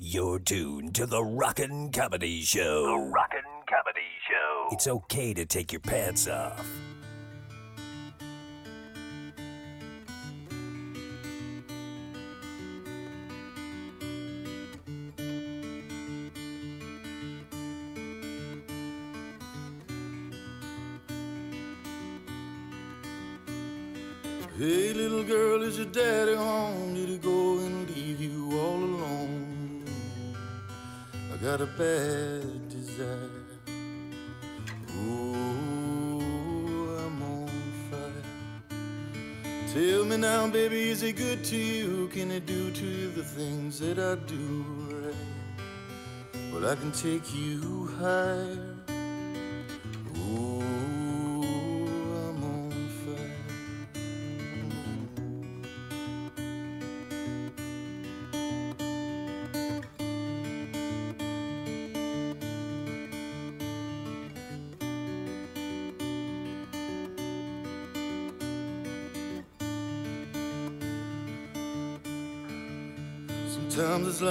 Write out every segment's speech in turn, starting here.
You're tuned to the Rockin' Comedy Show. The Rockin' Comedy Show. It's okay to take your pants off. Hey, little girl, is your daddy home? Got a bad desire. Ooh, I'm on fire. Tell me now, baby, is it good to you? Can he do to you the things that I do right? Well, I can take you higher.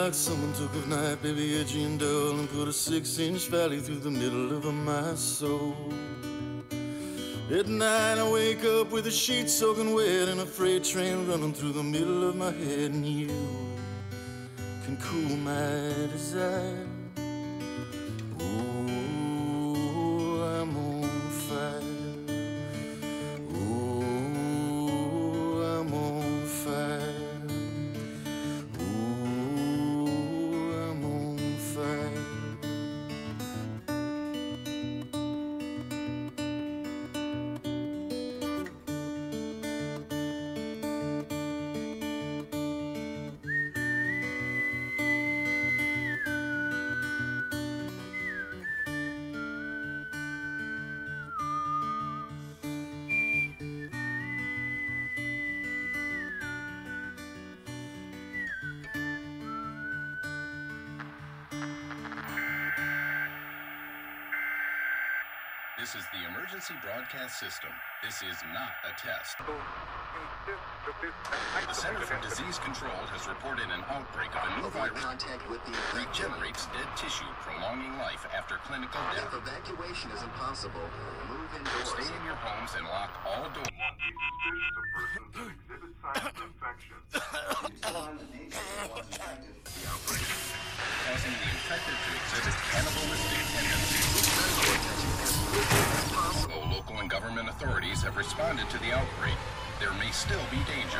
Like someone took a knife, baby, edgy and dull, and put a six-inch valley through the middle of my soul. At night I wake up with the sheets soaking wet and a freight train running through the middle of my head, and you can cool my desire. Broadcast system. This is not a test. The Center for Disease Control has reported an outbreak of a new virus contact with the regenerates dead tissue, prolonging life after clinical death. If evacuation is impossible, move indoors. Stay in your homes and lock all doors. Responded to the outbreak, there may still be danger.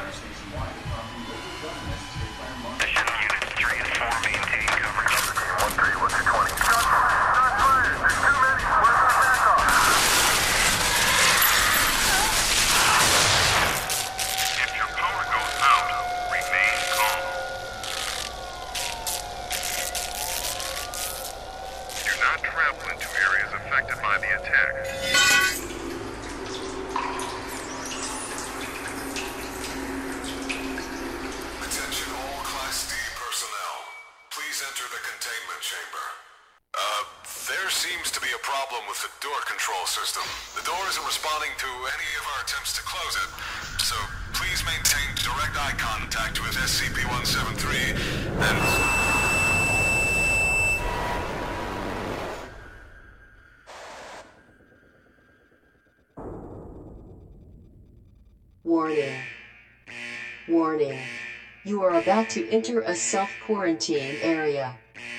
To enter a self quarantine area.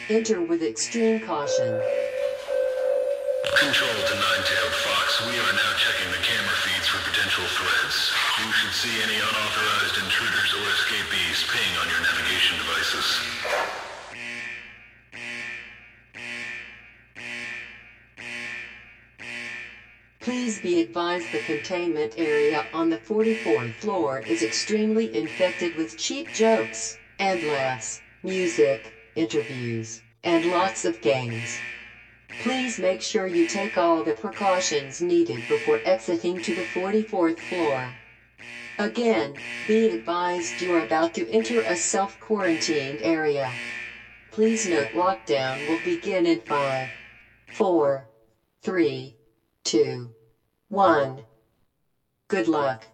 Enter with extreme caution. Control to Nine-Tailed Fox. We are now checking the camera feeds for potential threats. You should see any unauthorized intruders or escapees ping on your navigation devices. Please be advised the containment area on the 44th floor is extremely infected with cheap jokes, and laughs, music, interviews, and lots of games. Please make sure you take all the precautions needed before exiting to the 44th floor. Again, be advised you are about to enter a self quarantined area. Please note lockdown will begin in 5, 4, 3, 2, 1. Good luck.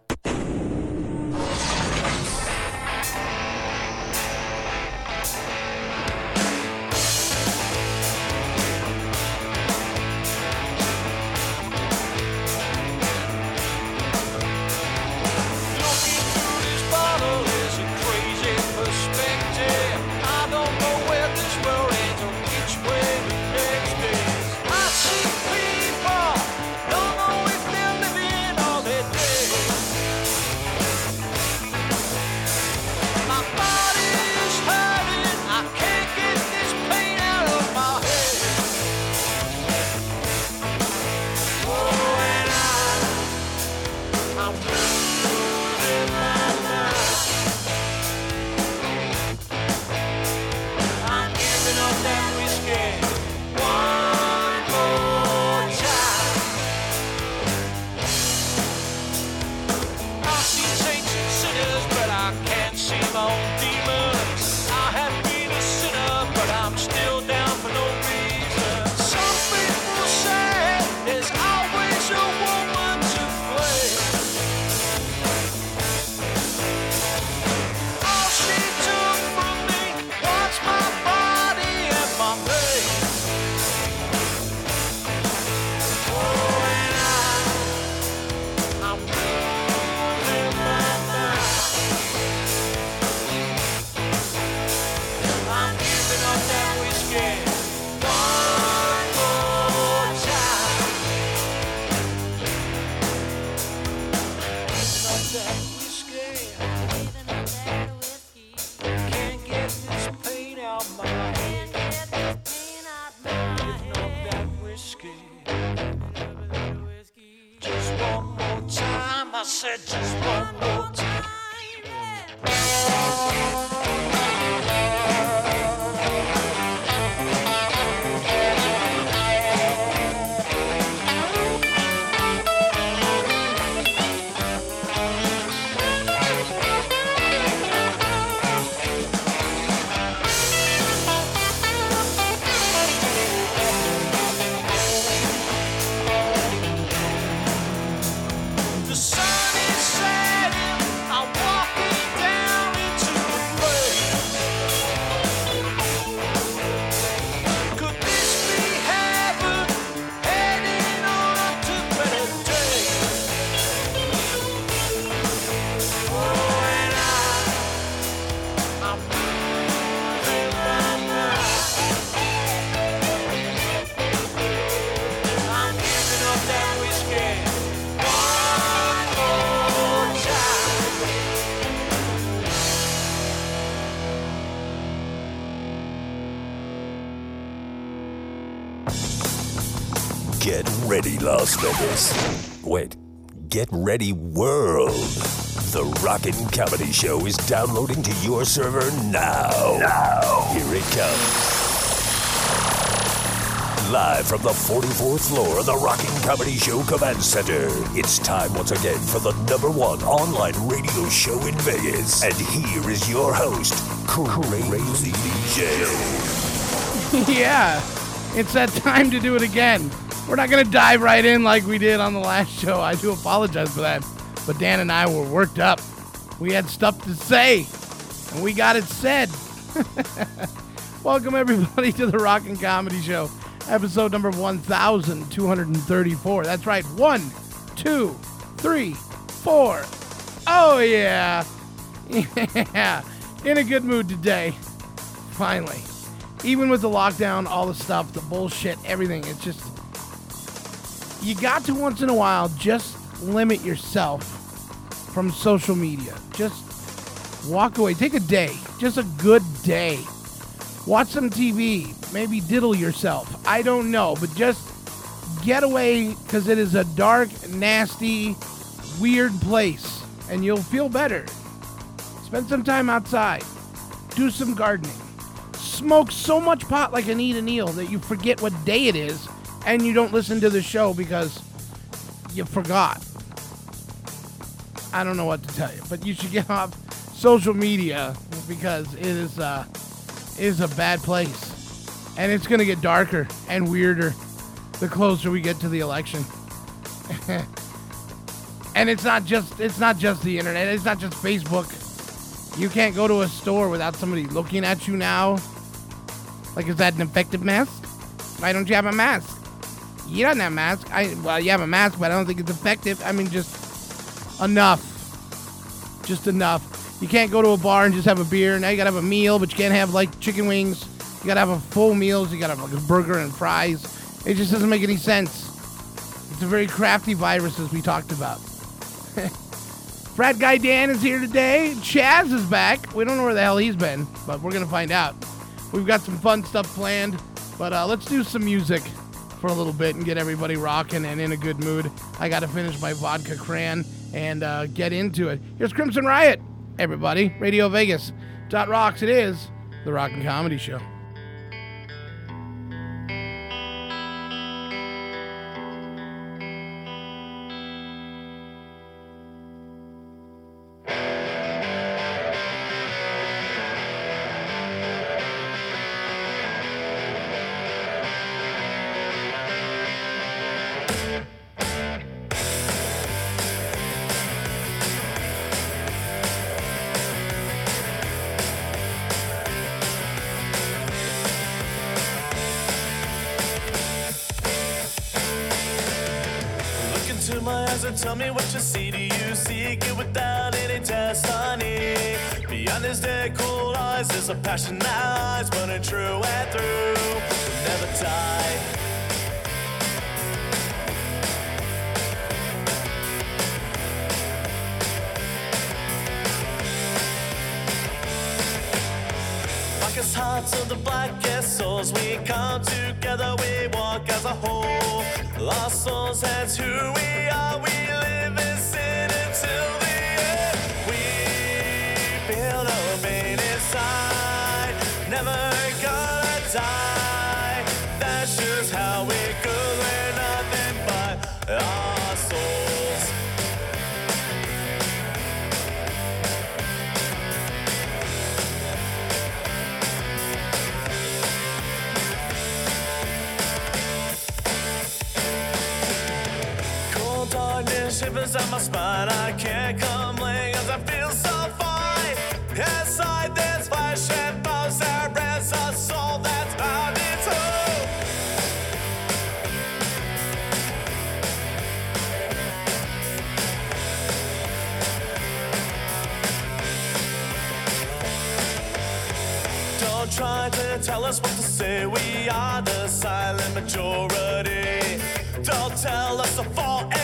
Ready, Las Vegas. Wait, get ready, world. The Rockin' Comedy Show is downloading to your server now. Now. Here it comes. Live from the 44th floor of the Rockin' Comedy Show Command Center. It's time once again for the number one online radio show in Vegas. And here is your host, Crazy DJ. yeah, it's that time to do it again. We're not going to dive right in like we did on the last show. I do apologize for that. But Dan and I were worked up. We had stuff to say, and we got it said. Welcome, everybody, to the Rockin' Comedy Show, episode number 1234. That's right, one, two, three, four. Oh, yeah. Yeah. In a good mood today. Finally even with the lockdown, all the stuff, the bullshit, everything, it's just you got to once in a while just limit yourself from social media. Just walk away. Take a day, just a good day. Watch some TV, maybe diddle yourself. I don't know, but just get away because it is a dark, nasty, weird place, and you'll feel better. Spend some time outside. Do some gardening smoke so much pot like Anita Neal that you forget what day it is and you don't listen to the show because you forgot. I don't know what to tell you, but you should get off social media because it is uh, a bad place, and it's gonna get darker and weirder the closer we get to the election. and it's not just it's not just the internet. It's not just Facebook. You can't go to a store without somebody looking at you now. Like, is that an effective mask? Why don't you have a mask? You don't have a mask. I well, you have a mask, but I don't think it's effective. I mean, just enough. Just enough. You can't go to a bar and just have a beer. Now you gotta have a meal, but you can't have like chicken wings. You gotta have a full meals. You gotta have like a burger and fries. It just doesn't make any sense. It's a very crafty virus, as we talked about. Frat Guy Dan is here today. Chaz is back. We don't know where the hell he's been, but we're gonna find out. We've got some fun stuff planned, but uh, let's do some music for a little bit and get everybody rocking and in a good mood. I got to finish my vodka cran and uh, get into it. Here's Crimson Riot, everybody. Radio Vegas. Dot rocks. It is the Rockin' Comedy Show. Into my eyes and tell me what you see. Do you seek it without any test, honey? Beyond his dead cold eyes, there's a passion that's burning true and through. Never die. brightest hearts of the blackest souls. We come together, we walk as a whole. Lost souls, that's who we are. We live in sin until the end. We feel no pain inside, never gonna die. That's just how it goes. We're nothing but. Oh. shivers up my spine. I can't complain as I feel so fine. Inside this flesh and bones, there is a soul that's bound in Don't try to tell us what to say. We are the silent majority. Don't tell us to fall.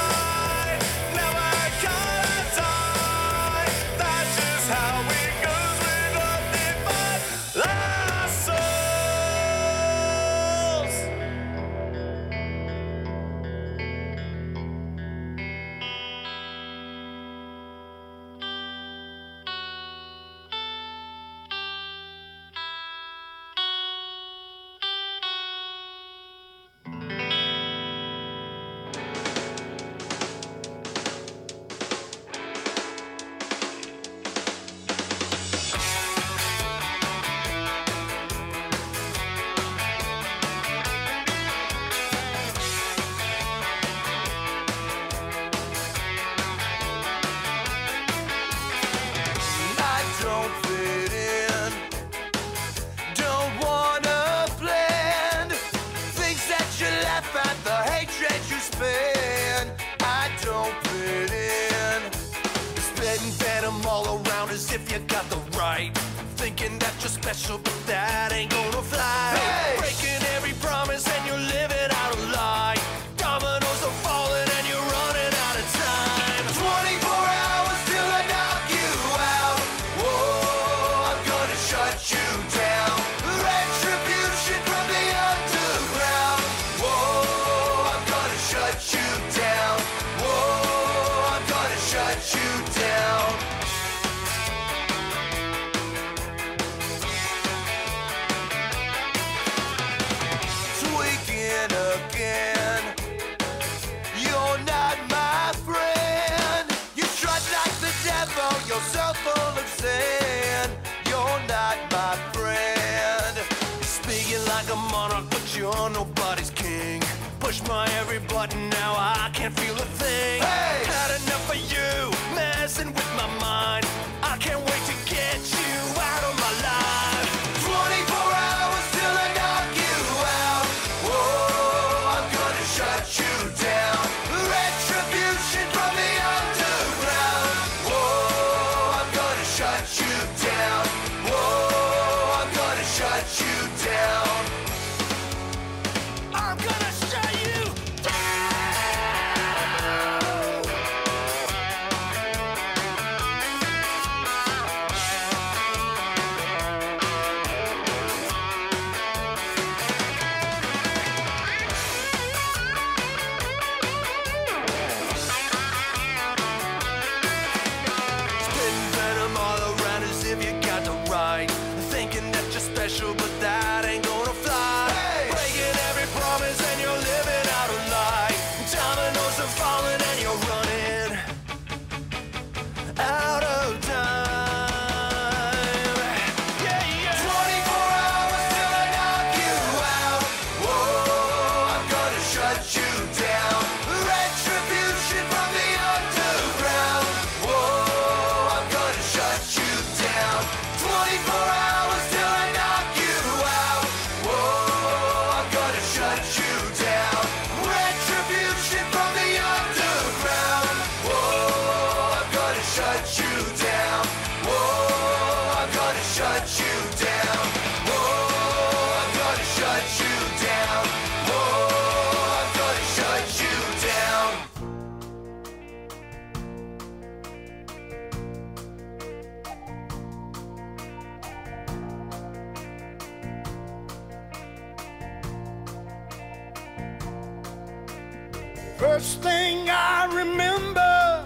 First thing I remember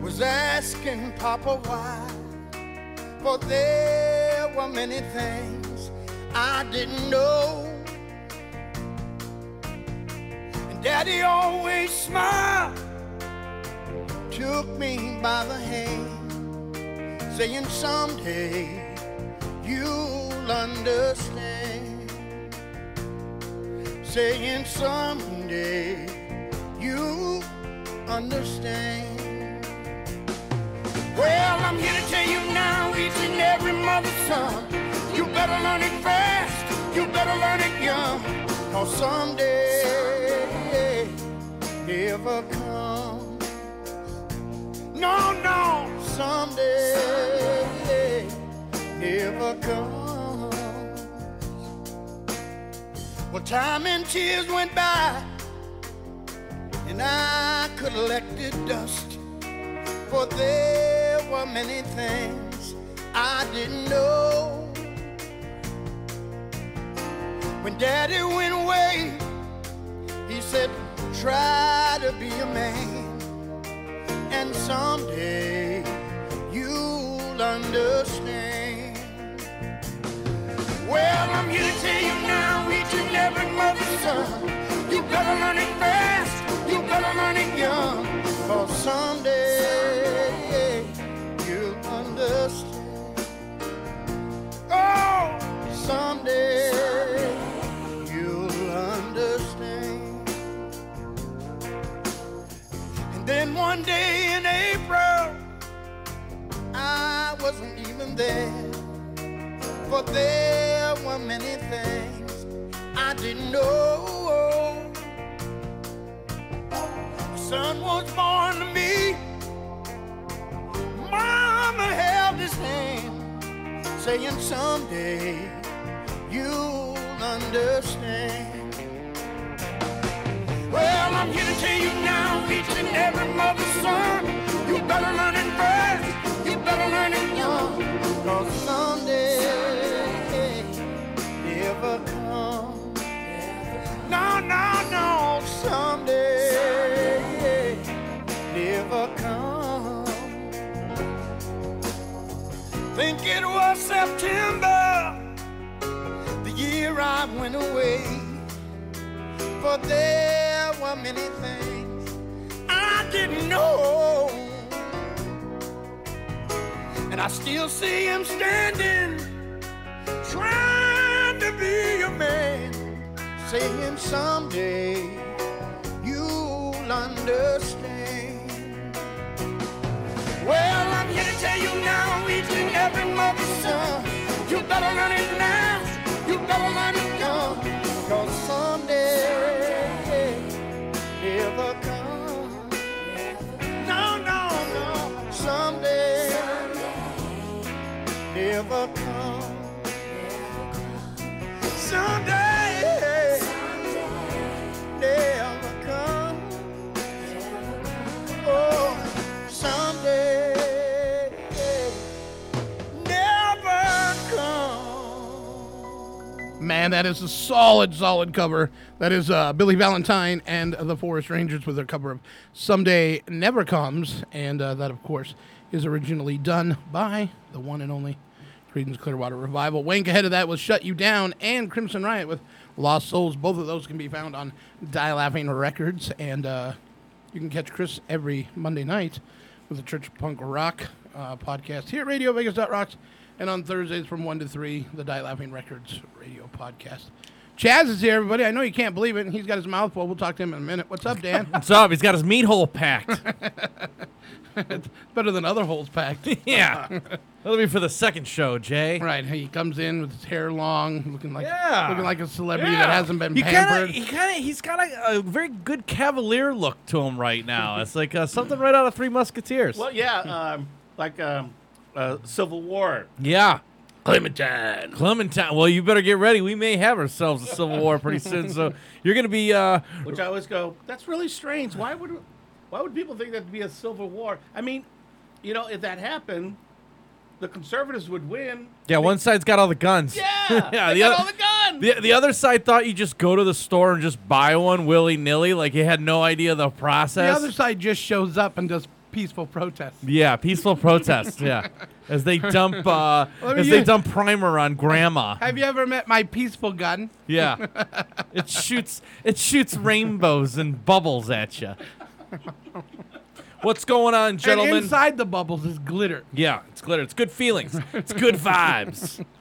was asking Papa why. For there were many things I didn't know. And Daddy always smiled, took me by the hand, saying someday you'll understand. Saying someday you understand. Well, I'm here to tell you now, each and every mother's son, you better learn it fast, you better learn it young, cause someday never comes. No, no, someday never comes. Well, time and tears went by, and I collected dust. For there were many things I didn't know. When Daddy went away, he said, Try to be a man, and someday you'll understand. Well, I'm here to tell you now, each and every mother's son, you better learn it fast, cause someday you'll understand. Oh, someday you'll understand. And then one day in April, I wasn't even there. For there were many things I didn't know. Son was born to me. Mama held his hand, saying someday you'll understand. Well, I'm here to tell you now, each and every mother's son, you better learn it fast, you better learn it young, cause someday never comes. No, no, no, someday Think it was September, the year I went away. For there were many things I didn't know. And I still see him standing, trying to be a man, saying someday you'll understand. Well, I'm here to tell you now, each and every mother's son, you better learn it now, you better learn it young, cause someday never comes. No, no, no, someday never comes. Someday Man, that is a solid, solid cover. That is uh, Billy Valentine and the Forest Rangers with their cover of Someday Never Comes. And uh, that, of course, is originally done by the one and only Creedence Clearwater Revival. Wank ahead of that was Shut You Down and Crimson Riot with Lost Souls. Both of those can be found on Die Laughing Records. And uh, you can catch Chris every Monday night with the Church Punk Rock uh, podcast here at RadioVegas.rocks. And on Thursdays from 1 to 3, the Die Laughing Records radio podcast. Chaz is here, everybody. I know you can't believe it, and he's got his mouth full. We'll talk to him in a minute. What's up, Dan? What's up? He's got his meat hole packed. it's better than other holes packed. yeah. That'll be for the second show, Jay. Right. He comes in with his hair long, looking like Yeah. looking like a celebrity Yeah. that hasn't been He pampered. kinda, he kind of, he's got a, a very good cavalier look to him right now. It's like uh, something right out of Three Musketeers. Well, yeah, um, like um, uh, Civil War. Yeah. Clementine. Clementine. Well, you better get ready. We may have ourselves a civil war pretty soon. So you're going to be. Uh, Which I always go, that's really strange. Why would why would people think that'd be a civil war? I mean, you know, if that happened, the conservatives would win. yeah, one side's got all the guns. Yeah, yeah. they The got other, all the guns. The, the other side thought you just go to the store and just buy one willy nilly, like you had no idea the The process. The other side just shows up and does peaceful protest. yeah, peaceful protest. Yeah, as they dump uh, as they dump primer on grandma. Have you ever met my peaceful gun? Yeah, it shoots it shoots rainbows and bubbles at you. What's going on, gentlemen? And gentlemen? inside the bubbles is glitter. yeah, it's glitter. It's good feelings. It's good vibes.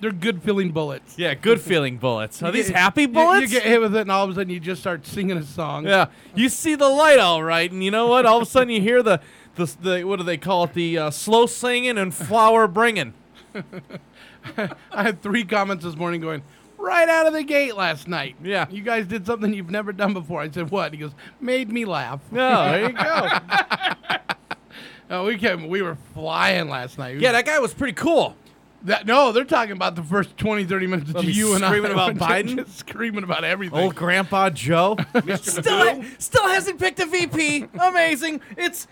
They're good feeling bullets. Yeah, good feeling bullets. Are You these get- happy you- bullets? You, get hit with it, and all of a sudden you just start singing a song. Yeah, you see the light all right, and you know what? All of a sudden you hear the the, the what do they call it? The uh, slow singing and flower bringing. I had three comments this morning going right out of the gate last night. Yeah. You guys did something you've never done before. I said, what? He goes, made me laugh. No, there you go. Oh, we came, we were flying last night. yeah, that guy was pretty cool. That, no, they're talking about the first 20, 30 minutes Of of me you and I screaming I. about Just- Biden? Just screaming about everything. Old Grandpa Joe still still hasn't picked a VP. Amazing. It's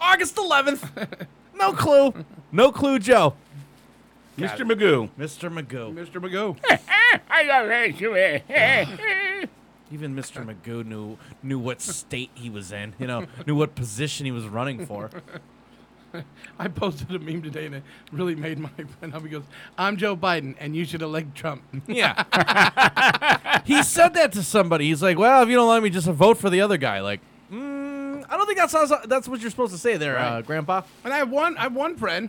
August 11th. No clue. No clue, Joe. Mr. Magoo. Mr. Magoo. Mr. Magoo. Even Mr. Magoo knew knew what state he was in. You know, knew what position he was running for. I posted a meme today and it really made my friend up. He goes, I'm Joe Biden and you should elect Trump. Yeah. he said that to somebody. He's like, "Well, if you don't let me, just vote for the other guy." Like, mm, I don't think that's that's what you're supposed to say there, uh, Grandpa. And I have one, I have one friend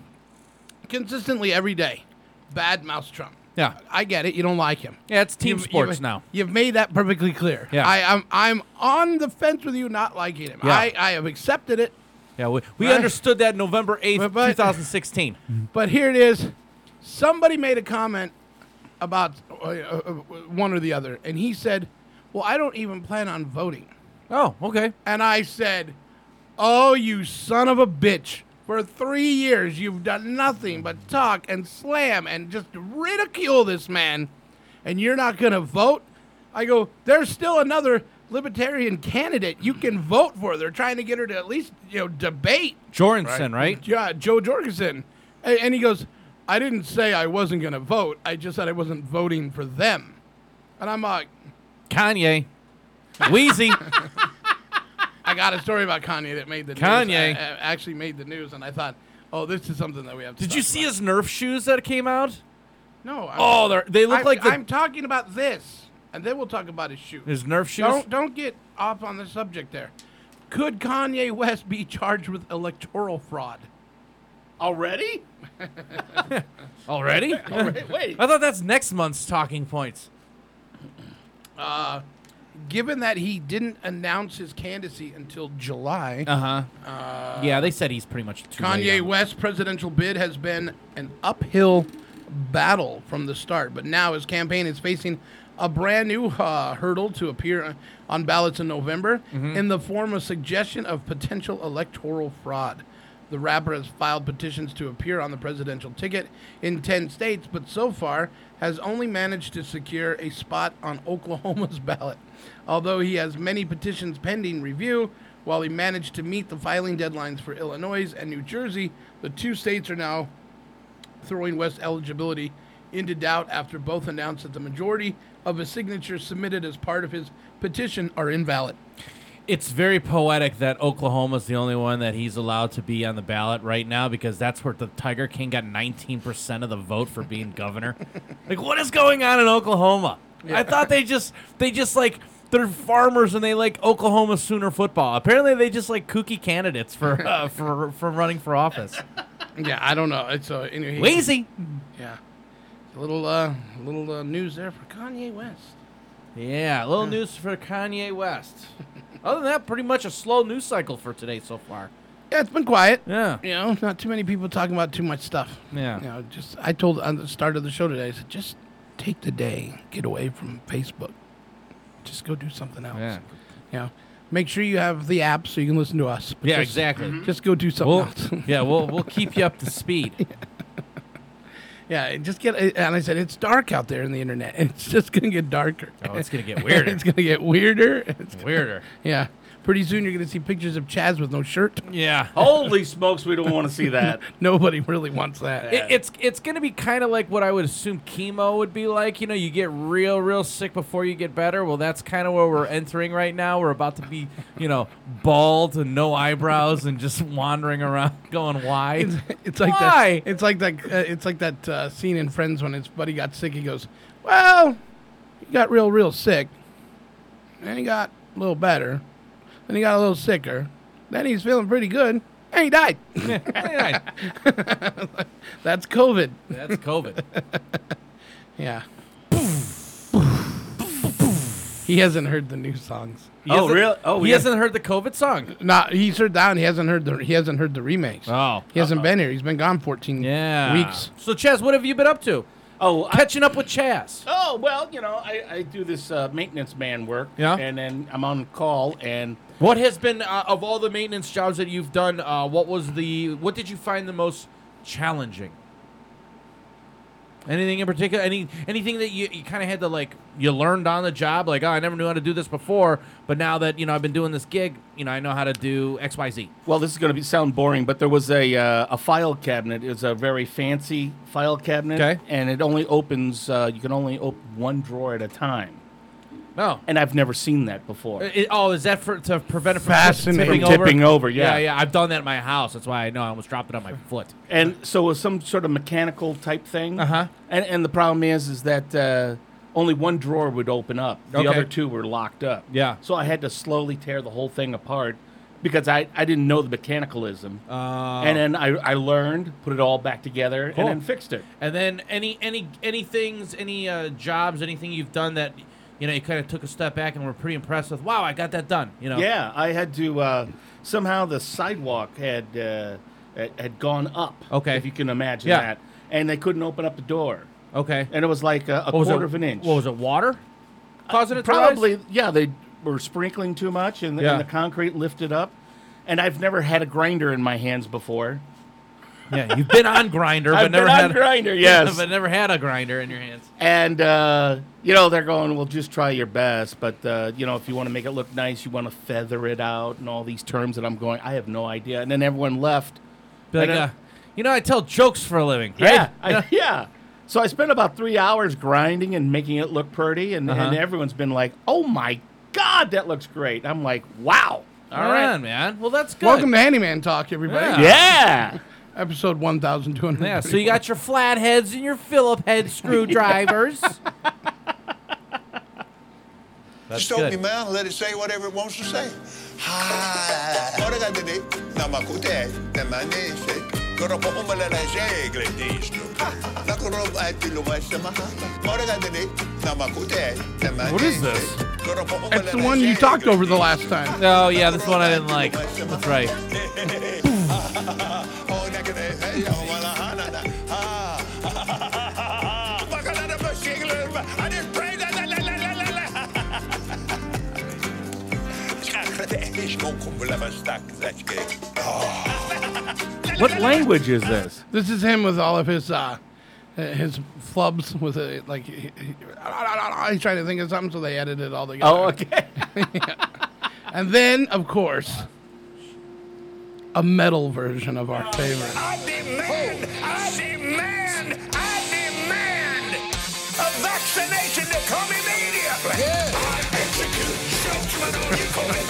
consistently every day, bad mouse Trump. Yeah. I get it. You don't like him. Yeah, it's team You've- sports you've- now. You've made that perfectly clear. Yeah. I, I'm I'm on the fence with you not liking him. Yeah. I, I have accepted it. Yeah, we, we Right. understood that November 8th, But- but- 2016. But here it is. Somebody made a comment about uh, uh, one or the other, and he said, "Well, I don't even plan on voting." Oh, okay. And I said, "Oh, you son of a bitch! For three years, you've done nothing but talk and slam and just ridicule this man, and you're not gonna vote." I go, "There's still another." Libertarian candidate you can vote for. They're trying to get her to at least you know debate. Jorgensen, right? Yeah, Jo Jorgensen. And, and he goes, I didn't say I wasn't going to vote. I just said I wasn't voting for them. And I'm like, Kanye. Yeezy. I got a story about Kanye that made the Kanye. news. I- I actually made the news, and I thought, oh, this is something that we have to Did talk you see about. his Nerf shoes that came out? No. I'm- Oh, they're, they look I'm, like the, I'm talking about this, and then we'll talk about his shoes. his Nerf shoes. Don't, don't get off on the subject there. Could Kanye West be charged with electoral fraud? Already? Already? Already? Wait. I thought that's next month's talking points. Uh, given that he didn't announce his candidacy until July, Uh-huh. yeah, they said he's pretty much too late Kanye on- West's presidential bid has been an uphill battle from the start, but now his campaign is facing a brand new uh, hurdle to appear on ballots in November Mm-hmm. in the form of suggestion of potential electoral fraud. The rapper has filed petitions to appear on the presidential ticket in 10 states, but so far has only managed to secure a spot on Oklahoma's ballot. Although he has many petitions pending review, while he managed to meet the filing deadlines for Illinois and New Jersey, the two states are now throwing West eligibility into doubt after both announced that the majority of a signature submitted as part of his petition are invalid. It's very poetic that Oklahoma's the only one that he's allowed to be on the ballot right now because that's where the Tiger King got 19% of the vote for being governor. like what is going on in Oklahoma? I thought they just they just like they're farmers and they like Oklahoma Sooner football. Apparently they just like kooky candidates for uh, for for running for office. Yeah, I don't know. It's uh, anyway, Lazy. Yeah, little uh, little uh, news there for Kanye West. Yeah, a little news for Kanye West. Other than that, pretty much a slow news cycle for today so far. Yeah, it's been quiet. Yeah. You know, not too many people talking about too much stuff. Yeah. You know, just I told on the start of the show today, I said just take the day, get away from Facebook, just go do something else. Yeah. You know, make sure you have the app so you can listen to us. Yeah, just- exactly. Just go do something We'll, else. yeah, we'll we'll keep you up to speed. Yeah, and just get. Uh, and I said it's dark out there in the internet. And it's just gonna get darker. Oh, it's gonna get weirder. it's gonna get weirder. It's Weirder. yeah. Pretty soon you're gonna see pictures of Chaz with no shirt. Yeah. Holy smokes, we don't want to see that. Nobody really wants that. It, it's it's gonna be kind of like what I would assume chemo would be like. You know, you get real real sick before you get better. Well, that's kind of where we're entering right now. We're about to be, you know, bald and no eyebrows and just wandering around going, why? It's, it's like Why? that. It's like that. Uh, it's like that uh, scene in Friends when his buddy got sick. He goes, "Well, he got real, real sick. and he got a little better. Then he got a little sicker. Then he's feeling pretty good. And he died. Anyway, That's COVID. that's COVID. Yeah. he hasn't heard the new songs. He Oh, hasn't- really? Oh, he yeah. hasn't heard the COVID song. Nah, he's heard that. And he hasn't heard the. He hasn't heard the remakes. Oh, He hasn't been here. He's been gone 14 yeah. weeks. So, Chaz, what have you been up to? Oh, I, Catching up with Chaz. oh well, you know, I, I do this uh, maintenance man work. Yeah. And then I'm on call, and What has been uh, of all the maintenance jobs that you've done? Uh, what was the what did you find the most challenging? Anything in particular? Any anything that you, you kind of had to like you learned on the job? Like, oh, I never knew how to do this before, but now that you know I've been doing this gig, you know I know how to do X Y Z. well, this is going to be sound boring, but there was a uh, a file cabinet. It was a very fancy file cabinet. Okay. And it only opens. Uh, you can only open one drawer at a time, Oh, and I've never seen that before. It- oh, is that for to prevent it from Fascinating. tipping over? tipping over, yeah. yeah, yeah. I've done that at my house. That's why I know I almost dropped it on my foot. and so it was some sort of mechanical type thing. Uh-huh. And and the problem is, is that uh, only one drawer would open up. The Okay. other two were locked up. Yeah. So I had to slowly tear the whole thing apart because I, I didn't know the mechanicalism. Uh, and then I, I learned, put it all back together, Cool. and then fixed it. And then any any any things, any uh, jobs, anything you've done that you know you kind of took a step back and were pretty impressed with. Wow, I got that done. You know. Yeah, I had to uh, somehow the sidewalk had uh, had- gone up. Okay. If you can imagine Yeah. that, and they couldn't open up the door, Okay. and it was like a, a quarter it? of an inch. What was it? Water causing it to rise? Probably, yeah. They were sprinkling too much, and, Yeah. and the concrete lifted up. And I've never had a grinder in my hands before. Yeah, you've been on grinder, but I've never been on had grinder, yes. but never had a grinder in your hands. And uh, you know they're going, well, just try your best, but uh, you know if you want to make it look nice, you want to feather it out, and all these terms that I'm going, I have no idea. And then everyone left. Be like, uh, you know, I tell jokes for a living. Yeah. I, yeah. So I spent about three hours grinding and making it look pretty, and, and Uh-huh. everyone's been like, "Oh my god, that looks great!" I'm like, "Wow, all All right, right, man. Well, that's good. Welcome to Handyman Talk, everybody. Yeah. yeah." Episode 1200. Yeah, so you got your flatheads and your Phillip head screwdrivers. That's Just open your mouth and let it say whatever it wants to say. Hi. Ora ga dili, nama kute, nama nese. Koro po umalala siya, gledisno. Nakuro at lumasa maha. Ora ga dili, nama kute, nama What is this? Koro That's the one you talked over the last time. Oh, yeah, this one I didn't like. That's right. What language is this? This is him with all of his uh, his flubs with a like he- he- he's trying to think of something, so they edited it all together. Oh, okay. And then, of course, a metal version of our favorite. I demand, I demand, I demand a vaccination to come immediately. I execute judgment on you,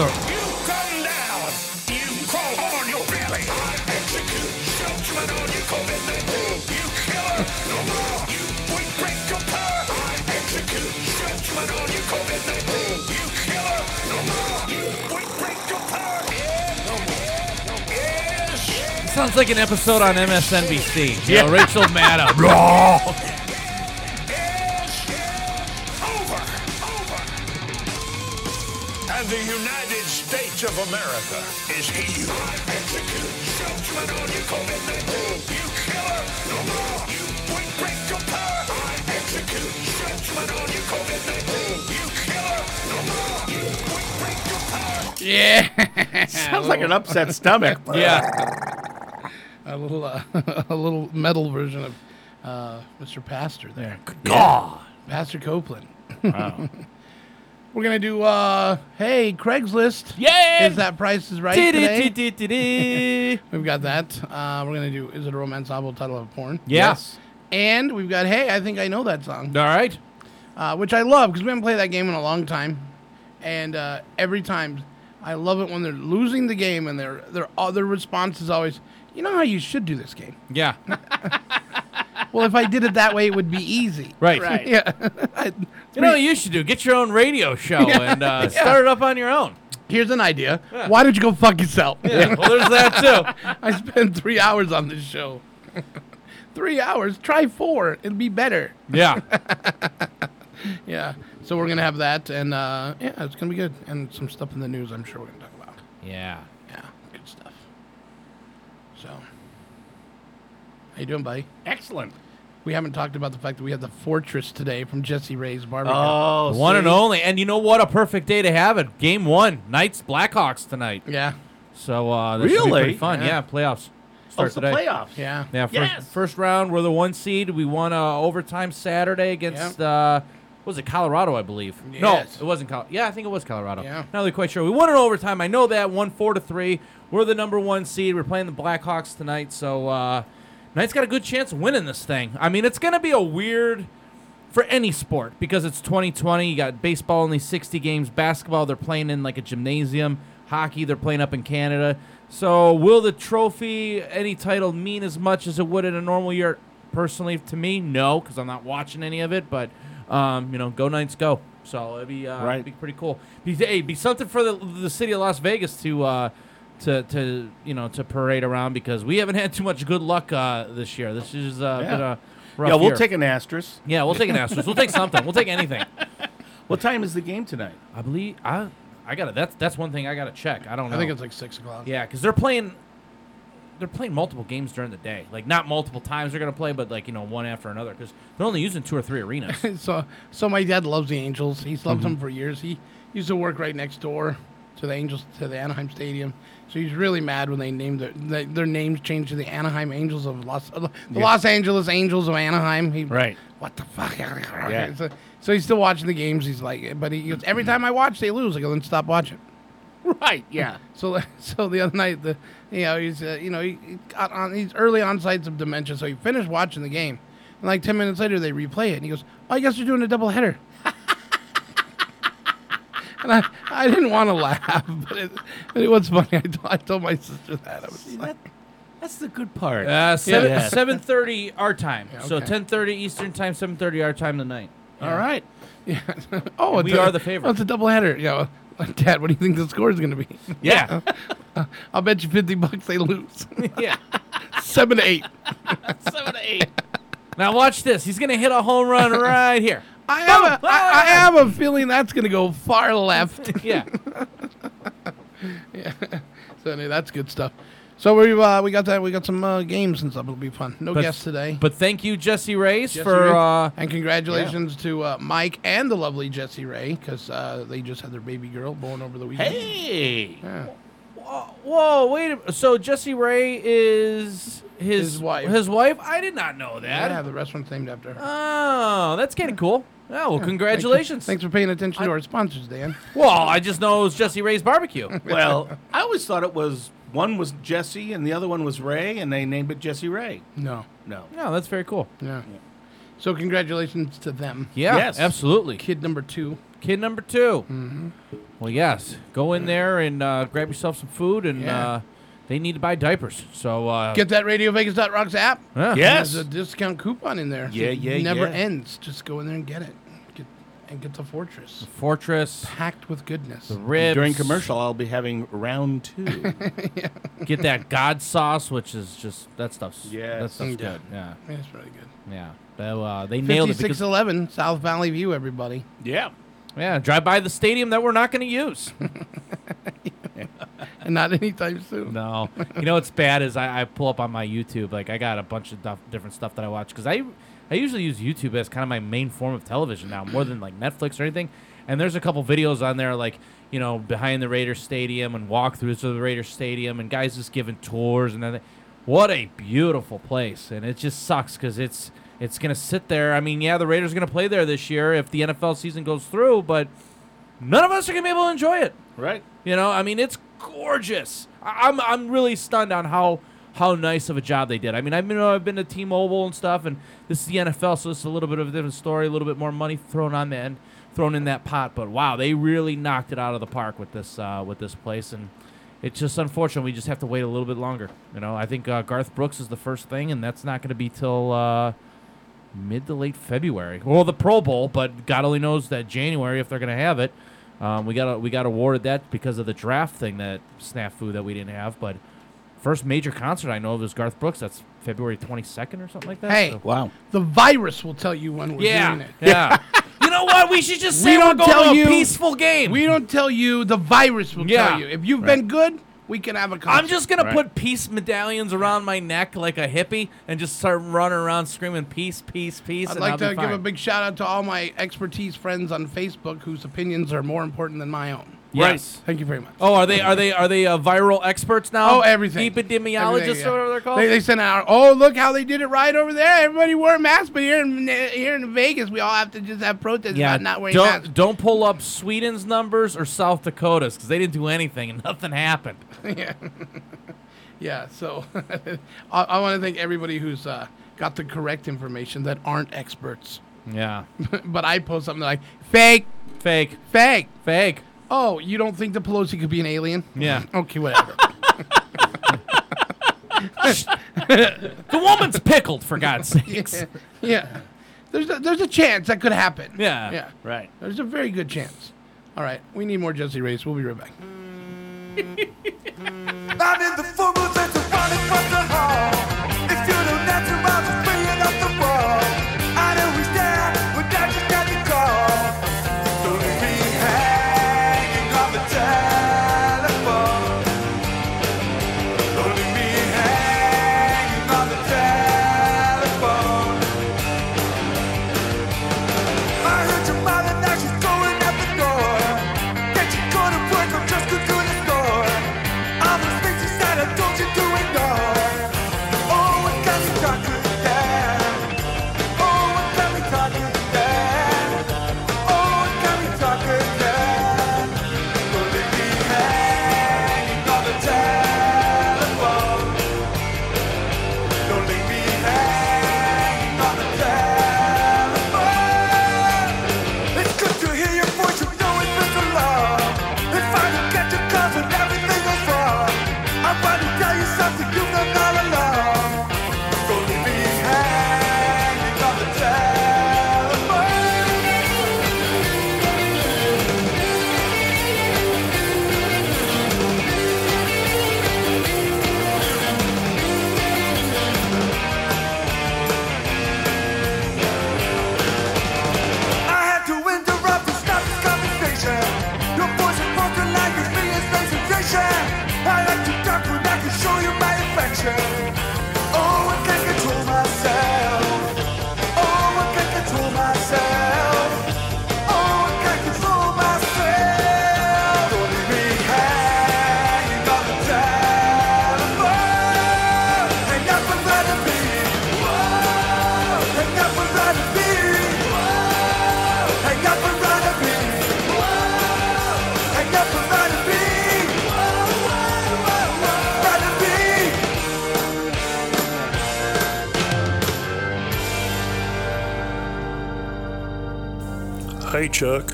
down. This is our, You come down. You crawl on your belly. I execute judgment on you, COVID-19. You killer, no more. You weak breaker power. I execute judgment on you, COVID-19. You killer, no more. You weak breaker power. Yeah, no more. Yes. sounds like an episode on MSNBC. You Yeah. know, Rachel Maddow. Over. Over. And the United States of America is healed. I execute judgment on you, COVID-19. You killer, no more. You We break your power. I execute judgment on you, COVID-19. You killer. No more. We break your power. Yeah. Sounds like an upset stomach. yeah. a little, uh, a little metal version of uh, Mr. Pastor there. God. Pastor Copeland. Wow. We're gonna do. uh Hey, Craigslist. Yay! Is that Price is Right today? We've got that. Uh, we're gonna do. Is it a romance novel title of porn? Yeah. And we've got. Hey, I think I know that song. All right. Uh, which I love because we haven't played that game in a long time, and uh, every time I love it when they're losing the game and their their other response is always, you know how you should do this game. Yeah. Well, if I did it that way, it would be easy. Right. Right. Yeah. I- You know what you should do? Get your own radio show and uh, Yeah. start it up on your own. Here's an idea. Why don't you go fuck yourself? Yeah, well, there's that too. I spent three hours on this show. three hours. Try four. It'll be better. Yeah. Yeah. So we're gonna have that, and uh, yeah, it's gonna be good, and some stuff in the news. I'm sure we're gonna talk about. Yeah. Yeah, good stuff. So, how you doing, buddy? Excellent. We haven't talked about the fact that we had the Fortress today from Jesse Ray's barbecue. Oh, The one and only. And you know what? A perfect day to have it. Game one. Knights Blackhawks tonight. Yeah. So uh, this should be Really? pretty fun. Yeah. Yeah, playoffs. Oh, Start it's the today. playoffs. Yeah. Yeah, first, Yes. first round, we're the one seed. We won uh, overtime Saturday against, uh, what was it, Colorado, I believe. No, Yes. it wasn't Colorado. Yeah, I think it was Colorado. Yeah. Not really quite sure. We won in overtime. I know that, won 4 to 3. We're the number one seed. We're playing the Blackhawks tonight, so uh, Knights got a good chance of winning this thing. I mean, it's going to be a weird for any sport because it's 2020. You got baseball only 60 games, basketball they're playing in like a gymnasium, hockey they're playing up in Canada. So will the trophy, any title, mean as much as it would in a normal year? Personally, to me, no, because I'm not watching any of it. But um, you know, go Knights, go. So it'd be uh, Right. be pretty cool. Be, hey, be something for the the city of Las Vegas to. Uh, to, to you know to parade around because we haven't had too much good luck uh, this year. This is uh, Yeah. been a rough Yeah, we'll year. take an asterisk. Yeah, we'll take an asterisk. we'll take something. We'll take anything. What time is the game tonight? I believe I I got to That's that's one thing I got to check. I don't know. I think it's like six o'clock. yeah, because they're playing. They're playing multiple games during the day. Like not multiple times they're gonna play, but like you know one after another. Because they're only using two or three arenas. so, so my dad loves the Angels. He's loved Mm-hmm. them for years. He used to work right next door to the Angels to the Anaheim Stadium. So he's really mad when they named their they, their names changed to the Anaheim Angels of Los uh, the Yeah. Los Angeles Angels of Anaheim. He, Right. What the fuck? Yeah. So, so he's still watching the games. He's like, but he goes, every time I watch, they lose. I go, then stop watching. Right. Yeah. So, so the other night, the you know he's uh, you know he, he got on he's early on sites of dementia, so he finished watching the game, and like ten minutes later they replay it, and he goes, "Oh, I guess you're doing a double header." And I, I didn't want to laugh, but it, but it was funny. I, told- my sister that I was like, That's the good part. Uh, seven Yeah. seven thirty our time. Yeah, So okay. ten thirty Eastern time, seven thirty our time tonight. All right. yeah. oh, We it's a- are the favorite. Oh, it's a double header. Yeah. Like, Dad, what do you think the score is going to be? Yeah. I'll bet you fifty bucks they lose. yeah. Seven to eight. Seven to eight. Now watch this. He's gonna hit a home run right here. I have a, I, I have a feeling that's going to go far left. Yeah. yeah. So anyway, that's good stuff. So we uh, we got that we got some uh, games and stuff. It'll be fun. No But- guests today. But thank you, Jesse Jesse for Ray. uh, and congratulations to uh, Mike and the lovely Jesse Ray because uh, they just had their baby girl born over the weekend. Hey. Yeah. Whoa, wait. A, so Jesse Ray is his, His wife. His wife. I did not know that. Yeah, the restaurant's named after her. Oh, that's kind of cool. Oh, well, congratulations. Thanks for paying attention to our sponsors, Dan. Well, I just know it was Jesse Ray's barbecue. Well, I always thought it was one was Jesse and the other one was Ray, and they named it Jesse Ray. No. No. no, that's very cool. Yeah. So congratulations to them. Yeah, Yes. absolutely. Kid number two. Kid number 2 Well, yes. Go in there and uh, grab yourself some food, and Yeah. uh, they need to buy diapers. So uh, Get that RadioVegas.rocks app. yeah. Yes. There's a discount coupon in there. Yeah, It yeah, never yeah. ends. Just go in there and get it. Get and get the fortress The Fortress, packed with goodness. the ribs. During commercial, I'll be having round two. yeah. Get that God sauce, which is just that stuff's Yes. that stuff's Yeah. good. Yeah, That's really good. yeah. They, uh, they nailed it 5611 South Valley View, everybody. yeah. yeah, drive by the stadium that we're not going to use. And Not anytime soon. No, you know what's bad is I, I pull up on my YouTube like I got a bunch of duff, different stuff that I watch because I I usually use YouTube as kind of my main form of television now more than like Netflix or anything. And there's a couple videos on there like you know behind the Raiders stadium and walkthroughs of the Raiders stadium and guys just giving tours and then what a beautiful place and it just sucks because it's it's gonna sit there. I mean, yeah, the Raiders are gonna play there this year if the NFL season goes through, but none of us are gonna be able to enjoy it. Right. You know, I mean, it's gorgeous. I'm I'm really stunned on how how nice of a job they did. I mean, I've been I've been to T-Mobile and stuff, and this is the NFL, so it's a little bit of a different story, a little bit more money thrown on the end, thrown in that pot. But wow, they really knocked it out of the park with this uh, with this place, and it's just unfortunate we just have to wait a little bit longer. You know, I think uh, Garth Brooks is the first thing, and that's not going to be till. Uh, Mid to late February. Well, the Pro Bowl, but God only knows that January if they're going to have it. Um, we got we got awarded that because of the draft thing that snafu that we didn't have. But first major concert I know of is Garth Brooks. That's February twenty second or something like that. Hey, So- The virus will tell you when we're Yeah, doing it. yeah. you know what? We should just say we we are don't going tell to a you peaceful game. We don't tell you. The virus will Yeah. tell you. If you've Right. been good, we can have a concert. I'm just gonna put peace medallions around my neck like a hippie and just start running around screaming peace, peace, peace. I'd and like I'll to give a big shout out to all my expertise friends on Facebook whose opinions are more important than my own. Yes. Thank you very much. Oh, are they are they are they uh, viral experts now? Oh, everything. Epidemiologists Everything, or whatever they're called. They, they sent out. Oh, look how they did it right over there. Everybody wore masks, but here in here in Vegas, we all have to just have protests yeah, about not wearing don't masks. don't pull up Sweden's numbers or South Dakota's because they didn't do anything and nothing happened. yeah. yeah. So I, I want to thank everybody who's uh, got the correct information that aren't experts. Yeah. but I post something like fake, fake, fake, fake. Oh, you don't think the Pelosi could be an alien? Yeah. Okay, whatever. the woman's pickled for God's sakes. yeah. There's a, there's a chance that could happen. Yeah. Yeah. Right. There's a very good chance. All right. We need more Jesse Ray's. We'll be right back.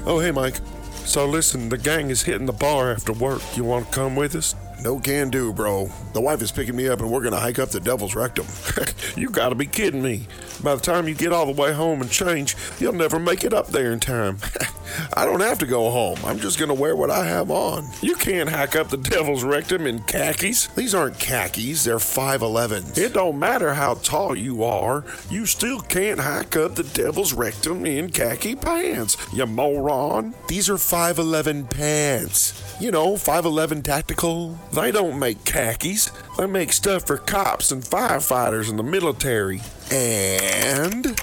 Oh, hey, Mike. So, listen, the gang is hitting the bar after work. You want to come with us? No can do, bro. The wife is picking me up and we're gonna hike up the devil's rectum. you gotta be kidding me. By the time you get all the way home and change, you'll never make it up there in time. I don't have to go home. I'm just going to wear what I have on. You can't hack up the devil's rectum in khakis. These aren't khakis, they're 5'11s. It don't matter how tall you are, you still can't hack up the devil's rectum in khaki pants, you moron. These are 5'11 pants. You know, 5'11 tactical. They don't make khakis. They make stuff for cops and firefighters in the military. And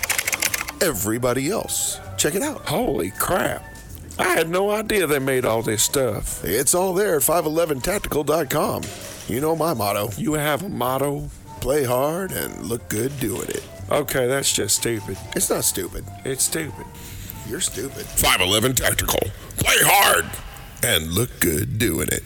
everybody else. Check it out. Holy crap. I had no idea they made all this stuff. It's all there at 511tactical.com. You know my motto. You have a motto? Play hard and look good doing it. Okay, that's just stupid. It's not stupid. It's stupid. You're stupid. 511 Tactical. Play hard and look good doing it.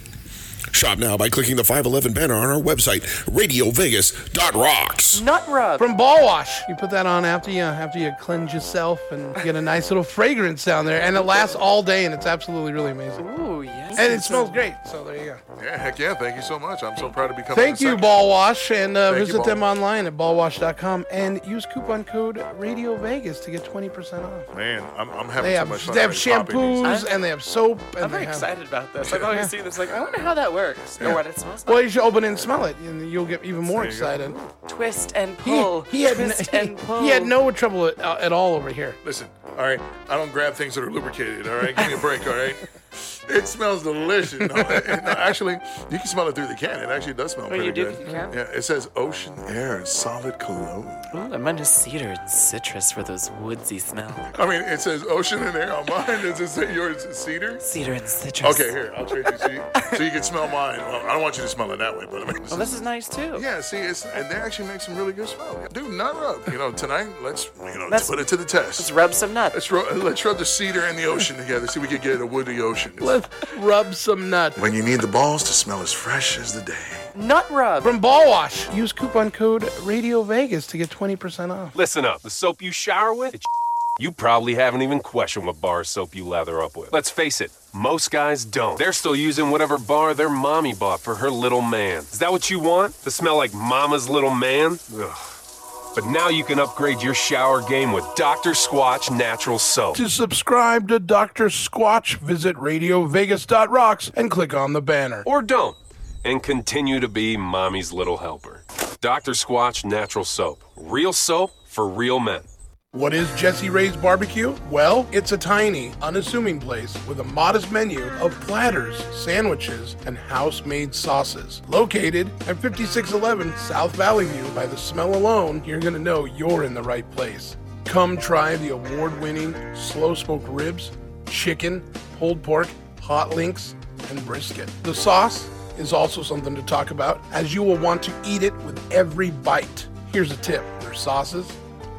Shop now by clicking the 511 banner on our website, radiovegas.rocks. Nut rub. From Ball Wash. You put that on after you after you cleanse yourself and get a nice little fragrance down there, and it lasts all day, and it's absolutely really amazing. Ooh, yes. And it smells great. So there you go. Yeah, heck yeah. Thank you so much. I'm so proud to be coming. Thank you. Ball Wash, and uh, Thank you, visit Ball. them online at ballwash.com and use coupon code Radio Vegas to get 20% off. Man, I'm, I'm having They so have much fun. they have already popping these. shampoos and they have soap. And I'm they very excited about this. I've always seen this. Like, I wonder how that works or what it smells like. Well, you should open it and smell it, and you'll get even more There you go. excited. Twist and pull. he had twist n- and pull. he had no trouble at, uh, at all over here. Listen, all right. I don't grab things that are lubricated. All right, give me a break. All right. It smells delicious. No, it- no, actually, you can smell it through the can. It actually does smell Oh, you pretty do? good. You can? Yeah, it says ocean air and solid cologne. Ooh, and mine is cedar and citrus for those woodsy smells. I mean, it says ocean in there on mine. Does it say yours is cedar? Cedar and citrus. Okay, here, I'll trade you. So you, so you can smell mine. Well, I don't want you to smell it that way, but I mean. Well, this is nice too. Yeah, see, it's and they actually make some really good smell. Dude, nut rub. You know, tonight let's you know Let's- put it to the test. Let's rub some nuts. Let's rub, let's rub the cedar and the ocean together. See if we can get a woody ocean. Let's rub some nuts. When you need the balls to smell as fresh as the day. Nut rub. From Ball Wash. Use coupon code Radio Vegas to get 20% off. Listen up. The soap you shower with, it's you probably haven't even questioned what bar soap you lather up with. Let's face it, most guys don't. They're still using whatever bar their mommy bought for her little man. Is that what you want? To smell like mama's little man? Ugh. But now you can upgrade your shower game with Dr. Squatch Natural Soap. To subscribe to Dr. Squatch, visit RadioVegas.rocks and click on the banner. Or don't. And continue to be mommy's little helper. Dr. Squatch Natural Soap. Real soap for real men. What is Jesse Ray's Barbecue? Well, it's a tiny, unassuming place with a modest menu of platters, sandwiches, and house made sauces. Located at 5611 South Valley View, by the smell alone, you're going to know you're in the right place. Come try the award winning slow smoked ribs, chicken, pulled pork, hot links, and brisket. The sauce is also something to talk about, as you will want to eat it with every bite. Here's a tip their sauces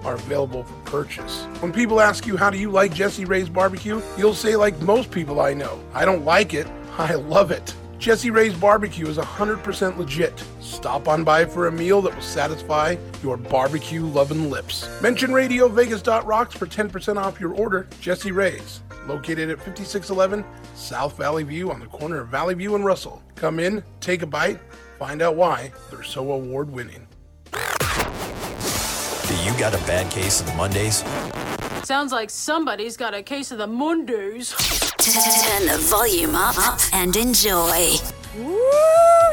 are available for purchase. When people ask you, How do you like Jesse Ray's barbecue? you'll say, like most people I know, I don't like it, I love it. Jesse Ray's barbecue is 100% legit. Stop on by for a meal that will satisfy your barbecue loving lips. Mention RadioVegas.rocks for 10% off your order. Jesse Ray's, located at 5611 South Valley View on the corner of Valley View and Russell. Come in, take a bite, find out why they're so award winning. Do you got a bad case of Mondays? Sounds like somebody's got a case of the Mondays. Turn the volume up and enjoy. Woo!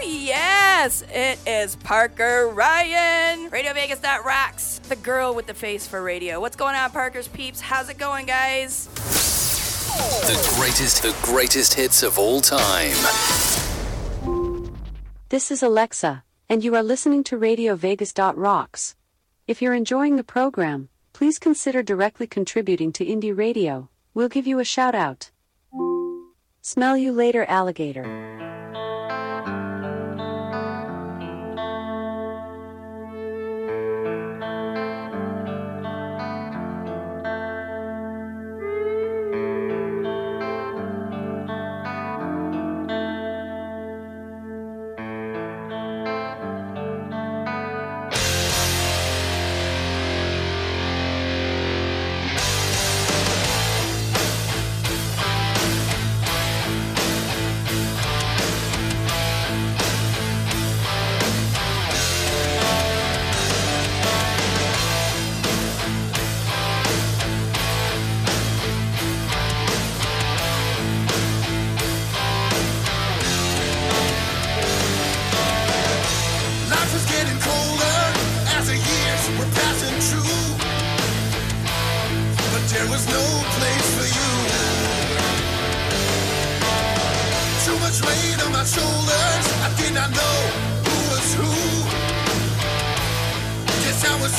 Yes, it is Parker Ryan. Radio Vegas that rocks. The girl with the face for radio. What's going on, Parker's peeps? How's it going, guys? The greatest, the greatest hits of all time. This is Alexa, and you are listening to Radio Vegas. Rocks. If you're enjoying the program, please consider directly contributing to Indie Radio. We'll give you a shout out. Smell you later, alligator.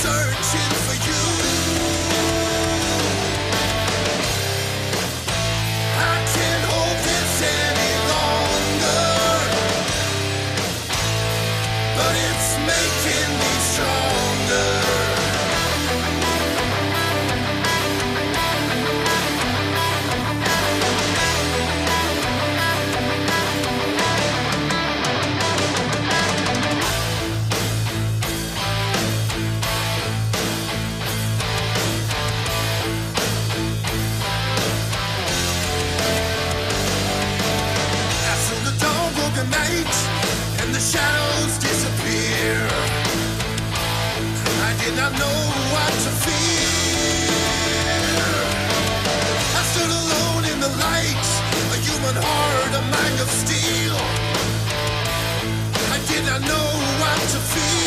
Searching I know what to feel.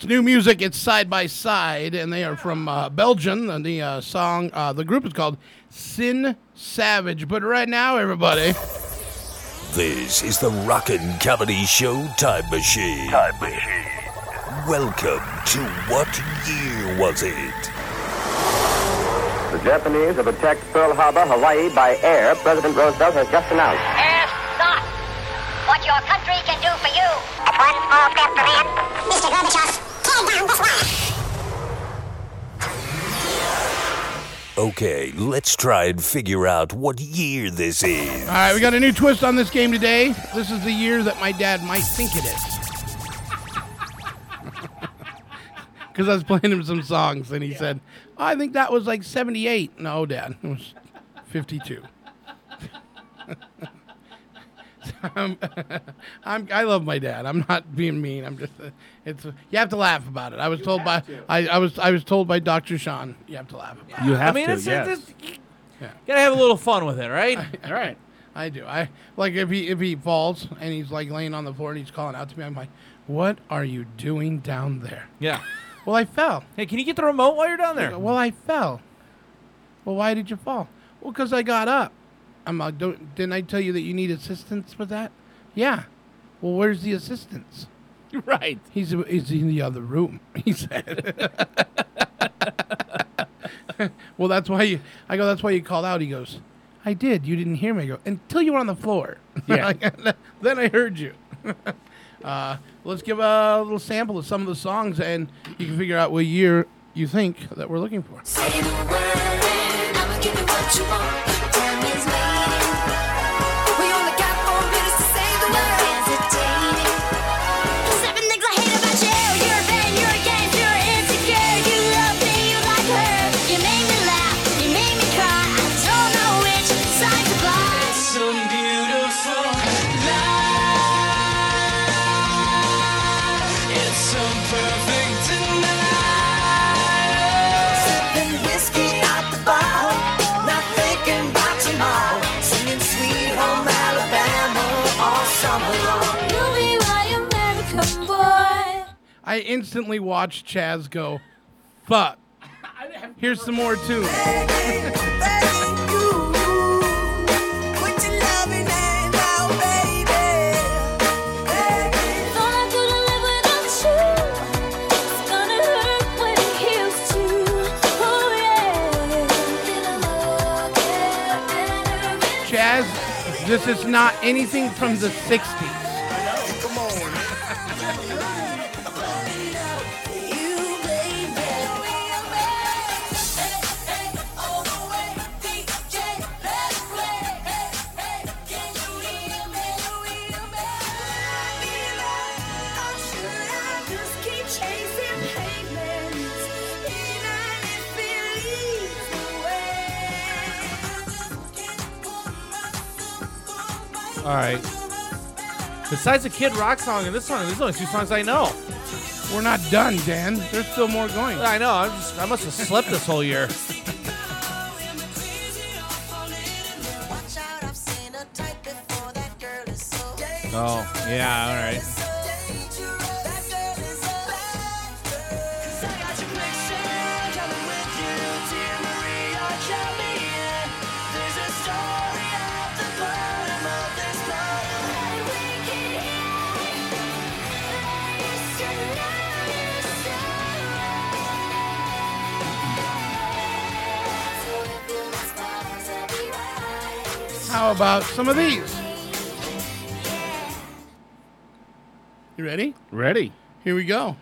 That's new music. It's side by side, and they are from uh, Belgium. And the uh, song, uh, the group is called Sin Savage. But right now, everybody, This is the Rockin' Comedy Show Time Machine. Time Machine. Welcome to What Year Was It? The Japanese have attacked Pearl Harbor, Hawaii by air. President Roosevelt has just announced. Ask not what your country can do for you. That's one small step for man. Mr. Gorbachev, tear down this wall. Okay, let's try and figure out what year this is. All right, we got a new twist on this game today. This is the year that my dad might think it is. Because I was playing him some songs, and he said, I think that was like 78. No, Dad, it was 52. I'm, I'm, I love my dad. I'm not being mean. I'm just, uh, it's, you have to laugh about it. I was told by, I, I was, I was told by Dr. Sean, you have to laugh about You it. have I mean, to, it's, yes. it's, it's you gotta have a little fun with it, right? All right. I do. I like if he if he falls and he's like laying on the floor and he's calling out to me. I'm like, "What are you doing down there?" Yeah. Well, I fell. Hey, can you get the remote while you're down there? Well, I fell. Well, why did you fall? Well, because I got up. I'm like, don't, didn't I tell you that you need assistance with that? Yeah. Well, where's the assistance? Right. He's he's in the other room. He said. well, that's why you. I go. That's why you called out. He goes. I did. You didn't hear me. I go until you were on the floor. Yeah. then I heard you. uh, let's give a little sample of some of the songs, and you can figure out what year you think that we're looking for. I instantly watched Chaz go, "Fuck." Here's some more too. Chaz, this is not anything from the 60s. All right. Besides the Kid Rock song and this song, there's only two songs I know. We're not done, Dan. There's still more going. I know. I'm just, I must have slept this whole year. Oh, yeah, all right. How about some of these? You ready? Ready. Here we go.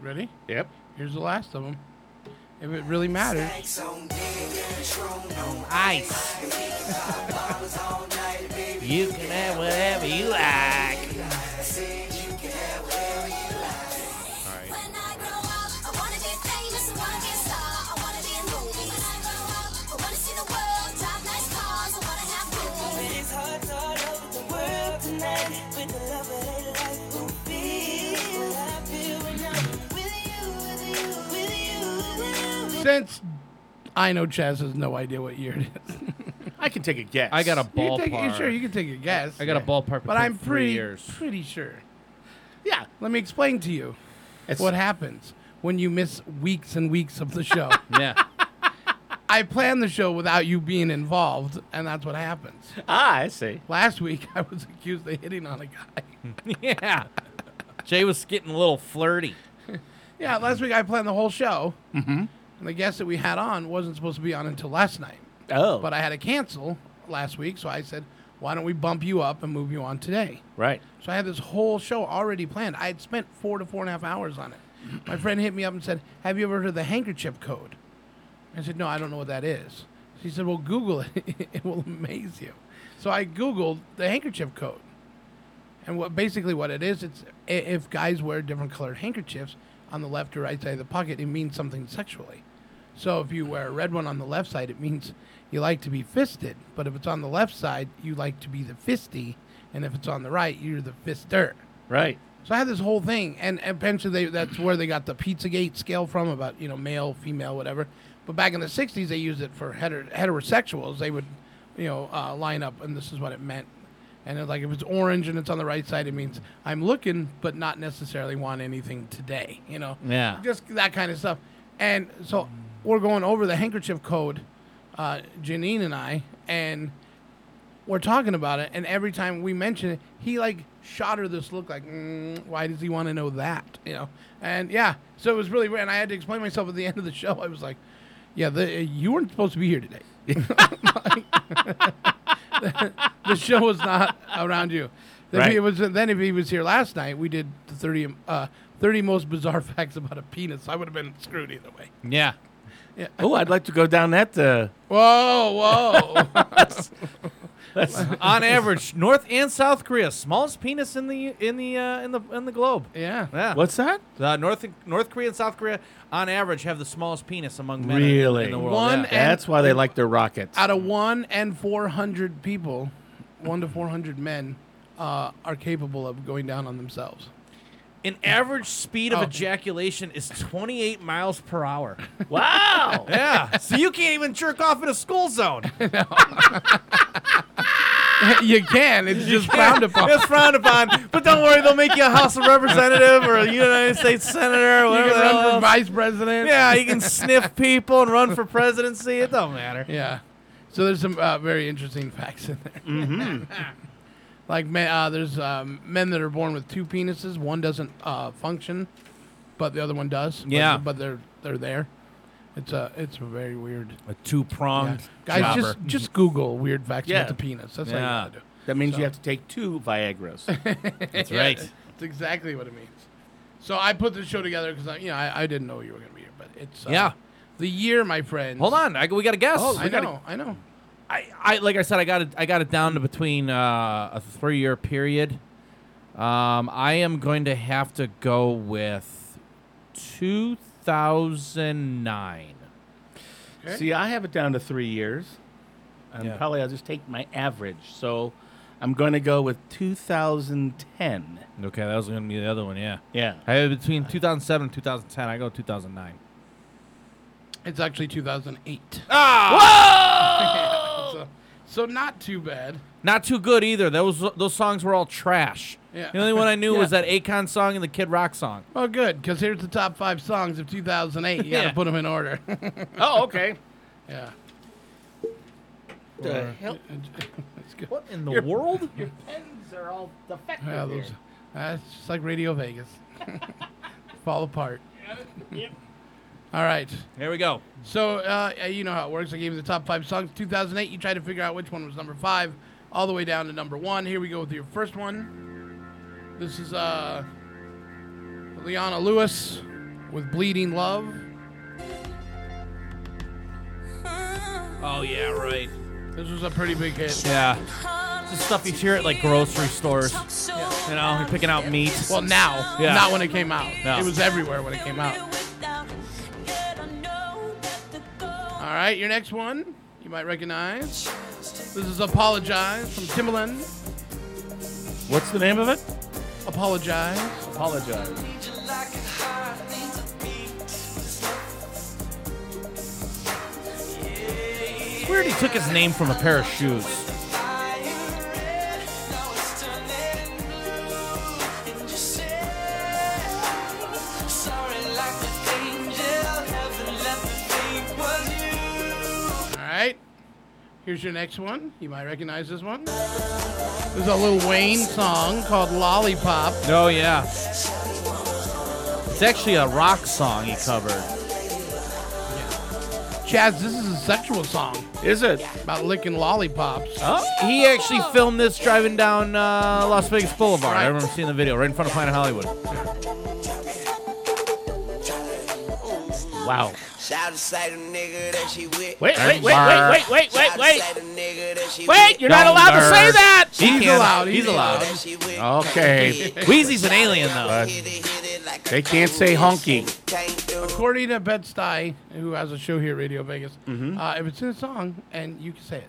Ready? Yep. Here's the last of them. If it really matters. Ice. you can have whatever you like. Since I know Chaz has no idea what year it is. I can take a guess. I got a You ballpark. take, you sure, you can take a guess. I got a ballpark But I'm between three pretty, years. pretty sure. Yeah. Let me explain to you It's- what happens when you miss weeks and weeks of the show. Yeah. I planned the show without you being involved, and that's what happens. Ah, I see. Last week, I was accused of hitting on a guy. yeah. Jay was getting a little flirty. yeah, last week I planned the whole show, Mm-hmm. And the guest that we had on wasn't supposed to be on until last night. Oh. But I had to cancel last week, so I said, why don't we bump you up and move you on today? Right. So I had this whole show already planned. I had spent four to four and a half hours on it. My friend hit me up and said, Have you ever heard of the handkerchief code? I said, No, I don't know what that is. She said, Well, Google it. it will amaze you. So I Googled the handkerchief code. And what basically what it is, it's if guys wear different colored handkerchiefs on the left or right side of the pocket, it means something sexually. So if you wear a red one on the left side, it means you like to be fisted. But if it's on the left side, you like to be the fisty, and if it's on the right, you're the fister. Right. So I had this whole thing, and eventually they, that's where they got the Pizzagate scale from about you know male, female, whatever. But back in the '60s, they used it for heter- heterosexuals. They would, you know, uh, line up, and this is what it meant. And it's like if it's orange and it's on the right side, it means I'm looking, but not necessarily want anything today. You know, Yeah. just that kind of stuff. And so we're going over the handkerchief code, uh, Janine and I, and we're talking about it. And every time we mention it, he like shot her this look like, mm, why does he want to know that? You know? And yeah, so it was really weird. And I had to explain myself at the end of the show. I was like, yeah, the, you weren't supposed to be here today. the show was not around you. If Right. he was, then if he was here last night, we did the 30, uh, 30 most bizarre facts about a penis. I would have been screwed either way. Yeah. Yeah. Oh, I'd like to go down that. Uh, Whoa, whoa. On average, North and South Korea, smallest penis in the in the uh, in the in the globe. Yeah. Yeah. What's that? Uh, North North Korea and South Korea, on average, have the smallest penis among men in- Really? in the world. One yeah. That's why they like their rockets. Out of one and 400 people, one to 400 men uh, are capable of going down on themselves. An average speed of Oh. ejaculation is 28 miles per hour. Wow. yeah. So you can't even jerk off in a school zone. you can. It's just frowned upon. It's frowned upon. But don't worry, they'll make you a House of Representative or a United States Senator or You can run hell for vice president. Yeah, you can sniff people and run for presidency. It don't matter. Yeah. So there's some uh, very interesting facts in there. Mhm. Like men, uh, there's um, men that are born with two penises. One doesn't uh, function, but the other one does. But- Yeah. But, they're they're there. It's a it's very weird. A two pronged Guys, jobber. just just Google weird facts Yeah. about the penis. That's all you gotta do. That means So- you have to take two Viagra's. That's Yeah, right. That's exactly what it means. So I put this show together because I, you know, I, I didn't know you were gonna be here, but it's uh, Yeah. the year, my friend. Hold on, I, we got a guess. Oh, I got know, I know. I, I like I said, I got it. I got it down to between uh, a three-year period. Um, I am going to have to go with 2009. Okay. See, I have it down to three years. And Yeah. probably I'll just take my average. So I'm going to go with 2010. Okay, that was going to be the other one. Yeah. Yeah. I have between 2007 and 2010. I go 2009. It's actually 2008. Ah! so, so not too bad. Not too good either. Those those songs were all trash. Yeah. The only one I knew Yeah. was that Akon song and the Kid Rock song. Oh, good, because here's the top five songs of 2008. You got to Yeah. put them in order. Oh, okay. yeah. The Or- hell? That's good. What in the Your- world? Your pens are all defective. Yeah, here. those, that's just like Radio Vegas. Fall apart. Yep. All right. Here we go. So, uh, you know how it works. I gave you the top five songs. 2008, you try to figure out which one was number five, all the way down to number one. Here we go with your first one. This is uh, Leona Lewis with Bleeding Love. Oh yeah, right. This was a pretty big hit. Yeah. It's the stuff you hear at like grocery stores. You know, you're picking out meat. Well, now, Yeah. not when it came out. No. It was everywhere when it came out. All right, your next one you might recognize. This is Apologize from Timbaland. What's the name of it? Apologize. Apologize. It's weird he took his name from a pair of shoes. Here's your next one. You might recognize this one. This is a Lil Wayne song called Lollipop. Oh yeah. It's actually a rock song he covered. Chaz, this is a sexual song. Is it? About licking lollipops. Oh. He actually filmed this driving down uh, Las Vegas Boulevard. I remember seeing the video right in front of Planet Hollywood. Wow. Shout say the nigga that she with. Wait, wait, wait, wait, wait, wait, wait, wait. Wait, you're not allowed to say that. He's allowed, He's he's allowed. Okay. Weezy's an alien, though. But they can't say honky. According to Bet Stuy, who has a show here at Radio Vegas, Mhm. uh, if it's in a song and you can say it,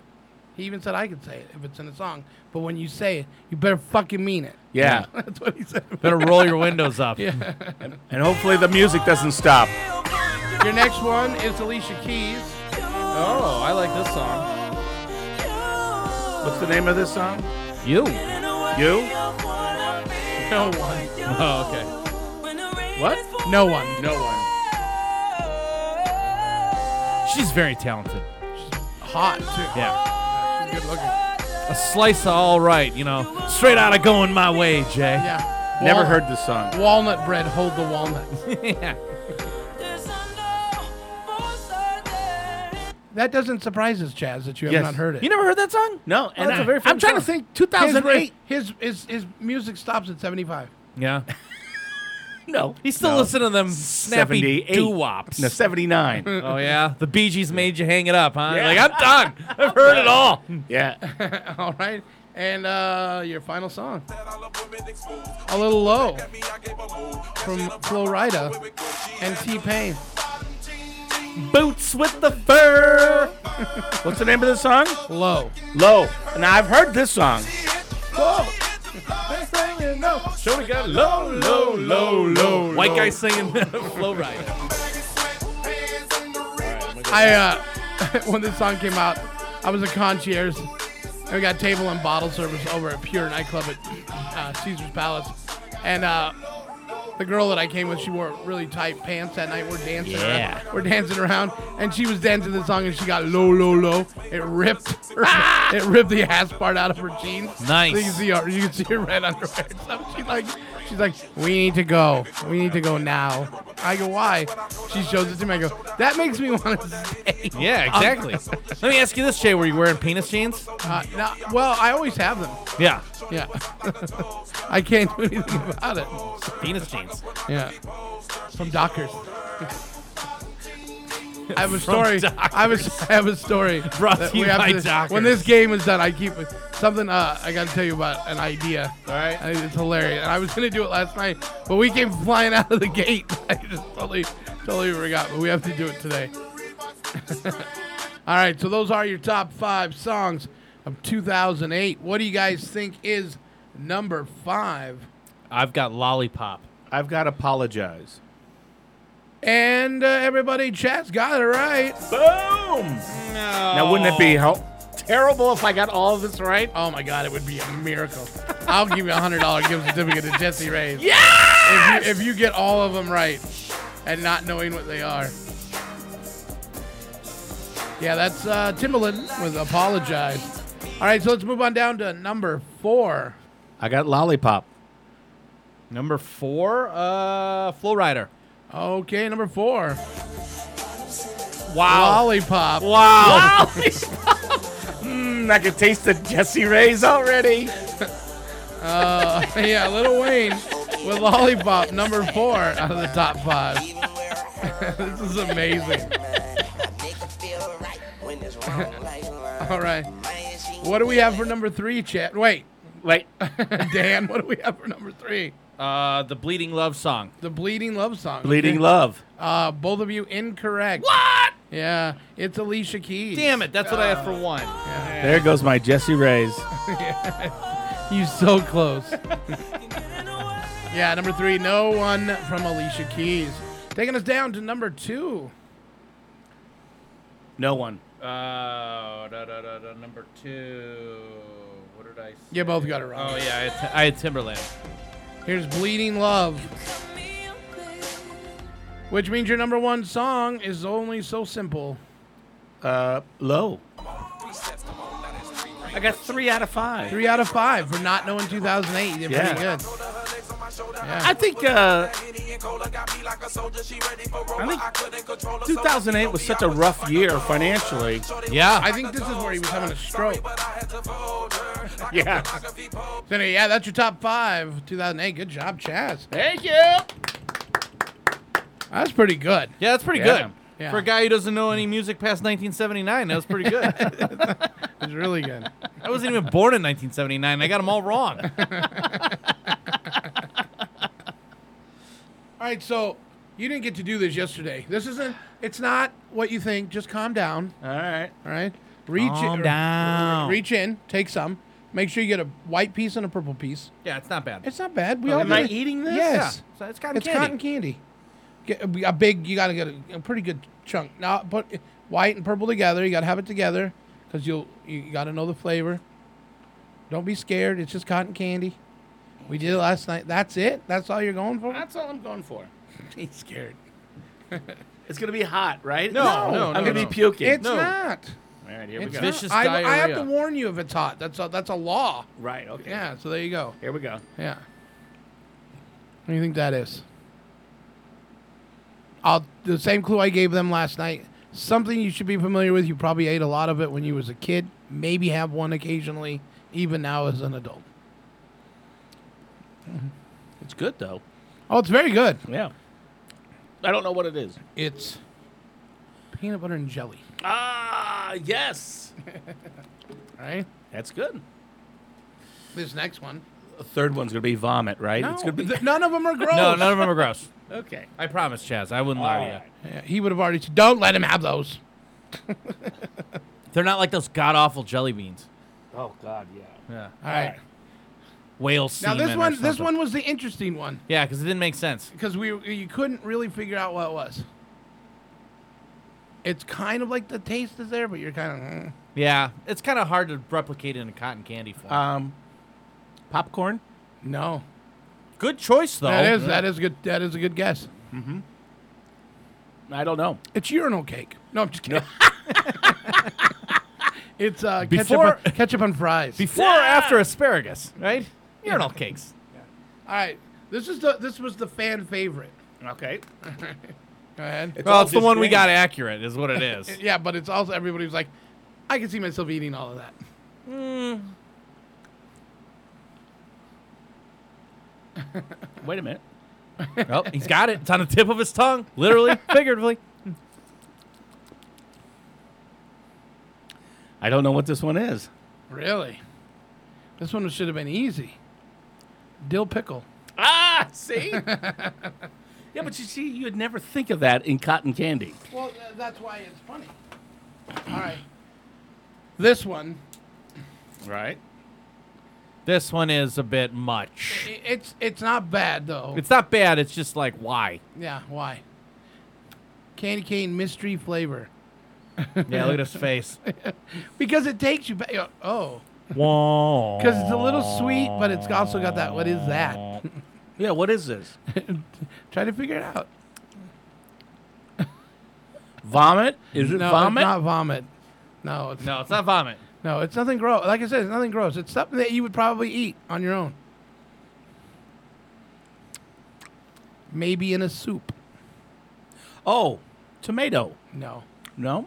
he even said I could say it if it's in a song. But when you say it, you better fucking mean it. Yeah. that's what he said. Better roll your windows up. Yeah. And hopefully the music doesn't stop. Your next one is Alicia Keys. Oh, I like this song. What's the name of this song? You. You? No one. Oh, okay. What? No one. No one. She's very talented. Hot too. Yeah. She's good looking. A slice of all right, you know. Straight out of going my way, Jay. Yeah. Never heard this song. Walnut bread, hold the walnut. yeah. That doesn't surprise us, Chaz, that you have Yes. not heard it. You never heard that song? No, and that's a I, very I'm famous trying to song. think. 2008. His, his his music stops at 75. Yeah. No. He's still No. listening to them snappy 78. doo wops. No, 79. Oh yeah, the Bee Gees made you hang it up, huh? Yeah. Like I'm done. I've heard it all. yeah. All right. And uh, your final song. A little low from Flo Rida and T Pain. Boots with the fur. What's the name of the song? Low. Low. And I've heard this song. Show me got low, low, low, low. White guy singing Flow Ride. I uh, when this song came out, I was a concierge. And we got table and bottle service over at Pure nightclub at uh, Caesar's Palace, and uh, the girl that I came with, she wore really tight pants that night. We're dancing, Yeah. around. we're dancing around, and she was dancing the song, and she got low, low, low. It ripped, her, ah! it ripped the ass part out of her jeans. Nice. So you can see her, you can see her red underwear and stuff. She's like, she's like, we need to go, we need to go now. I go, why? She shows it to me. I go, that makes me want to stay. Yeah, exactly. Let me ask you this, Jay. Were you wearing penis jeans? Uh, no, well, I always have them. Yeah. Yeah. I can't do anything about it. Penis jeans. Yeah. From Dockers. I have a story. I have a, I have a story. Brought that to you by to- Dockers. When this game is done, I keep something. Uh, I got to tell you about an idea. All right. I it's hilarious. And I was gonna do it last night, but we came flying out of the gate. I just totally, totally forgot. But we have to do it today. All right. So those are your top five songs of 2008. What do you guys think is number five? I've got lollipop. I've got apologize. And uh, everybody, chat's got it right. Boom. Now wouldn't it be how terrible if I got all of this right? Oh my God, it would be a miracle. I'll give you a hundred dollar gift certificate to Jesse Ray's. Yes! If you, if you get all of them right, and not knowing what they are. Yeah, that's uh, Timbaland with "Apologize." All right, so let's move on down to number four. I got lollipop. Number four, uh, Flo Rida. Okay, number four. Wow. Lollipop. Wow. Mm, I can taste the Jesse Ray's already. Uh, yeah, Lil Wayne with Lollipop, number four out of the top five. this is amazing. All right. What do we have for number three, Chad? Wait. Wait. Dan, what do we have for number three? Uh, the Bleeding Love song. The Bleeding Love song. Bleeding Okay. love. Uh, both of you incorrect. What? Yeah, it's Alicia Keys. Damn it, that's what I have for one. There goes my Jesse Ray's. You so close. yeah, number three, no one from Alicia Keys. Taking us down to number two. No one. Uh, da, da, da, da, number two. What did I say? You both got it wrong. Oh, yeah, I had, I had Timbaland. Here's Bleeding Love. Which means your number one song is only so simple. Uh, low. I got three out of five. Three out of five for not knowing 2008. You did Yeah. pretty good. Yeah. I think uh, I think 2008 was such a rough year financially. Yeah. I think this is where he was having a stroke. Yeah. So anyway, yeah, that's your top five, 2008. Good job, Chaz. Thank you. That's pretty good. Yeah, that's pretty Yeah. good. Yeah. For a guy who doesn't know any music past 1979, that was pretty good. It's really good. I wasn't even born in 1979. I got them all wrong. All right, so you didn't get to do this yesterday. This isn't. It's not what you think. Just calm down. All right. All right. Reach Calm in, down. Reach in. Take some. Make sure you get a white piece and a purple piece. Yeah, it's not bad. It's not bad. We Oh, all am I it. eating this? Yes. Yeah, so it's cotton it's candy. cotton candy. Get a, a big. You got to get a, a pretty good chunk. Now put white and purple together. You got to have it together because you'll you got to know the flavor. Don't be scared. It's just cotton candy. We did it last night. That's it. That's all you're going for. That's all I'm going for. He's scared. It's gonna be hot, right? No, no, I'm gonna no. be puking. It's not. All right, here It's we go. not. Vicious I, I have to warn you if it's hot. That's a, that's a law. Right. Okay. Yeah. So there you go. Here we go. Yeah. What do you think that is? I'll the same clue I gave them last night. Something you should be familiar with. You probably ate a lot of it when you was a kid. Maybe have one occasionally, even now as an adult. It's good though. Oh, it's very good. Yeah. I don't know what it is. It's peanut butter and jelly. Ah, yes. Right. That's good. This next one. The third one's gonna be vomit, right? No, it's gonna be none of them are gross. No, none of them are gross. okay. I promise, Chaz. I wouldn't lie to you. Yeah, he would have already. said, Don't let him have those. They're not like those god awful jelly beans. Oh God, yeah. Yeah. All right. Whale Now this one, this one was the interesting one Yeah, because it didn't make sense. because we you couldn't really figure out what it was. It's kind of like the taste is there, but you're kind of. mm. Yeah, it's kind of hard to replicate in a cotton candy form. Um, popcorn. No, Good choice though. that is that is good. That is a good guess. Mm-hmm. I don't know. It's urinal cake. No, I'm just kidding. it's uh, Before- ketchup, on, ketchup on fries. Before or after asparagus, right? Urinal cakes. All right, this is the this was the fan favorite. Okay. Go ahead. It's well, all it's the just one we got accurate, is what it is. Yeah, but it's also everybody was like, I can see myself eating all of that. Hmm. Wait a minute. oh, he's got it. It's on the tip of his tongue, literally, figuratively. I don't know what this one is. Really, this one should have been easy. Dill pickle. Ah, see. yeah, but you see, you'd never think of that in cotton candy. Well, that's why it's funny. All right, this one, Right. This one is a bit much. i- it's it's not bad though. It's not bad. It's just like why? yeah, why? Candy cane mystery flavor. Yeah, look at his face. because it takes you back. Oh, Whoa. Because it's a little sweet, but it's also got that. What is that? Yeah. What is this? Try to figure it out. Vomit? Is it no, vomit? It's not vomit. No, it's No, it's not vomit. No, it's nothing gross. Like I said, it's nothing gross. It's something that you would probably eat on your own. Maybe in a soup. Oh, tomato. No. No.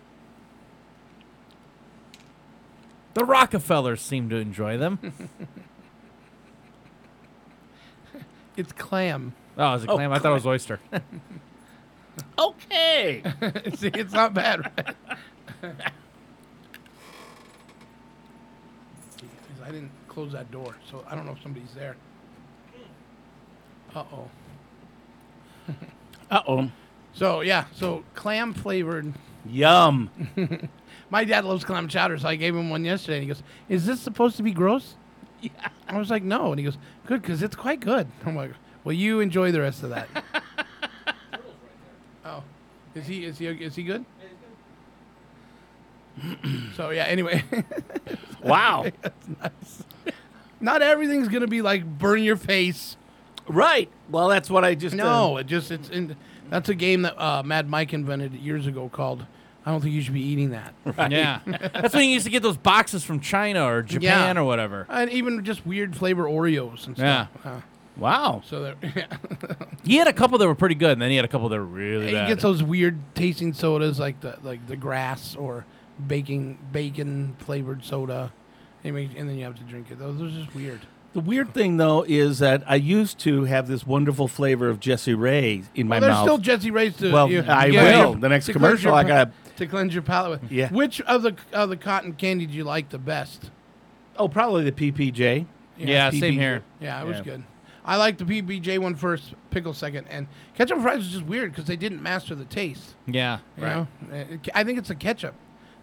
The Rockefellers seem to enjoy them. It's clam. Oh, is it Oh, clam? I thought it was oyster. Okay. See, it's not bad, right? I didn't close that door, so I don't know if somebody's there. Uh oh. Uh oh. So yeah, so clam flavored. Yum. My dad loves clam chowder, so I gave him one yesterday. And he goes, "Is this supposed to be gross?" Yeah. I was like, "No," and he goes, "Good, because it's quite good." I'm like, "Well, you enjoy the rest of that." oh, is he is he is he good? so yeah. Anyway. Wow. That's nice. Not everything's gonna be like burn your face. Right. Well, that's what I just. uh, No, it just it's in. That's a game that uh, Mad Mike invented years ago called. I don't think you should be eating that. Right. Yeah. That's when you used to get those boxes from China or Japan Yeah. or whatever. And even just weird flavor Oreos and stuff. Uh, Wow. so there, yeah. He had a couple that were pretty good, and then he had a couple that were really bad. he bad. gets those weird tasting sodas like the like the grass or baking bacon flavored soda. And, make- and then you have to drink it. Those are just weird. The weird thing, though, is that I used to have this wonderful flavor of Jesse Ray in my Well, there's mouth. still Jesse Ray's to. Well, you- I yeah, will. The next to cleanse commercial, your I pa- got to cleanse your palate with. Yeah. Which of the of the cotton candy do you like the best? Oh, probably the PPJ. Yeah, same here. Yeah, it was good. I like the PBJ one first, pickle second, and ketchup fries was just weird because they didn't master the taste. Yeah. You know, Uh, I think it's the ketchup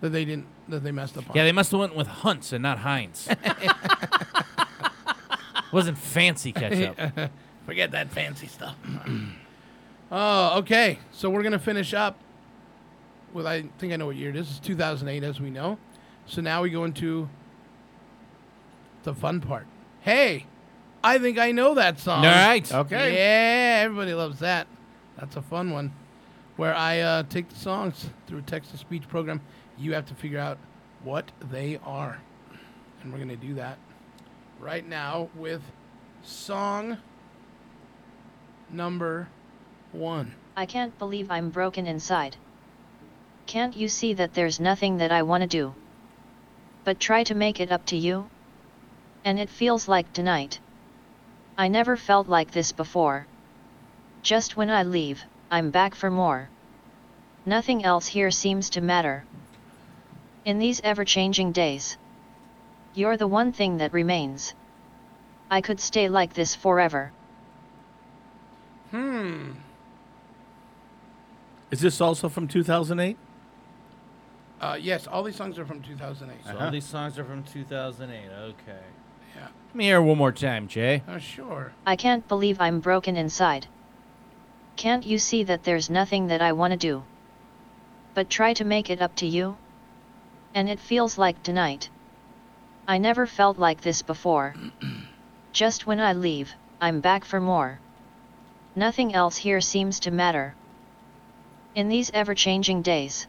that they didn't that they messed up on. Yeah, they must have went with Hunts and not Heinz. Wasn't fancy ketchup. Forget that fancy stuff. oh, okay. So we're gonna finish up with I think I know what year it is. It's 2008, as we know. So now we go into the fun part. Hey, I think I know that song. All right. Okay. Yeah, everybody loves that. That's a fun one. Where I uh, take the songs through a text to speech program. You have to figure out what they are, and we're gonna do that right now with song number one. I can't believe I'm broken inside. Can't you see that there's nothing that I want to do? But try to make it up to you? And it feels like tonight. I never felt like this before. Just when I leave, I'm back for more. Nothing else here seems to matter. In these ever changing days, you're the one thing that remains. I could stay like this forever. Hmm. Is this also from 2008? Uh, yes, all these songs are from 2008. So all these songs are from 2008. Okay. Yeah. Let me hear it one more time, Jay. Oh, sure. I can't believe I'm broken inside. Can't you see that there's nothing that I want to do? But try to make it up to you? And it feels like tonight. I never felt like this before. Just when I leave, I'm back for more. Nothing else here seems to matter. In these ever changing days,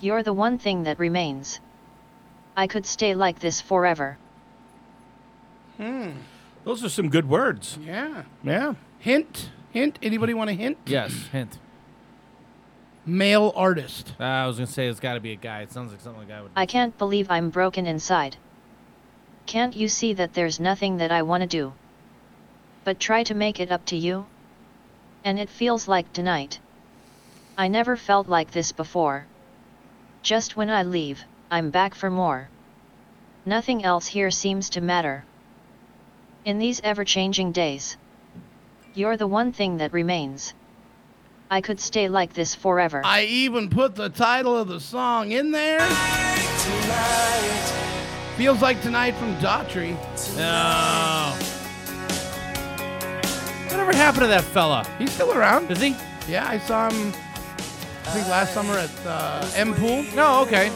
you're the one thing that remains. I could stay like this forever. Hmm. Those are some good words. Yeah. Yeah. Hint. Hint. Anybody want a hint? Yes, hint. Male artist. Uh, I was gonna say it's got to be a guy. It sounds like something a guy would. I can't believe I'm broken inside. Can't you see that there's nothing that I want to do? But try to make it up to you? And it feels like tonight. I never felt like this before. Just when I leave, I'm back for more. Nothing else here seems to matter. In these ever changing days, you're the one thing that remains. I could stay like this forever. I even put the title of the song in there. Feels like tonight from Daughtry. No. Whatever happened to that fella? He's still around. Is he? Yeah, I saw him. I think last summer at uh, M Pool. No, okay.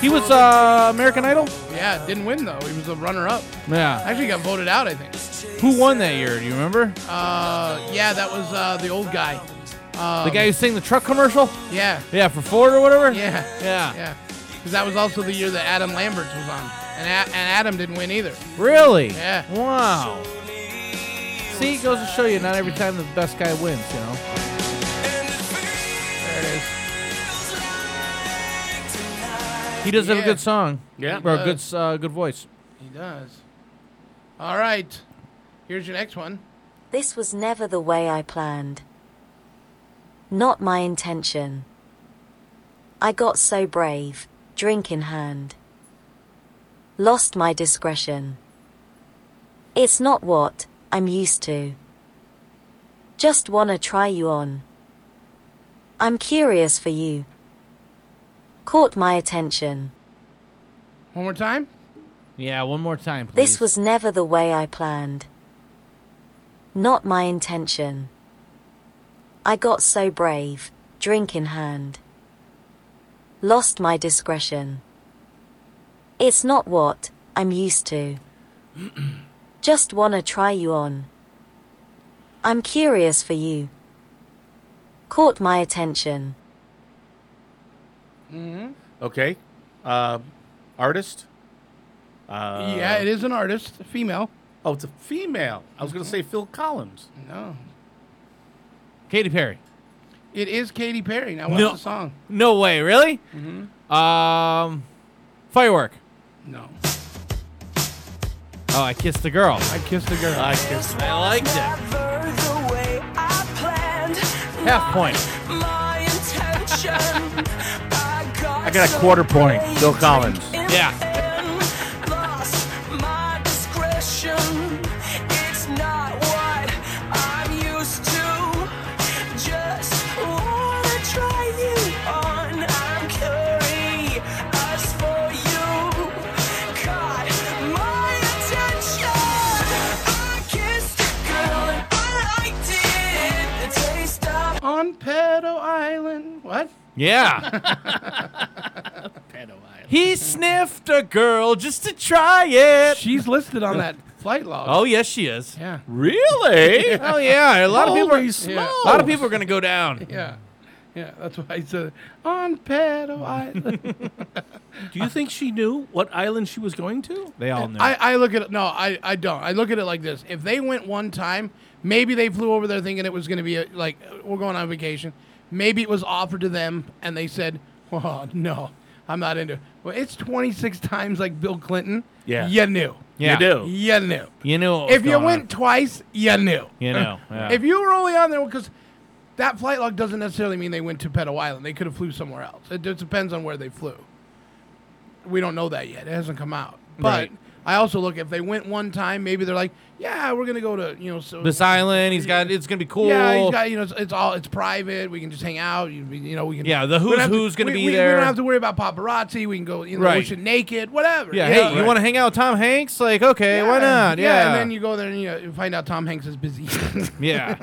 He was uh, American Idol. Yeah, didn't win though. He was a runner-up. Yeah. Actually, got voted out. I think. Who won that year? Do you remember? Uh, yeah, that was uh, the old guy. Um, the guy who sang the truck commercial? Yeah. Yeah, for Ford or whatever. Yeah. Yeah. Yeah. Because that was also the year that Adam Lamberts was on, and a- and Adam didn't win either. Really? Yeah. Wow. See, it goes to show you not every time the best guy wins. You know. He does have a good song. Yeah. Or a good, uh, good voice. He does. All right. Here's your next one. This was never the way I planned. Not my intention. I got so brave, drink in hand. Lost my discretion. It's not what I'm used to. Just wanna try you on. I'm curious for you. Caught my attention. One more time. Yeah, one more time, please. This was never the way I planned. Not my intention. I got so brave, drink in hand. Lost my discretion. It's not what I'm used to. Just wanna try you on. I'm curious for you. Caught my attention. Mm-hmm. Okay. Uh, artist? Uh, yeah, it is an artist, a female. Oh, it's a female. I was going to say Phil Collins. No. Katy Perry. It is Katy Perry. Now, what's No. the song? No way, really? Mhm. Um, firework. No. Oh, I kissed a girl. I kissed a girl. I kissed. I liked it. the way I planned. Half point. My intention. I got a quarter point. Bill Collins. Yeah. lost my discretion. It's not what I'm used to. Just wanna try you on. I'm curious for you. Caught my attention. I kissed a girl and I liked it. The taste of On Pedo Island. What? Yeah. he sniffed a girl just to try it. She's listed on that flight log. Oh yes, she is. Yeah. Really? Oh yeah! A lot of people. Are, Holy a lot of people are gonna go down. Yeah. Yeah, that's why I said on Pedo Island. Do you think she knew what island she was going to? They all knew. I, I look at it. No, I, I don't. I look at it like this. If they went one time, maybe they flew over there thinking it was going to be a, like we're going on vacation. Maybe it was offered to them, and they said, "Oh no, I'm not into." it. Well, it's 26 times like Bill Clinton. Yeah. you knew. Yeah. You do. You knew. you knew. what If was you going went on. twice, you knew. You know, uh, yeah. If you were only on there because that flight log doesn't necessarily mean they went to Pedo Island. They could have flew somewhere else. It just depends on where they flew. We don't know that yet. It hasn't come out. But Right. I also look if they went one time, maybe they're like, yeah, we're gonna go to you know so this island, he's got. It's gonna be cool. Yeah, he's got you know it's, it's all it's private. We can just hang out. You, you know we can. Yeah, the who's to- who's gonna we- be we, We don't have to worry about paparazzi. We can go you know Right. ocean naked, whatever. yeah. you Hey, know? you want to hang out with Tom Hanks? Like, okay, why not? Yeah. and then you go there and you, know, you find out Tom Hanks is busy. yeah.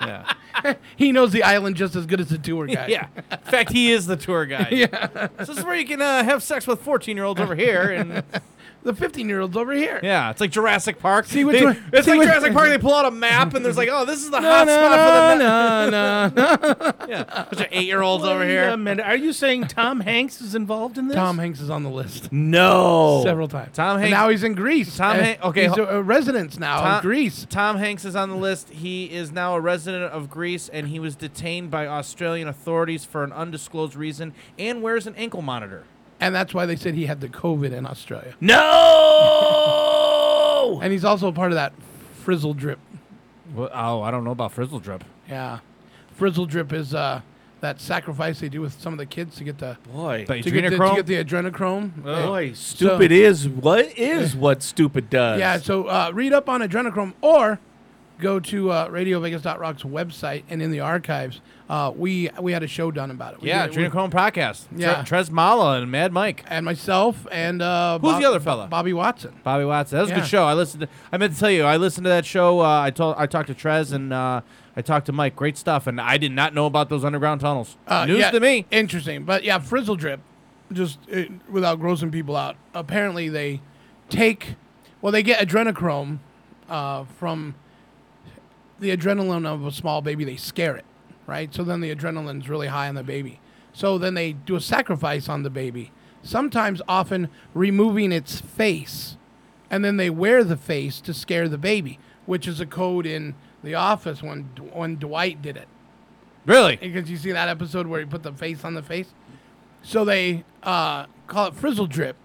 yeah. he knows the island just as good as the tour guide. Yeah. In fact, he is the tour guide. Yeah. So this is where you can uh, have sex with 14 year olds over here. And the 15 year olds over here. yeah, it's like Jurassic Park. See which They- one- It's see like which- Jurassic Park. They pull out a map and there's like, oh, this is the No, hot no, spot for the no, no, no. Yeah. Bunch of eight year olds over Wait here. a minute. Are you saying Tom Hanks is involved in this? Tom Hanks is on the list No. several times. Tom And Hanks- now he's in Greece. Tom Uh, Han- okay, he's ho- a, a resident now Tom- in Greece. Tom Hanks is on the list. He is now a resident of Greece, and he was detained by Australian authorities for an undisclosed reason, and wears an ankle monitor. And that's why they said he had the COVID in Australia. No. And he's also a part of that frizzle drip. Well, oh, I don't know about Frizzle Drip. Yeah. Frizzle drip is uh, that sacrifice they do with some of the kids to get the Boy. The to get the, to adrenochrome? get the adrenochrome. Boy, stupid is what is what stupid does. Yeah, so uh, read up on adrenochrome or go to uh, RadioVegas.rock's website and in the archives, uh, we we had a show done about it. We Yeah, Adrenochrome podcast. Yeah. Tre- Trez Mala and Mad Mike. and myself and uh, Who's Bob- the other fella? Bobby Watson. Bobby Watson. That was a good show. I listened. To, I meant to tell you, I listened to that show. Uh, I told, I talked to Trez and uh, I talked to Mike. Great stuff. And I did not know about those underground tunnels. Uh, News yeah, to me. Interesting, but yeah, frizzle drip. Just uh, without grossing people out. Apparently, they take well, they get adrenochrome uh, from the adrenaline of a small baby. They scare it, right? So then the adrenaline's really high on the baby. So then they do a sacrifice on the baby. Sometimes, often removing its face, and then they wear the face to scare the baby, which is a code in The Office when when Dwight did it. Really? Because you see that episode where he put the face on the face. So they uh, call it frizzle drip,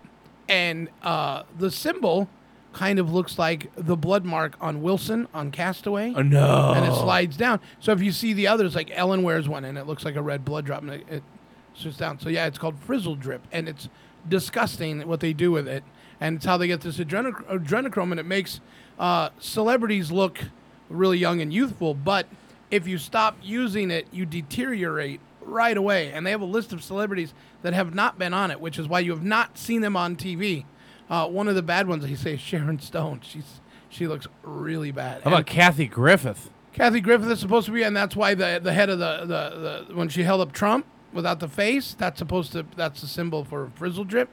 and uh, the symbol kind of looks like the blood mark on Wilson on Castaway. Oh, no. And it slides down. So if you see the others, like Ellen wears one, and it looks like a red blood drop, and it, it sits down. So yeah, it's called frizzle drip, and it's disgusting what they do with it, and it's how they get this adreno- adrenochrome, and it makes uh, celebrities look really young and youthful. But if you stop using it, you deteriorate right away. And they have a list of celebrities that have not been on it, which is why you have not seen them on TV. Uh, one of the bad ones, he say, is Sharon Stone. She's she looks really bad. How about And- Kathy Griffith? Kathy Griffith is supposed to be, and that's why the the head of the, the, the when she held up Trump without the face, that's supposed to that's the symbol for frizzle drip,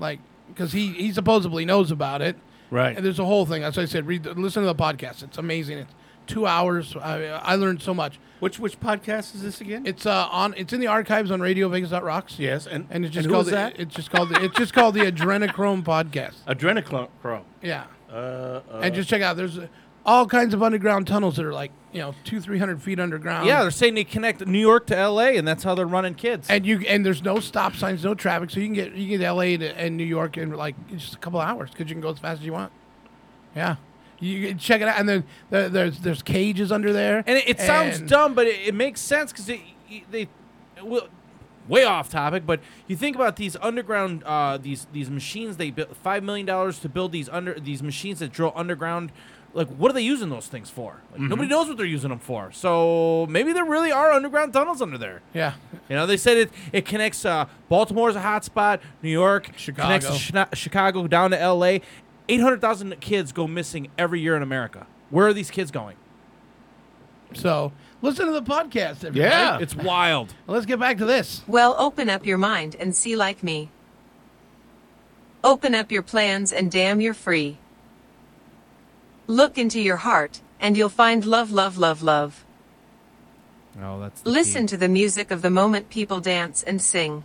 like because he he supposedly knows about it. Right. And there's a whole thing. As I said, read the, listen to the podcast. It's amazing. It's two hours. I, I learned so much. Which which podcast is this again? It's uh on it's in the archives on RadioVegas.rocks. Yes, and and it's just and called is the, that? it's just called the, it's just called the Adrenochrome podcast. Adrenochrome. Yeah. Uh, uh, and just check out. There's all kinds of underground tunnels that are like you know two, three hundred feet underground. Yeah, they're saying they connect New York to L.A. and that's how they're running kids. and you and there's no stop signs, no traffic, so you can get you can get L.A. to, and New York in like just a couple hours because you can go as fast as you want. Yeah, you can check it out, and then there, there's there's cages under there, And it, it sounds and- dumb, but it, it makes sense because they, they, well, way off topic. But you think about these underground, uh, these these machines. They built five million dollars to build these under these machines that drill underground. Like, what are they using those things for? Like, Mhm. Nobody knows what they're using them for. So maybe there really are underground tunnels under there. Yeah. You know, they said it it connects uh, Baltimore as a hotspot, New York, connects to Chicago. China- Chicago down to L.A. Eight hundred thousand kids go missing every year in America. Where are these kids going? So listen to the podcast. Everybody. it's wild. Let's get back to this. Well, open up your mind and see like me. Open up your plans and damn you're free. Look into your heart, and you'll find love, love, love, love. Oh, that's the Listen to the music of the moment people dance and sing.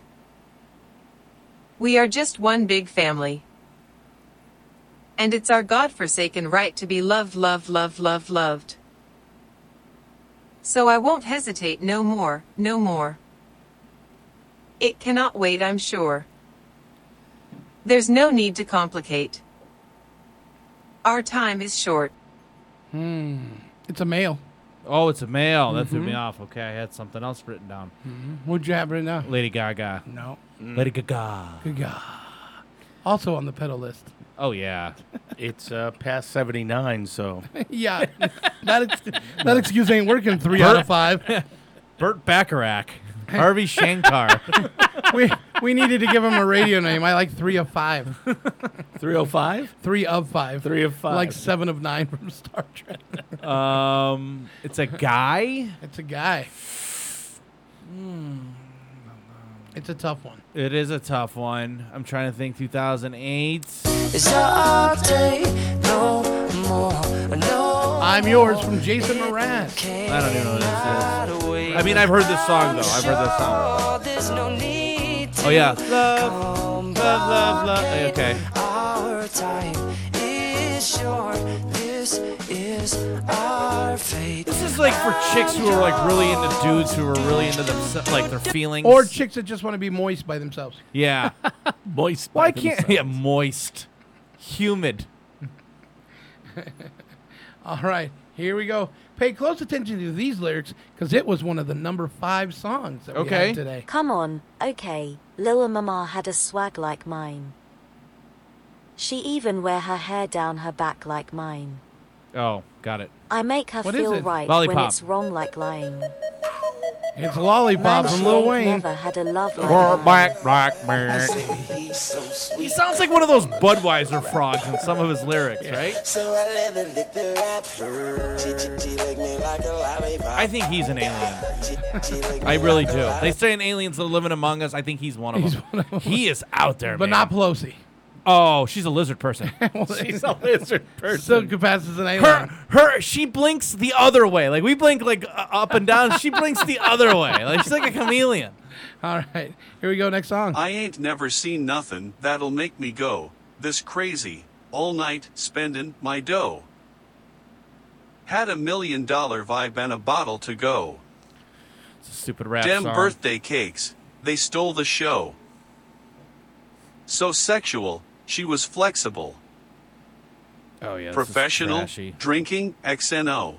We are just one big family. And it's our God-forsaken right to be loved, loved, loved, loved, loved. So I won't hesitate no more, no more. It cannot wait, I'm sure. There's no need to complicate. Our time is short. Hmm. It's a male. Oh, it's a male. That threw me Mhm. off. Okay, I had something else written down. What'd you have right now? Lady Gaga. No. Lady Gaga. Gaga. Also on the pedal list. Oh yeah. It's uh, past 79, so. yeah. that, ex- that excuse ain't working three out of five. Burt Bacharach. Harvey Shankar. we we needed to give him a radio name. I like three of five. 305? Three of five. Three of five. Like seven of nine from Star Trek. um, it's a guy. It's a guy. It's a tough one. It is a tough one. I'm trying to think. 2008. It's all day, no more, no. I'm yours from Jason Mraz. I don't even know what this is. I mean, I've heard this song though. I've heard this song. There's no need Oh yeah. Love, love, love, love. Okay. Our time is short. This is our fate. This is like for chicks who are like really into dudes who are really into themselves, like their feelings. Or chicks that just want to be moist by themselves. yeah, moist. Why can't yeah moist, humid? All right, here we go. Pay close attention to these lyrics because it was one of the number five songs that we Okay. had today. Come on, okay. Lil Mama had a swag like mine. She even wear her hair down her back like mine. Oh, got it. I make her What is feel it? right when Lollipop. it's wrong like lying. It's Lollipop Man, from she Lil ain't Wayne. never had a love like Or mine. black, black man. He sounds like one of those Budweiser frogs in some of his lyrics, right? So I let her lick the wrapper. She, she, she lick me like a lollipop. I think he's an alien. I really do. They say an aliens that are living among us. I think he's one of them. He is out there, But man. not Pelosi. Oh, she's a lizard person. She's a lizard person. Still could pass as an alien. Her, her, she blinks the other way. Like we blink like uh, up and down. She blinks the other way. Like she's like a chameleon. All right, here we go. Next song. I ain't never seen nothing that'll make me go this crazy all night spending my dough. Had a million dollar vibe and a bottle to go. It's a stupid rap Dem song. birthday cakes, they stole the show. So sexual, she was flexible. Oh yeah, Professional, drinking, XNO.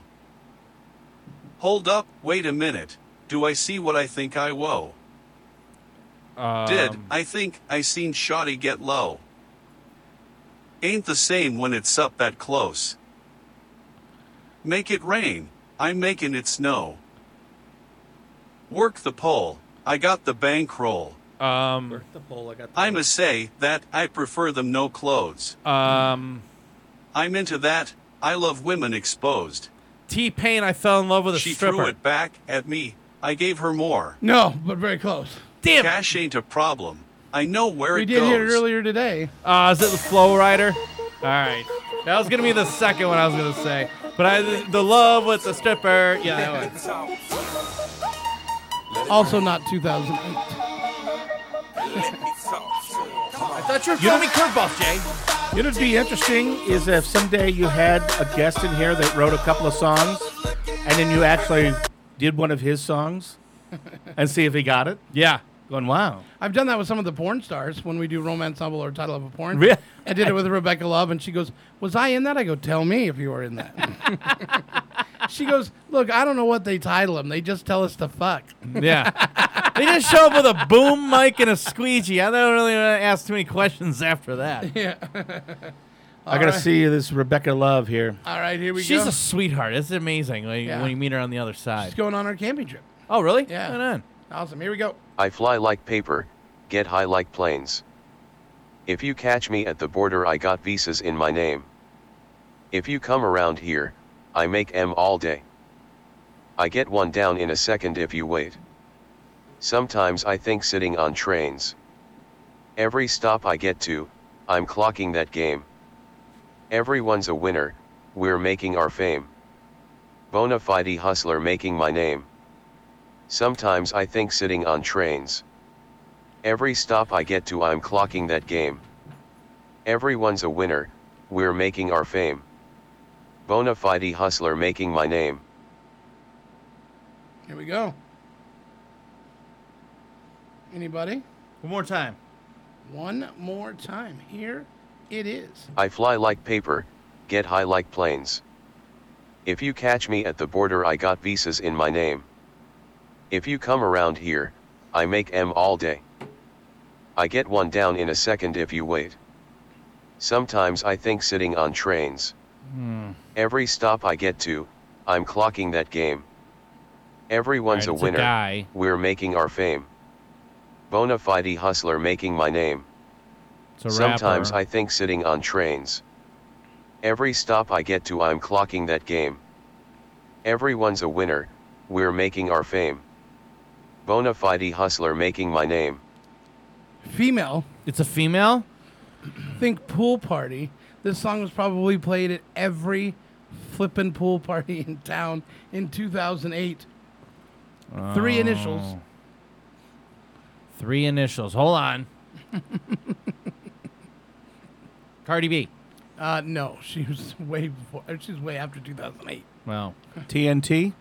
Hold up, wait a minute. Do I see what I think I woe? Did Um, I think I seen Shotty get low? Ain't the same when it's up that close. Make it rain, I'm making it snow. Work the pole, I got the bankroll. Um, the pole, I got I must say that I prefer them no clothes. Um, I'm into that. I love women exposed. T Pain, I fell in love with a she stripper. threw it back at me. I gave her more. No, but very close. Damn. Cash ain't a problem. I know where We it goes. We did goes. hear it earlier today. Uh, is it the Flo Rida? All right, that was gonna be the second one I was gonna say, but I the love with the stripper. Yeah, that one. Also not 2008. I thought you were throwing me curveballs, Jay. You know, what'd be interesting is if someday you had a guest in here that wrote a couple of songs, and then you actually did one of his songs, and see if he got it. Yeah. Going, wow. I've done that with some of the porn stars when we do romance novel or title of a porn. Really? I did it with Rebecca Love, and she goes, "Was I in that?" I go, "Tell me if you were in that." she goes, "Look, I don't know what they title them. They just tell us to fuck." Yeah. they just show up with a boom mic and a squeegee. I don't really want to ask too many questions after that. Yeah. I gotta right. see this Rebecca Love here. All right, here we She's go. She's a sweetheart. It's amazing when, you- Yeah. when you meet her on the other side. She's going on our camping trip. Oh, really? Yeah. Right on. Awesome. Here we go. I fly like paper, get high like planes. If you catch me at the border, I got visas in my name. If you come around here, I make M all day. I get one down in a second if you wait. Sometimes I think sitting on trains. Every stop I get to, I'm clocking that game. Everyone's a winner, we're making our fame. Bona fide hustler making my name. Sometimes I think sitting on trains. Every stop I get to, I'm clocking that game. Everyone's a winner, we're making our fame. Bona fide hustler making my name. Here we go. Anybody? One more time. One more time. Here it is. I fly like paper, get high like planes. If you catch me at the border, I got visas in my name. If you come around here, I make M all day. I get one down in a second if you wait. Sometimes I think sitting on trains. Hmm. Every stop I get to, I'm clocking that game. Everyone's Alright, a it's a winner, we're making our fame. Bona fide hustler making my name. Sometimes. I think sitting on trains. Every stop I get to, I'm clocking that game. Everyone's a winner, we're making our fame. Bona fide hustler making my name. Female. It's a female? Think pool party. This song was probably played at every flippin' pool party in town in 2008. Three initials. Oh. Three initials. Hold on. Cardi B. Uh, no, she was way before. She was way after 2008. Well, TNT.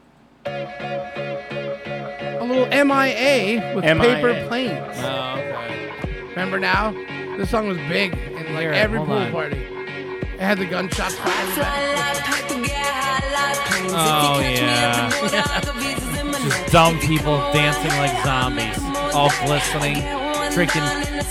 A little MIA with MIA. paper planes. Oh, okay. Remember now? This song was big in like Here, every pool on. party. It had the gunshots firing back. Oh, yeah. Just dumb people dancing like zombies. All glistening. Drinking,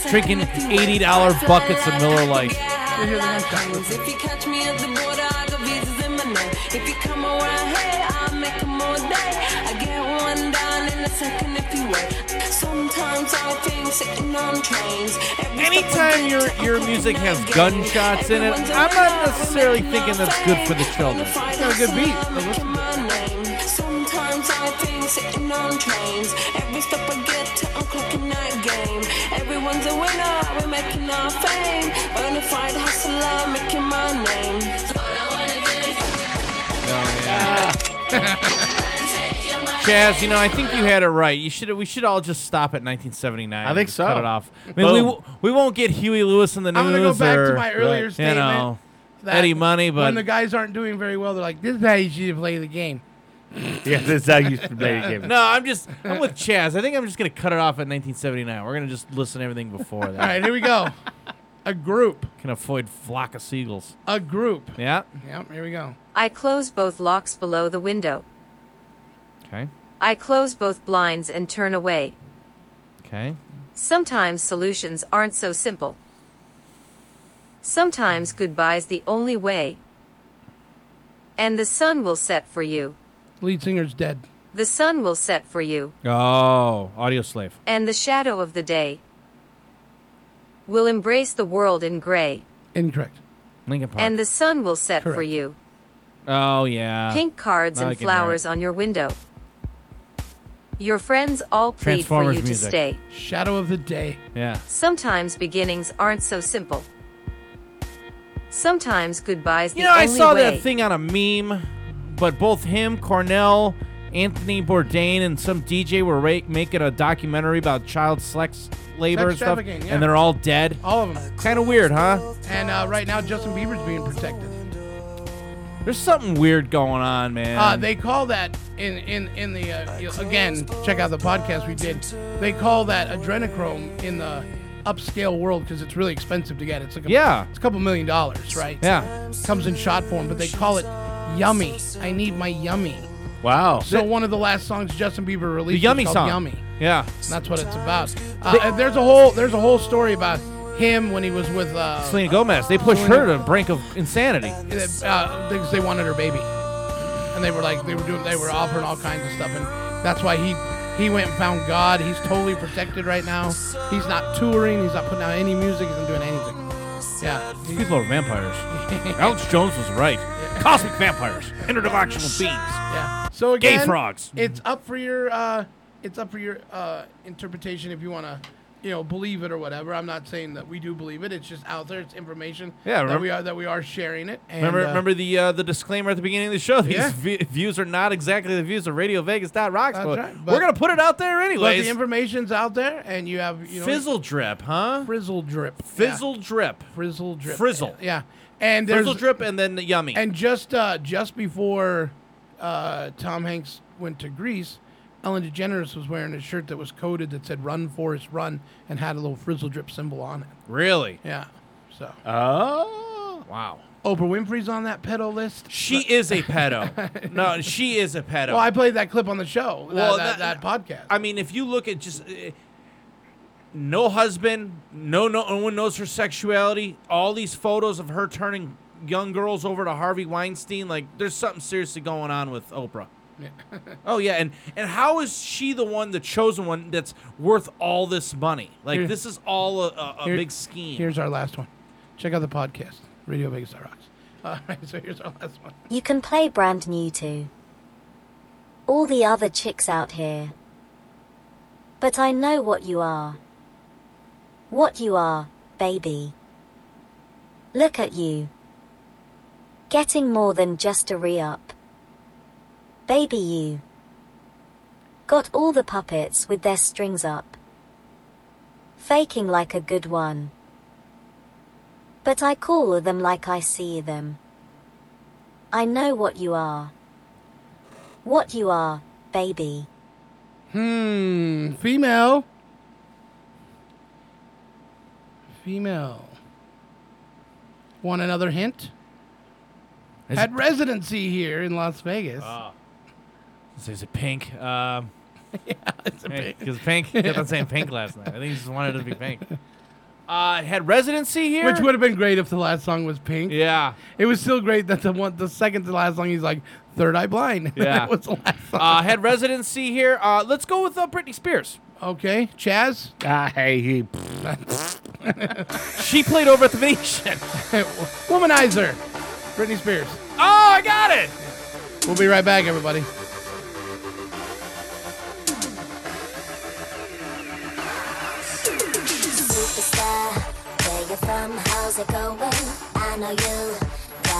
drinking $80 buckets of Miller Lite. You hear. If you catch me at the border, I got visas in my name. If you come around here, I'll make 'em all day. I get one down in a second if you wait. Sometimes I think sitting on trains. Anytime your your music has gunshots in it, I'm not necessarily thinking that's good for the children. It's got a good beat. My I think sitting on trains. Every step I get to, I'm clocking that game. Everyone's a winner, we're making our fame. Bonafide hustler, making my name. Oh, Chaz, you know, I think you had it right. You should we should all just stop at 1979. I think and so. Cut it off. I mean, we, w- we won't get Huey Lewis and the News. I'm gonna go back to my earlier you statement. know, that Eddie Money, when the guys aren't doing very well, they're like, "This is how you should play the game." Yeah, that's how you used play the game. no, I'm just I'm with Chaz. I think I'm just gonna cut it off at 1979. We're gonna just listen to everything before that. All right, here we go. A group. Can avoid flock of seagulls. A group. Yeah. Yep. Here we go. I close both locks below the window. Okay. I close both blinds and turn away. Okay. Sometimes solutions aren't so simple. Sometimes goodbye's the only way. And the sun will set for you. Lead singer's dead. The sun will set for you. Oh, Audioslave. And the shadow of the day will embrace the world in gray. Incorrect. Linkin Park. And the sun will set for Correct. you. oh yeah. Pink cards I and can hear it. flowers on your window. Your friends all plead for Transformers you to music. stay. Shadow of the day. Yeah. Sometimes beginnings aren't so simple. Sometimes goodbye's the You know, I only saw way. that thing on a meme, but both him, Cornell, Anthony Bourdain and some DJ were ra- making a documentary about child sex labor and stuff, yeah. and they're all dead. All of them. Kind of weird, huh? And uh, right now, Justin Bieber's being protected. There's something weird going on, man. Uh, they call that in in in the uh, again. Check out the podcast we did. They call that adrenochrome in the upscale world because it's really expensive to get. It's like a, Yeah. it's a couple million dollars, right? Yeah. comes in shot form, but they call it yummy. I need my yummy. Wow. So one of the last songs Justin Bieber released, the Yummy song. Yummy. Yeah. And that's what it's about. Uh, and there's a whole there's a whole story about him when he was with uh, Selena Gomez. They pushed Selena- her to the brink of insanity. uh, because they wanted her baby, and they were like they were doing they were offering all kinds of stuff, and that's why he he went and found God. He's totally protected right now. He's not touring. He's not putting out any music. He's not doing anything. Yeah, People are vampires. Alex Jones was right. Cosmic vampires, interdimensional beings. Yeah. So Gay again, frogs. It's up for your uh, it's up for your uh, interpretation if you want to, you know, believe it or whatever. I'm not saying that we do believe it. It's just out there. It's information. Yeah, that we are that we are sharing it. And, remember, uh, remember the uh, the disclaimer at the beginning of the show. These Yeah. v- views are not exactly the views of Radio Vegas. Rocks, That's but right, we're gonna put it out there But the information's out there, and you have you know Fizzle drip, huh? Frizzle drip. Fizzle drip. Frizzle drip. Frizzle. Yeah. And there's Frizzle drip and then the yummy. And just uh, just before uh, Tom Hanks went to Greece, Ellen DeGeneres was wearing a shirt that was coded that said "Run Forrest Run" and had a little frizzle drip symbol on it. Really? Yeah. So. Oh. Wow. Oprah Winfrey's on that pedo list. She is a pedo. no, she is a pedo. Well, I played that clip on the show. that- Well, that, that- that podcast. I mean, if you look at just uh, no husband, no, no, no one knows her sexuality. All these photos of her turning young girls over to Harvey Weinstein. Like, there's something seriously going on with Oprah. oh yeah, and and how is she the one, the chosen one, that's worth all this money? Like, Here- this is all a, a, a Here- big scheme. Here's our last one. Check out the podcast, Radio Vegas Rocks. All right, so here's our last one. You can play brand new too. All the other chicks out here. But I know what you are. What you are, baby. Look at you. Getting more than just a re up. Baby, you. Got all the puppets with their strings up. Faking like a good one. But I call them like I see them. I know what you are. What you are, baby. Hmm. Female. Female. Want another hint? Is Had it- residency here in Las Vegas. Oh. So is it pink? Um, yeah, it's a pink. Because pink. Kept on saying pink last night. I think he just wanted it to be pink. Uh, it had residency here. Which would have been great if the last song was Pink. Yeah. It was still great that the one, the second to last song, he's like Third Eye Blind. Yeah. that was the last song. uh, had residency here. Uh, let's go with uh, Britney Spears. Okay, Chaz. Ah, hey, he. she played over at the Venetian. Womanizer. Britney Spears. Oh, I got it. We'll be right back, everybody. Superstar, where you from? How's it going? I know you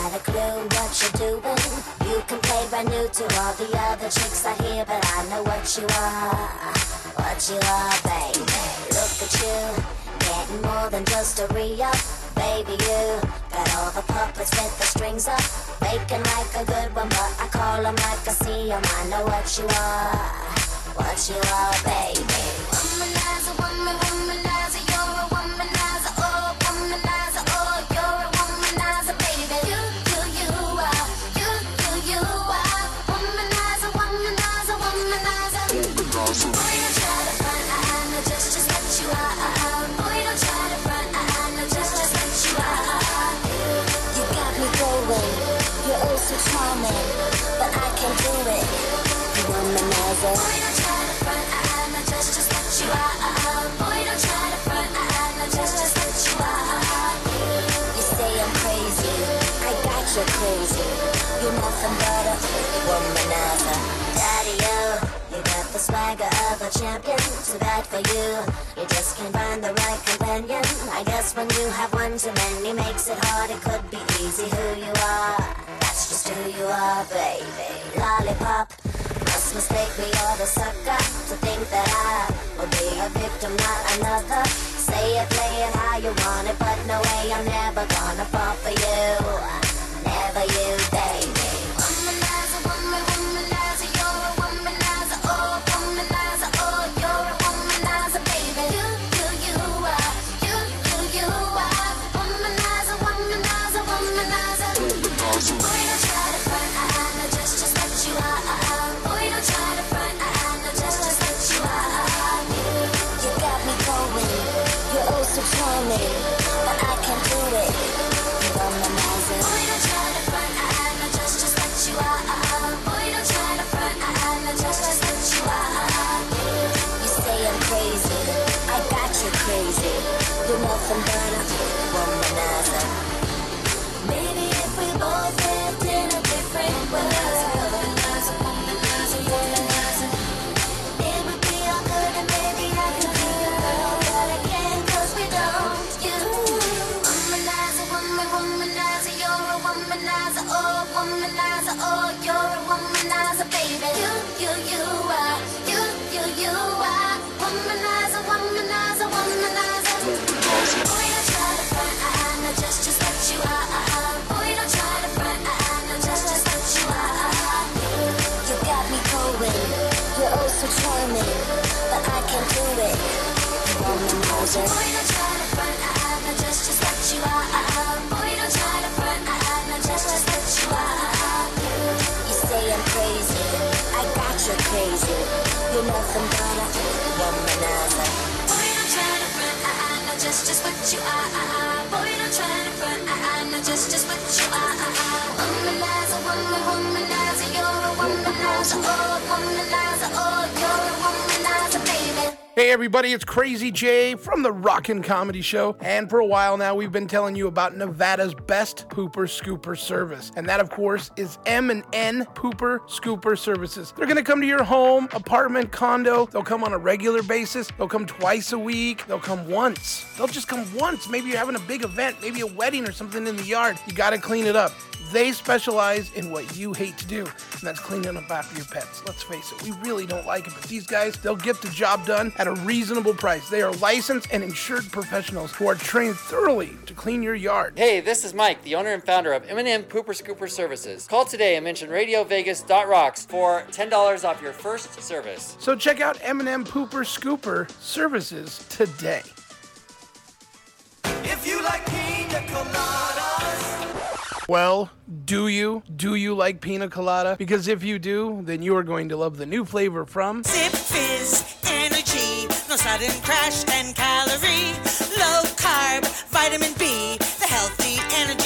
got a clue what you're doing. You can play brand new to all the other chicks I hear, but I know what you are, what you are, baby. Look at you, getting more than just a re-up. Baby, you got all the puppets with the strings up. Faking like a good one, but I call them like I see them. I know what you are, what you are, baby. Womanizer, woman, womanizer, swagger of a champion. Too bad for you, you just can't find the right companion. I guess when you have one too many makes it hard. It could be easy who you are. That's just who you are, baby. Lollipop, must mistake me or the sucker to think that I will be a victim, not another. Say it, play it how you want it, but no way I'm never gonna fall for you. Hey everybody, it's Crazy Jay from the Rockin' Comedy Show. And for a while now, we've been telling you about Nevada's best pooper scooper service. And that, of course, is M and N Pooper Scooper Services. They're gonna come to your home, apartment, condo. They'll come on a regular basis. They'll come twice a week. They'll come once. They'll just come once. Maybe you're having a big event, maybe a wedding or something in the yard. You gotta clean it up. They specialize in what you hate to do, and that's cleaning up after your pets. Let's face it, we really don't like it, but these guys, they'll get the job done at a reasonable price. They are licensed and insured professionals who are trained thoroughly to clean your yard. Hey, this is Mike, the owner and founder of M&M Pooper Scooper Services. Call today and mention RadioVegas.rocks for $10 off your first service. So check out M&M Pooper Scooper Services today. If you like pina coladas, Well, do you? Do you like pina colada? Because if you do, then you are going to love the new flavor from Zipfizz, energy, no sudden crash and calorie, low carb, vitamin B, the healthy energy.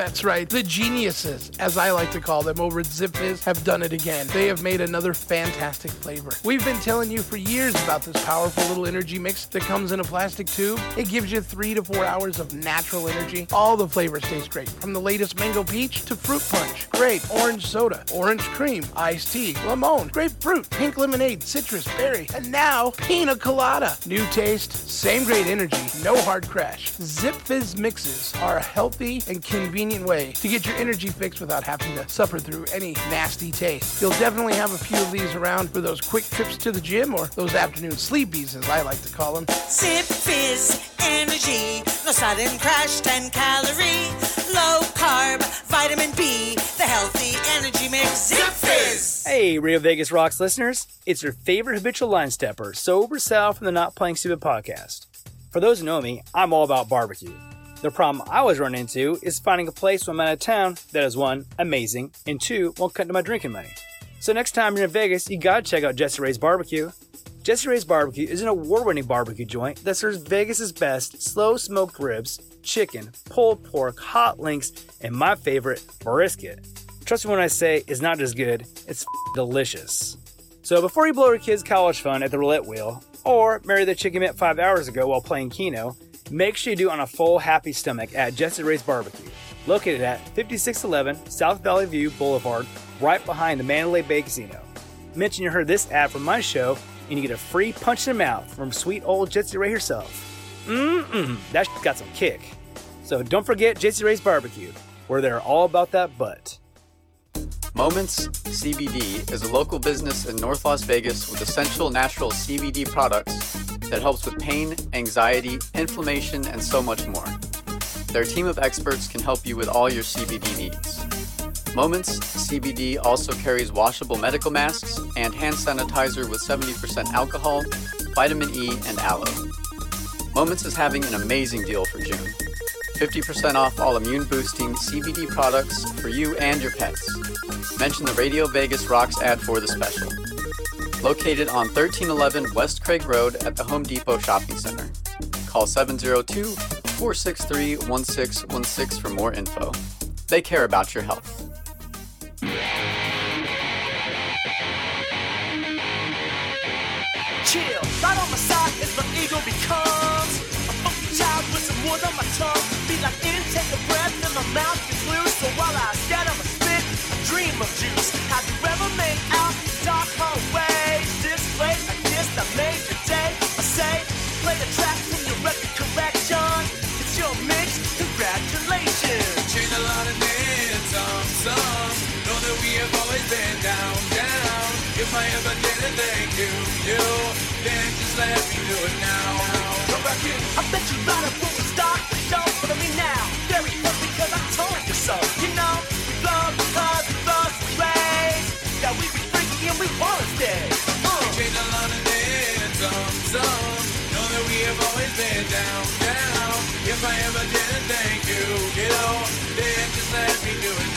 That's right. The geniuses, as I like to call them over at Zipfizz, have done it again. They have made another fantastic flavor. We've been telling you for years about this powerful little energy mix that comes in a plastic tube. It gives you three to four hours of natural energy. All the flavors taste great, from the latest mango peach to fruit punch, grape, orange soda, orange cream, iced tea, lemon, grapefruit, pink lemonade, citrus, berry, and now pina colada. New taste, same great energy, no hard crash. Zip Fizz mixes are a healthy and convenient way to get your energy fix without having to suffer through any nasty taste. You'll definitely have a few of these around for those quick trips to the gym or those afternoon sleepies, as I like to call them. Zipfizz, energy, no sudden crash and calorie, low carb, vitamin B, the healthy energy mix. Zipfizz. Hey, Rio Vegas Rocks listeners. It's your favorite habitual line stepper, Sober Sal from the Not Playing Stupid podcast. For those who know me, I'm all about barbecue. The problem I always run into is finding a place when I'm out of town that is one, amazing, and two, won't cut into my drinking money. So next time you're in Vegas, you gotta check out Jesse Ray's Barbecue. Jesse Ray's Barbecue is an award winning barbecue joint that serves Vegas' best slow smoked ribs, chicken, pulled pork, hot links, and my favorite, brisket. Trust me when I say it's not just good, it's delicious. So before you blow your kids' college fund at the roulette wheel, or marry the chick you met five hours ago while playing Keno, make sure you do it on a full, happy stomach at Jesse Ray's Barbecue, located at 5611 South Valley View Boulevard, right behind the Mandalay Bay Casino. Mention you heard this ad from my show, and you get a free punch in the mouth from sweet old Jesse Ray herself. Mmm, that got some kick. So don't forget Jesse Ray's Barbecue, where they're all about that butt. Moments CBD is a local business in North Las Vegas with essential natural CBD products that helps with pain, anxiety, inflammation, and so much more. Their team of experts can help you with all your CBD needs. Moments CBD also carries washable medical masks and hand sanitizer with 70% alcohol, vitamin E, and aloe. Moments is having an amazing deal for June. 50% off all immune boosting CBD products for you and your pets. Mention the Radio Vegas Rocks ad for the special. Located on 1311 West Craig Road at the Home Depot Shopping Center. Call 702 463 1616 for more info. They care about your health. Chill, right on my side as my ego becomes a funky child with some wood on my tongue. Be like intake a breath in my mouth If I ever didn't thank you, you know, then just let me do it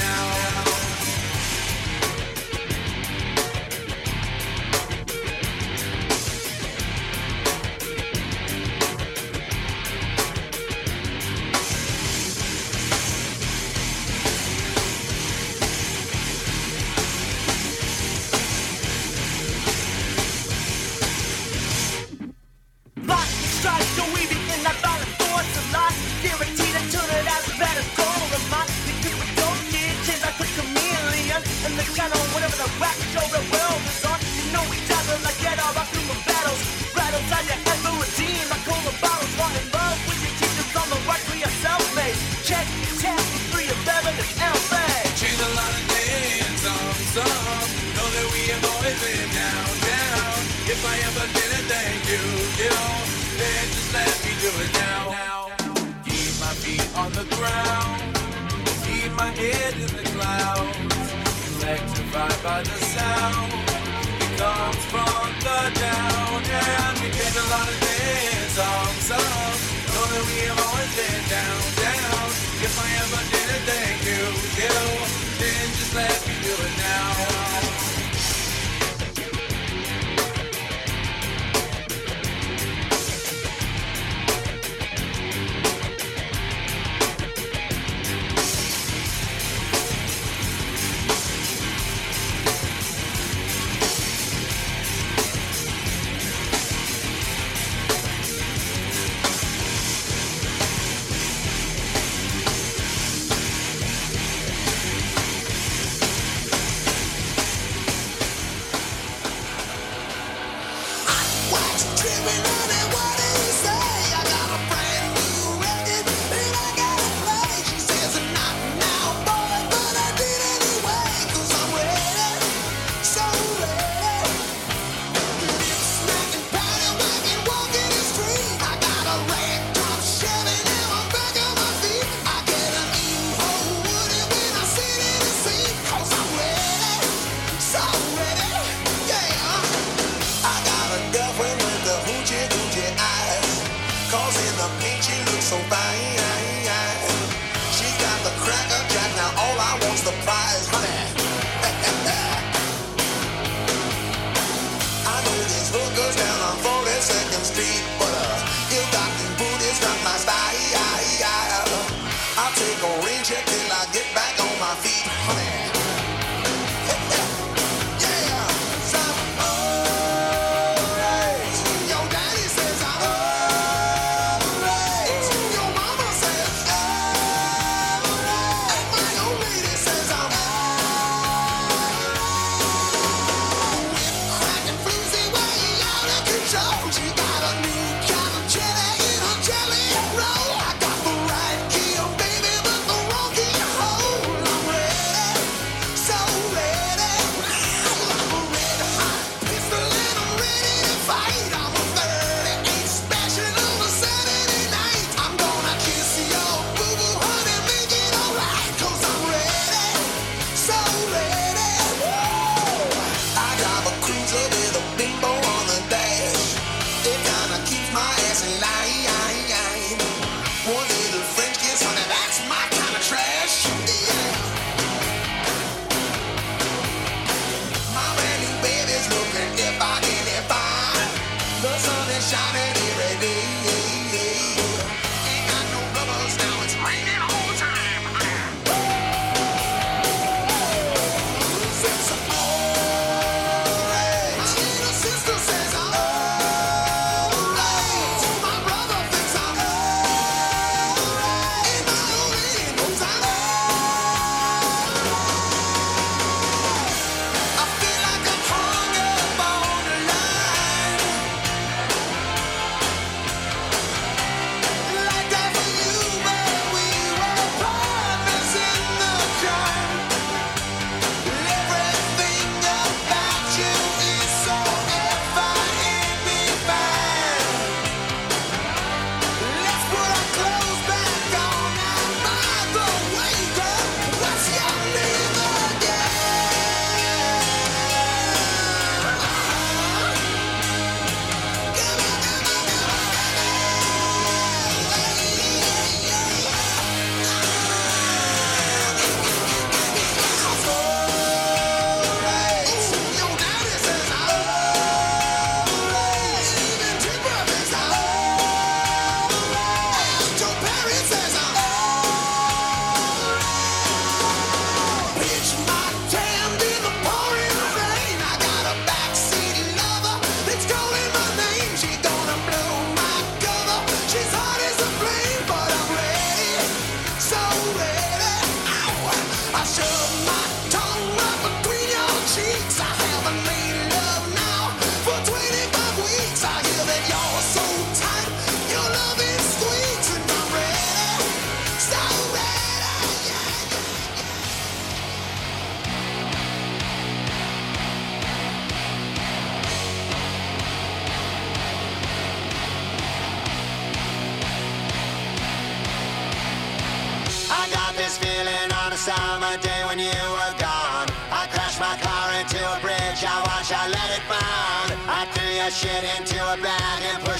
If I didn't thank you, you know, then just let me do it now. Keep my feet on the ground, keep my head in the clouds. Electrified by the sound, it comes from the down. And we change a lot of names, some, some. Know that we have always been down, down. If I ever didn't thank you, you, then just let me do it now.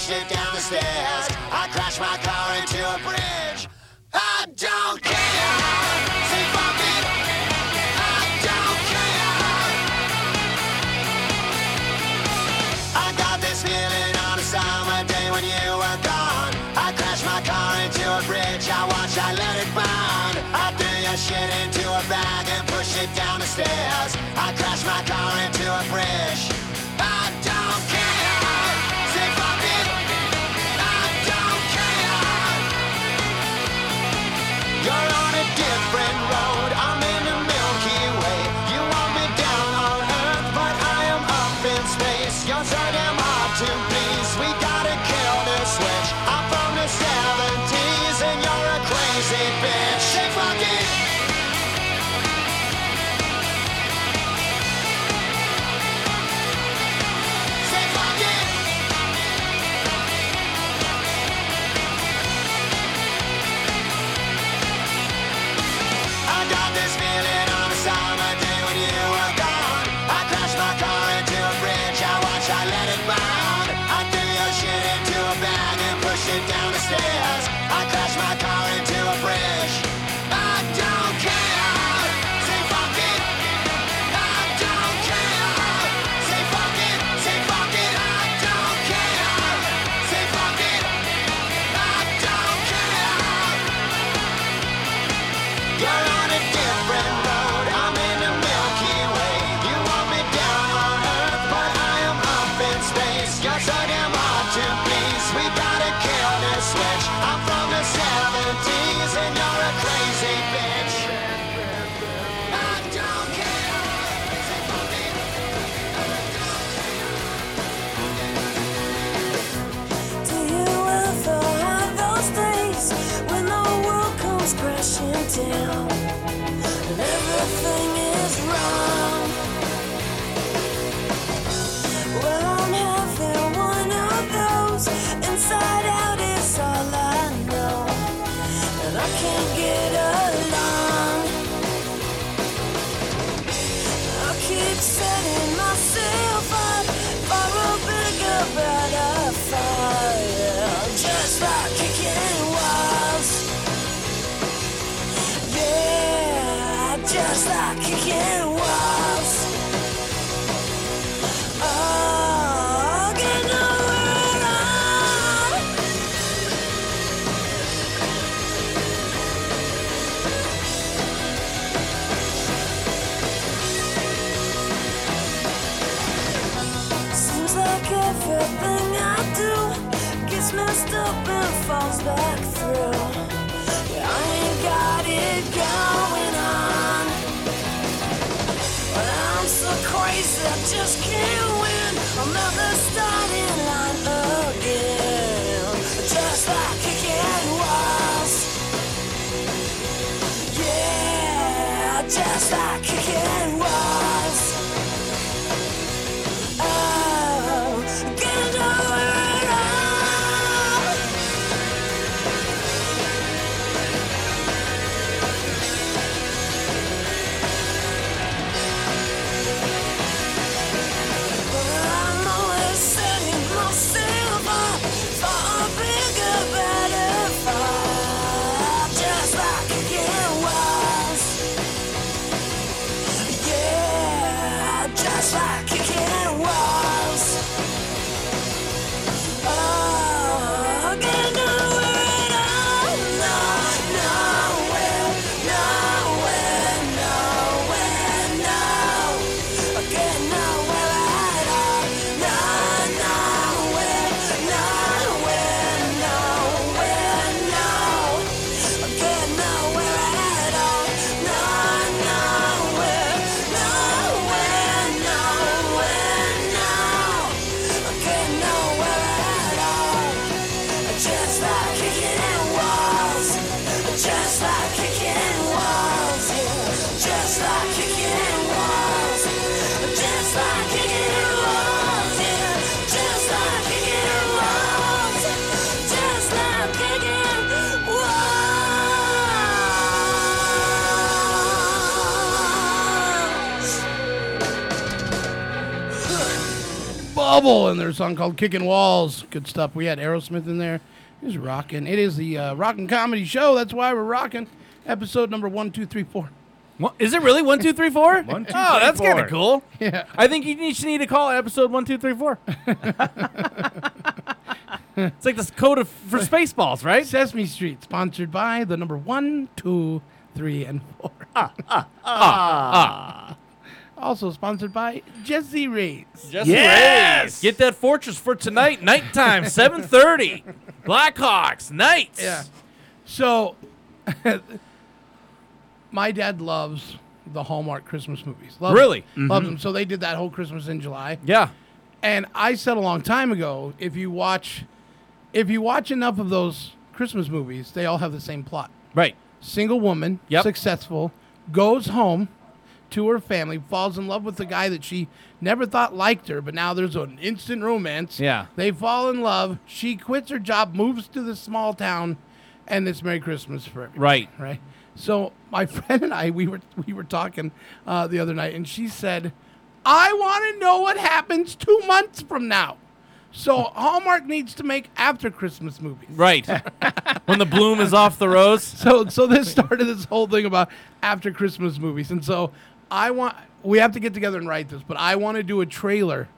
pushed it down the stairs. I crashed my car into a bridge. I don't care. Bubble and their song called "Kicking Walls." Good stuff. We had Aerosmith in there. He's rocking. It is the uh, rocking comedy show. That's why we're rocking. Episode number one, two, three, four. What, is it really one, two, three, four? One, two, oh, three, that's kind of cool. Yeah. I think you each need to call episode one, two, three, four. it's like this code of, for Spaceballs, right? Sesame Street, sponsored by the number one, two, three, and four. Ah, ah. Also sponsored by Jesse Ray's. Jesse Ray's. Get that fortress for tonight, nighttime, 7.30. Blackhawks, nights. Yeah. So, my dad loves the Hallmark Christmas movies. Loves Really? them. Loves Mhm. them. So they did that whole Christmas in July. Yeah. And I said a long time ago, if you watch, if you watch enough of those Christmas movies, they all have the same plot. Right. Single woman, yep. successful, goes home to her family, falls in love with the guy that she never thought liked her, but now there's an instant romance. Yeah. They fall in love. She quits her job, moves to the small town, and it's Merry Christmas for everybody. Right. Right. So my friend and I, we were we were talking uh, the other night, and she said, "I want to know what happens two months from now." So Hallmark needs to make after Christmas movies. Right. when the bloom is off the rose. So so this started this whole thing about after Christmas movies, and so I want we have to get together and write this, but I want to do a trailer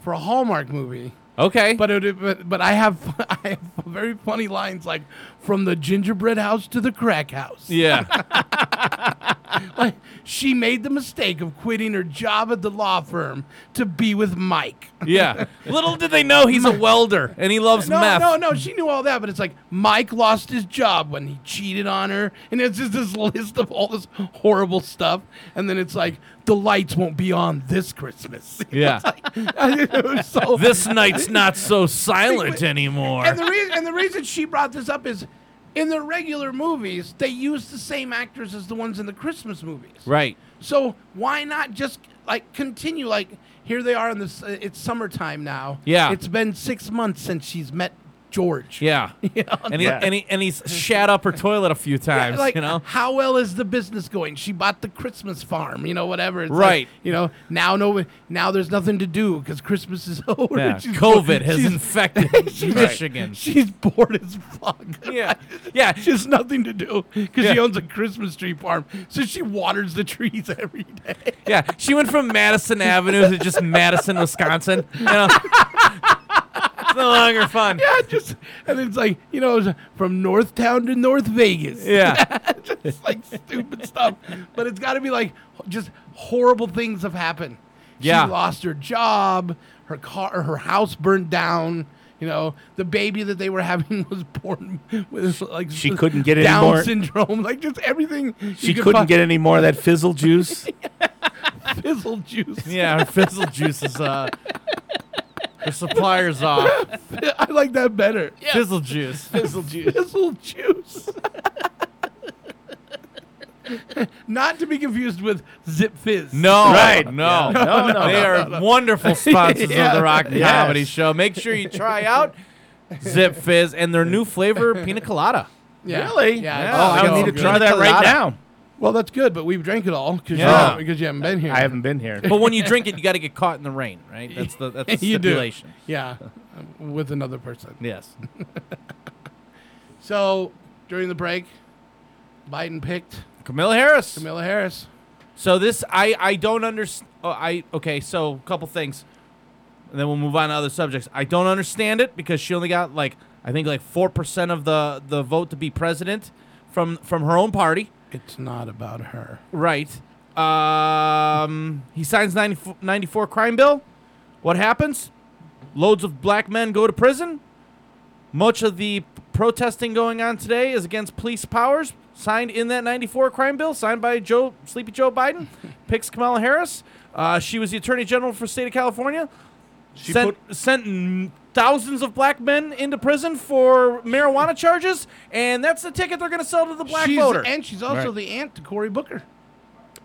for a Hallmark movie. Okay. But it, but, but I have I have very funny lines like from the gingerbread house to the crack house. Yeah. like she made the mistake of quitting her job at the law firm to be with Mike. Yeah. Little did they know he's a welder and he loves math. no, meth. No, no, she knew all that, but it's like Mike lost his job when he cheated on her, and it's just this list of all this horrible stuff, and then it's like the lights won't be on this Christmas. Yeah. It was so- this night's not so silent anymore. And the reason and the reason she brought this up is in the regular movies they use the same actors as the ones in the Christmas movies. Right. So why not just like continue like here they are in this uh, it's summertime now. Yeah. It's been 6 months since she's met George. Yeah. You know? And, he, and, he, and he's shat up her toilet a few Yeah, times, like you know? how well is the business going? She bought the Christmas farm, you know, whatever. It's like, Right. you know, now no, now there's nothing to do because Christmas is over. Yeah, COVID bored- has she's- infected she's- Michigan. She's bored as fuck. Yeah, yeah. She has nothing to do because she owns a Christmas tree farm, so she waters the trees every day. Yeah, she went from Madison Avenue to just Madison, Wisconsin. You know, it's no longer fun. Yeah, just and it's like you know, from North Town to North Vegas. Yeah. just like stupid stuff. But it's got to be like just horrible things have happened. Yeah. she lost her job, her car, her house burned down. You know, the baby that they were having was born with like She couldn't get any Down more- syndrome, like just everything. She could couldn't fi- get any more of that fizzle juice. fizzle juice. Yeah, her fizzle juice is uh, her supplier's off. I like that better. Fizzle juice. Fizzle juice. Fizzle juice. Not to be confused with Zipfizz. No, Right. no, Yeah. No, no, They no, are no, no. wonderful sponsors Yeah. of the Rockin' Yes. Comedy Show. Make sure you try out Zipfizz and their new flavor pina colada. Yeah. Really? Yeah. Oh, I it's need to good. try that right now. Well, that's good, but we've drank it all because Yeah. you, because you haven't been here. I haven't been here. But when you drink it, you got to get caught in the rain, right? That's the that's the You do. stipulation. Yeah, um, with another person. Yes. So during the break, Biden picked Kamala Harris. Kamala Harris. So this I I don't understand. Oh, I okay. So a couple things, and then we'll move on to other subjects. I don't understand it because she only got like I think like four percent of the the vote to be president from from her own party. It's not about her. Right. Um. He signs 94, 94 crime bill. What happens? Loads of black men go to prison. Much of the protesting going on today is against police powers. Signed in that 94 crime bill, signed by Joe Sleepy Joe Biden, picks Kamala Harris. Uh, she was the Attorney General for the state of California. She sent sent mm, thousands of black men into prison for marijuana charges, and that's the ticket they're going to sell to the black she's, voter. and she's also Right. the aunt to Cory Booker.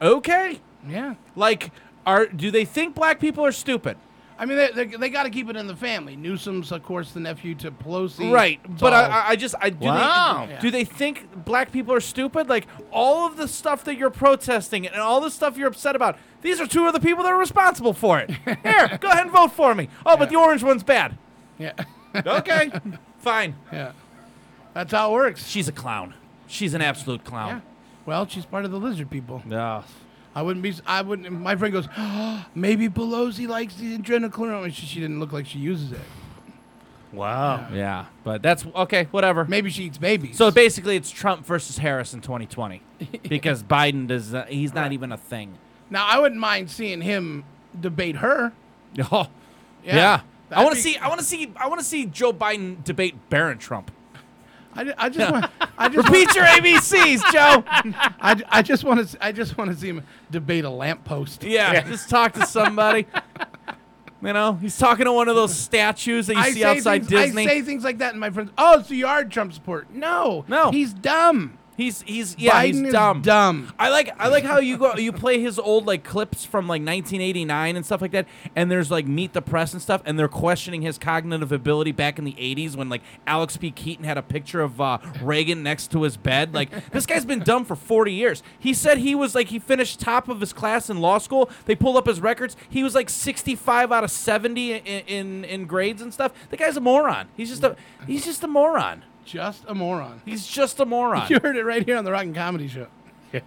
Okay. Yeah. Like, are do they think black people are stupid? I mean, they, they, they got to keep it in the family. Newsom's, of course, the nephew to Pelosi. Right, It's but all- I, I- just I do Wow. they do they think black people are stupid? Like all of the stuff that you're protesting and all the stuff you're upset about. These are two of the people that are responsible for it. Here, go ahead and vote for me. Oh, but the orange one's bad. yeah, Okay, fine. yeah. That's how it works. She's a clown. She's an absolute Yeah. clown. Well, she's part of the lizard people. Yeah. I wouldn't be. I wouldn't. My friend goes, oh, maybe Pelosi likes the adrenochrome. She, she didn't look like she uses it. Wow. Yeah, but that's okay. Whatever. Maybe she eats babies. So basically, it's Trump versus Harris in 2020 because Biden does. Uh, he's not even a thing. now I wouldn't mind seeing him debate her. Oh, Yeah, yeah. I want to be- see. I want to see. I want to see Joe Biden debate Barron Trump. I, I just want. I just Repeat want, your ABCs, Joe. I, I just want to. I just want to see him debate a lamppost. Yeah, just talk to somebody. You know, he's talking to one of those statues that you I see outside things, Disney. I say things like that, and my friends, oh, so you are Trump support? No, No. he's dumb. He's he's yeah, Biden he's dumb. dumb. I like I like how you go you play his old like clips from like 1989 and stuff like that, and there's like Meet the Press and stuff, and they're questioning his cognitive ability back in the 80s when like Alex P. Keaton had a picture of uh, Reagan next to his bed. Like this guy's been dumb for 40 years. He said he was like he finished top of his class in law school. They pulled up his records. He was like 65 out of 70 in in, in grades and stuff. The guy's a moron. He's just a he's just a moron. Just a moron. He's just a moron. You heard it right here on the Rockin' Comedy Show.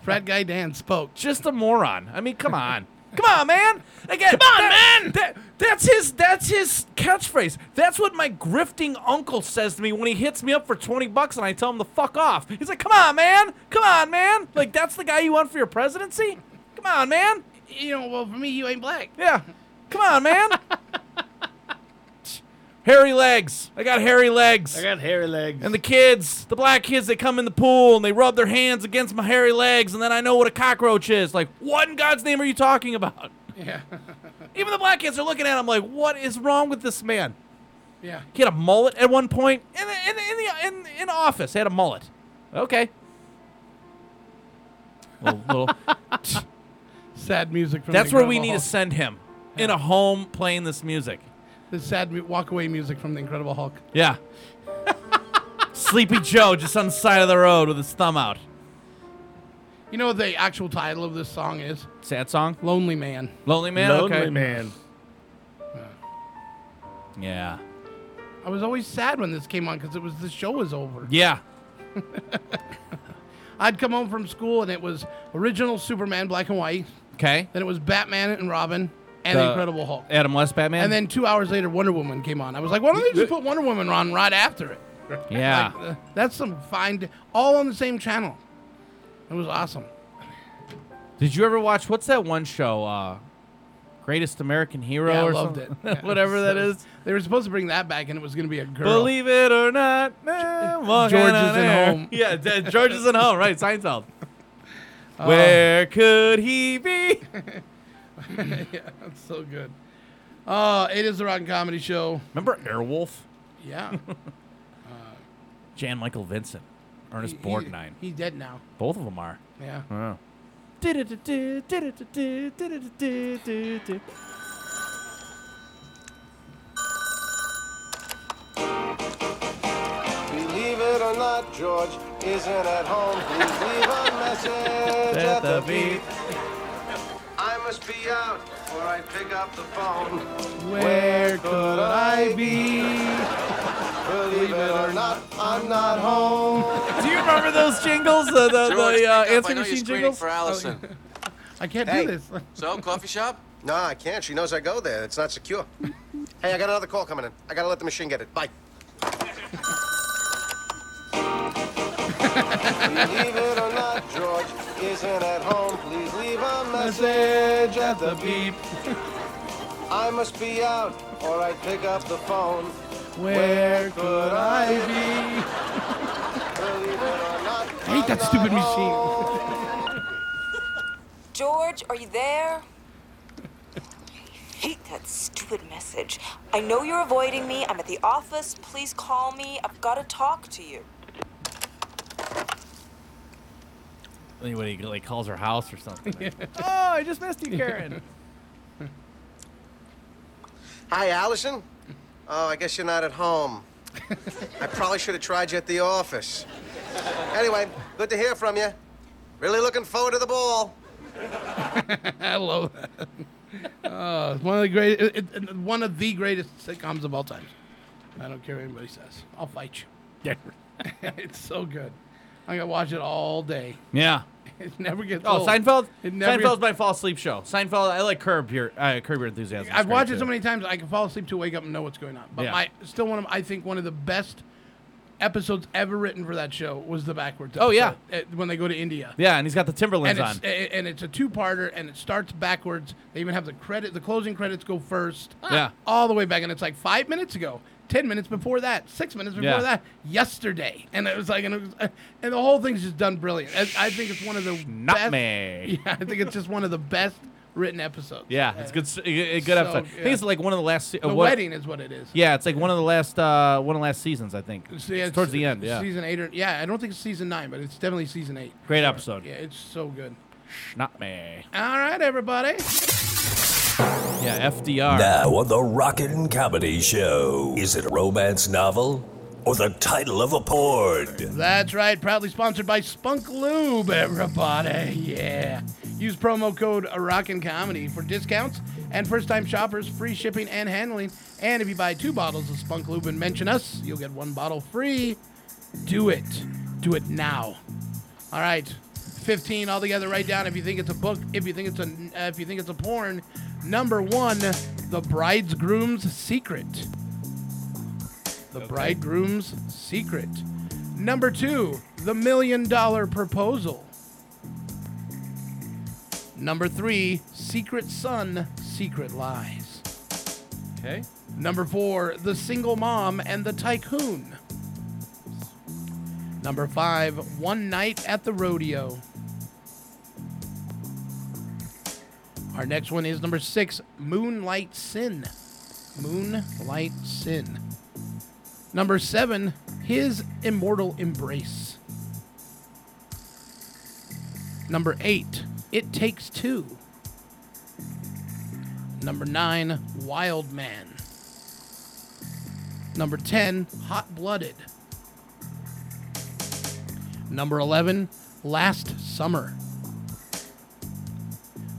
Frat guy Dan spoke. just a moron. I mean, come on. Come on, man. Again, come on, man. That, that's his that's his catchphrase. That's what my grifting uncle says to me when he hits me up for 20 bucks and I tell him to fuck off. He's like, "Come on, man. Come on, man." Like that's the guy you want for your presidency? Come on, man. You know, well, for me, you ain't black. Yeah. Come on, man. hairy legs. I got hairy legs. I got hairy legs. And the kids, the black kids, they come in the pool and they rub their hands against my hairy legs, and then I know what a cockroach is. Like, what in God's name are you talking about? Yeah. Even the black kids are looking at him like, what is wrong with this man? Yeah. He had a mullet at one point in the, in the, in, the, in, in office. He had a mullet. Okay. little, little, Sad music from that's where we need to send him in a home playing this music. The sad mu- walk away music from the Incredible Hulk. Yeah. Sleepy Joe just on the side of the road with his thumb out. You know what the actual title of this song is? Sad song? Lonely Man. Lonely Man? Lonely okay. man. Yeah. I was always sad when this came on because it was the show was over. Yeah. I'd come home from school and it was original Superman black and white. Okay. Then it was Batman and Robin and The Incredible Hulk. Adam West Batman? And then two hours later, Wonder Woman came on. I was like, why don't they just put Wonder Woman on right after it? Yeah. Like, uh, that's some fine, all on the same channel. It was awesome. Did you ever watch what's that one show? Uh, Greatest American Hero Yeah, I or loved something. it. Yeah, Whatever that so- is. They were supposed to bring that back, and it was going to be a girl. Believe it or not, man, walking George on is in air. home. Yeah, D- George is in home. Right, Seinfeld. Oh. Where could he be? yeah, that's so good. Oh, it is the Rockin' Comedy Show. Remember Airwolf? Yeah. Uh, Jan Michael Vincent, Ernest He- he- Borgnine. He's dead now. Both of them are. Yeah. Oh. Believe it or not, George isn't at home. Please leave a message at the beep. I must be out or I pick up the phone. Where could I be? Believe it or not, I'm not home. Do you remember those jingles? The, the, George, the uh, pick up. I answer know you're machine jingles? for Allison. I can't Hey. do this. So, coffee shop? No, I can't. She knows I go there. It's not secure. hey, I got another call coming in. I gotta let the machine get it. Bye. isn't at home. Please leave a message at the beep. I must be out or I'd pick up the phone. Where could I be? Believe it or not, I hate that stupid machine. George, are you there? I hate that stupid message. I know you're avoiding me. I'm at the office. Please call me. I've got to talk to you. Anybody like calls her house or something. oh, I just missed you, Karen. Hi, Allison. Oh, I guess you're not at home. I probably should have tried you at the office. Anyway, good to hear from you. Really looking forward to the ball. I love that. Oh, it's one of the great, it, it- one of the greatest sitcoms of all time. I don't care what anybody says. I'll fight you. Yeah. it's so good. I'm gonna watch it all day. Yeah. It never gets Oh, old. Seinfeld. It never Seinfeld's my fall asleep show. Seinfeld. I like Curb Your uh, Curb Your Enthusiasm. It's I've great, watched it too. so many times I can fall asleep to wake up and know what's going on. But Yeah. my still one of I think one of the best episodes ever written for that show was the backwards. Oh, yeah. episode, uh, when they go to India. Yeah, and he's got the Timberlands and on. it's, a- and it's a two-parter, and it starts backwards. They even have the credit, the closing credits go first. Yeah. all the way back, and it's like five minutes ago, ten minutes before that, six minutes before Yeah. that, yesterday, and it was like, and, it was, uh, and the whole thing's just done brilliant. I, I think it's one of the best. me. Yeah, I think it's just one of the best written episodes. Yeah, it's good. s- A a good So, episode. I think it's like one of the last. uh, The what- wedding is what it is. Yeah, it's like one of the last. Uh, one of the last seasons, I think. So, yeah, It's towards the end. Yeah. season eight or yeah, I don't think it's season nine, but it's definitely season eight. Great episode. Yeah, it's so good. Not me. All right, everybody. Yeah, FDR. Now on the Rockin' Comedy Show. Is it a romance novel or the title of a porn? That's right. Proudly sponsored by Spunk Lube, everybody. Yeah. Use promo code Rockin' Comedy for discounts and first-time shoppers free shipping and handling. And if you buy two bottles of Spunk Lube and mention us, you'll get one bottle free. Do it. Do it now. All right. 15 altogether. Write down if you think it's a book, if you think it's a uh, if you think it's a porn. Number 1, The Bridegroom's Secret. The Bridegroom's Secret. Number 2, The Million Dollar Proposal. Number 3, Secret Son, Secret Lies. Okay. Number 4, The Single Mom and the Tycoon. Number 5, One Night at the Rodeo. Our next one is number 6, Moonlight Sin. Moonlight Sin. Number 7, His Immortal Embrace. Number 8, It Takes Two. Number 9, Wild Man. Number 10, Hot Blooded. Number 11, Last Summer.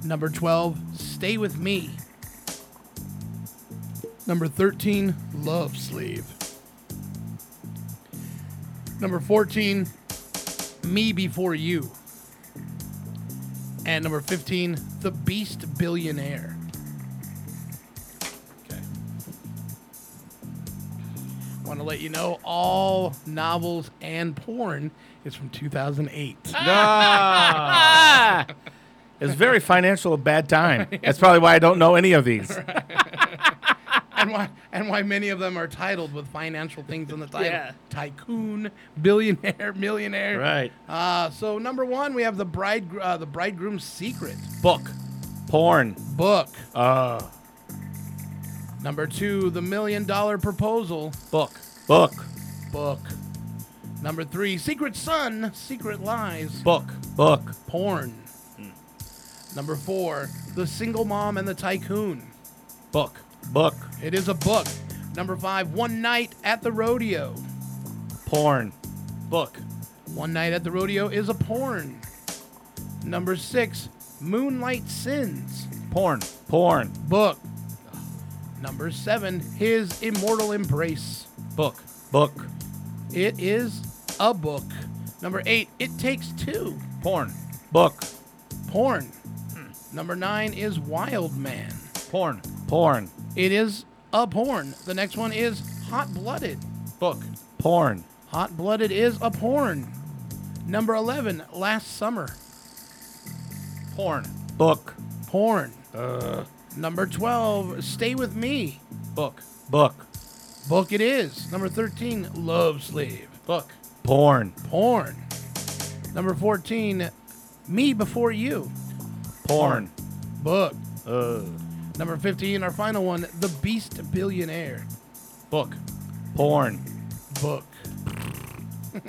Number 12, Stay With Me. Number 13, Love Sleeve. Number 14, Me Before You. And number 15, The Beast Billionaire. Okay. Want to let you know all novels and porn is from 2008. Ah! It's very financial a bad time. That's probably why I don't know any of these. and why and why many of them are titled with financial things in the title. Yeah. Tycoon, billionaire, millionaire. Right. Uh, so number one, we have the bride, uh, the bridegroom's secret Book. Porn. book. Uh, Number two, the million dollar proposal Book. book. book. Number three, Secret Son, Secret Lies Book. Book. porn. Number four, The Single Mom and the Tycoon. Book. Book. It is a book. Number five, One Night at the Rodeo. Porn. Book. One Night at the Rodeo is a porn. Number six, Moonlight Sins. Porn. Porn. Book. Number seven, His Immortal Embrace. Book. Book. It is a book. Number eight, It Takes Two. Porn. Book. Porn. Number nine is Wild Man. Porn. Porn. It is a porn. The next one is Hot Blooded. Book. Porn. Hot Blooded is a porn. Number 11, Last Summer. Porn. Book. Porn. Uh, Number 12, Stay With Me. Book. book. Book it is. Number 13, Love Slave. Book. Porn. Porn. Number 14, Me Before You. Porn. Book. Uh, Number 15, our final one, The Beast Billionaire. Book. porn. Book.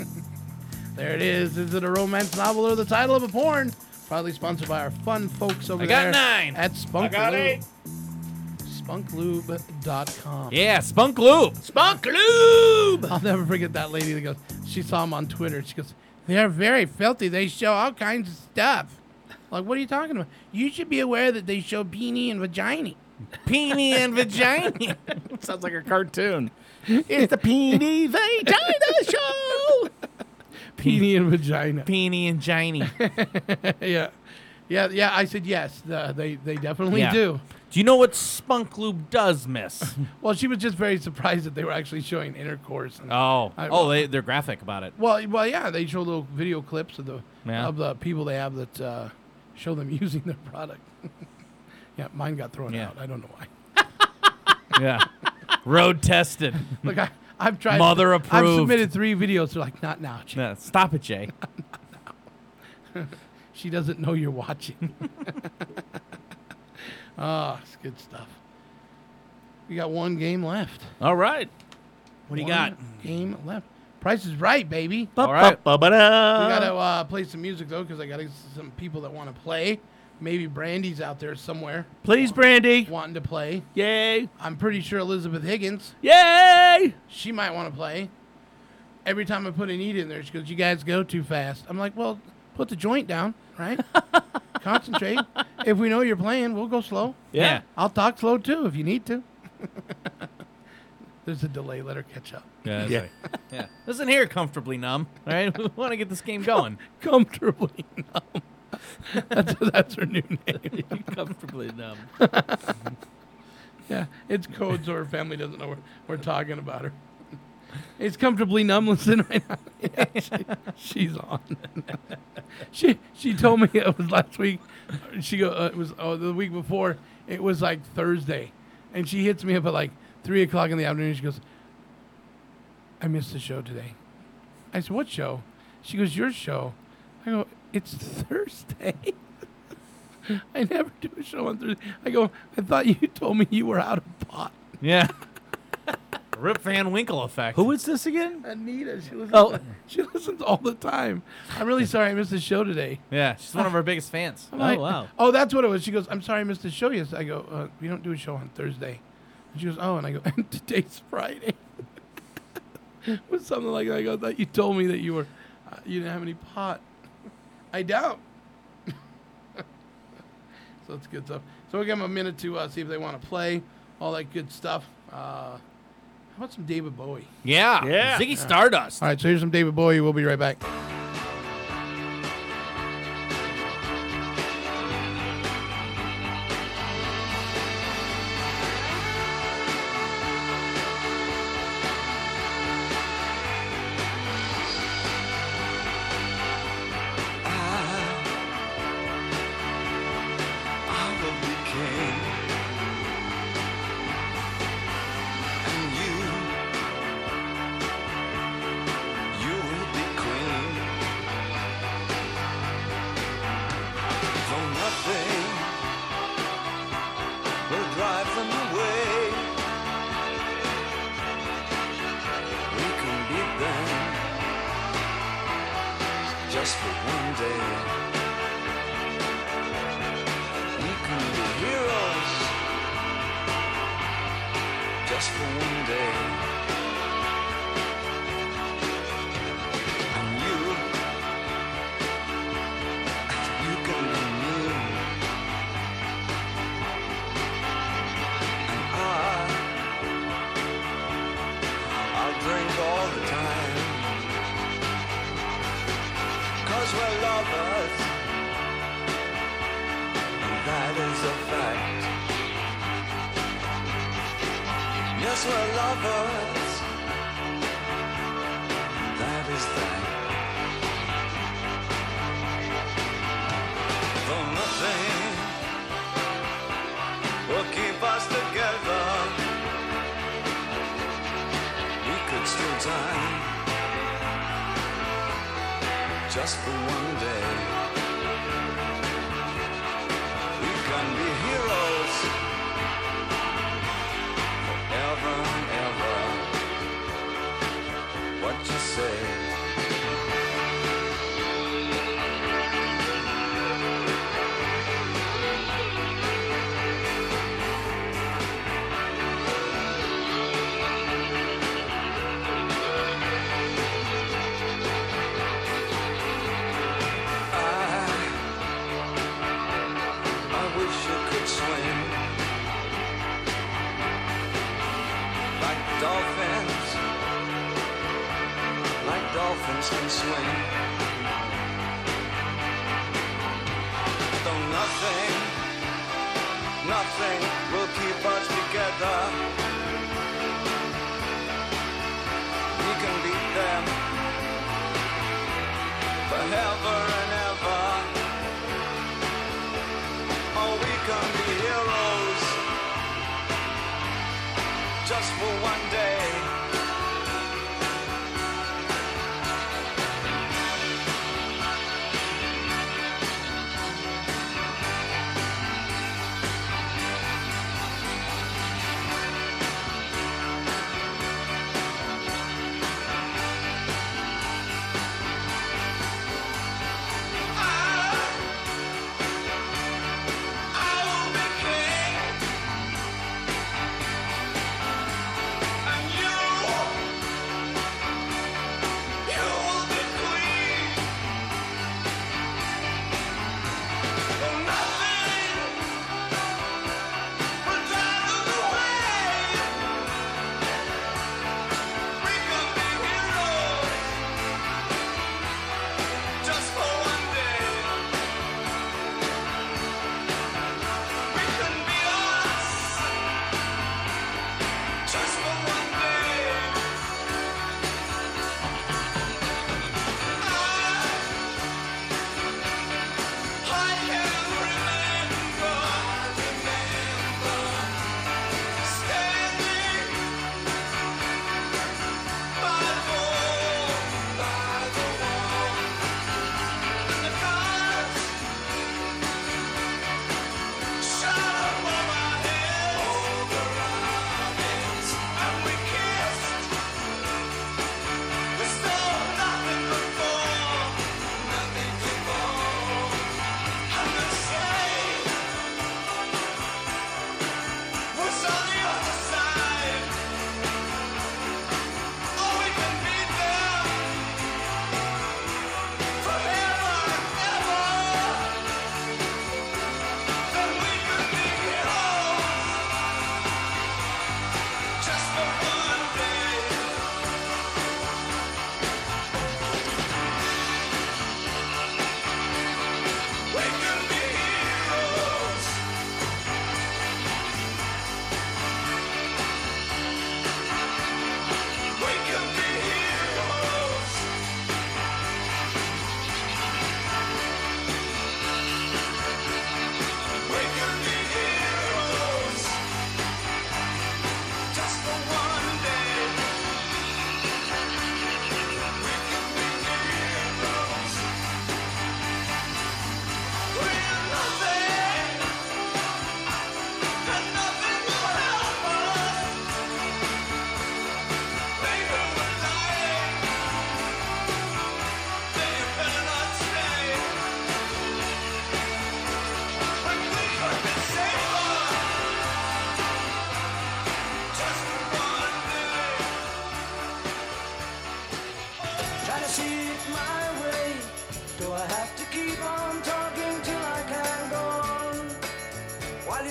there it is. Is it a romance novel or the title of a porn? Proudly sponsored by our fun folks over there. I got nine. at Spunk I got Lube. eight. Spunklube.com. Yeah, Spunk Lube. Spunk Lube! I'll never forget that lady that goes, she saw him on Twitter. She goes, they're very filthy. They show all kinds of stuff. Like, what are you talking about? You should be aware that they show peenie and vagina. Peenie and vagina. Sounds like a cartoon. It's the Peenie Vagina Show. Peenie and vagina. Peenie and Giny. yeah. Yeah, yeah, I said yes. Uh, they they definitely Yeah. do. Do you know what Spunk Lube does, miss? Well, she was just very surprised that they were actually showing intercourse. And, Oh. I- oh, they, they're graphic about it. Well, well, yeah, they show little video clips of the Yeah. of the people they have that uh, show them using their product. yeah, mine got thrown Yeah. out. I don't know why. Yeah. Road tested. Look, I, I've tried. Mother I've approved. submitted three videos. They're like, not now. Jay. Yeah, stop it, Jay. She doesn't know you're watching. Ah, it's good stuff. We got one game left. All right. What do you One got? Game left. Price is right, baby. All right. We gotta uh, play some music though, because I got some people that want to play. Maybe Brandy's out there somewhere Please, Brandy. wanting to play. Yay. I'm pretty sure Elizabeth Higgins. Yay. She might want to play. Every time I put an eat in there, she goes, "You guys go too fast." I'm like, "Well, put the joint down, right? Concentrate. If we know you're playing, we'll go slow. Yeah. I'll talk slow too if you need to." There's a delay. Let her catch up. Yeah. that's Yeah. right. yeah. Listen here, comfortably numb. All right. We want to get this game going. Comfortably numb. that's, that's her new name. comfortably numb. Yeah, it's code so her family doesn't know we're, we're talking about her. It's comfortably numb. Listen right now. Yeah, she- she's on. she she told me it was last week. She go uh, it was oh, the week before. It was like Thursday, and she hits me up at like three o'clock in the afternoon. She goes, "I missed the show today." I said, "What show?" She goes, "Your show." I go, "It's Thursday." I never do a show on Thursday. I go, I thought you told me you were out of pot. Yeah. Rip Van Winkle effect. Who is this again? Anita, she listens, Oh. she listens all the time. I'm really sorry I missed the show today. Yeah, she's one of our biggest fans. I'm like, Oh, that's what it was. She goes, I'm sorry I missed the show yesterday. I go, uh, we don't do a show on Thursday. And she goes, oh, and I go, and today's Friday. it was something like that. I go, I thought you told me that you were, uh, you didn't have any pot. I doubt. so it's good stuff. So we'll give them a minute to uh, see if they want to play, all that good stuff. Uh, how about some David Bowie? Yeah. Yeah. Ziggy Stardust. All right, so here's some David Bowie. We'll be right back.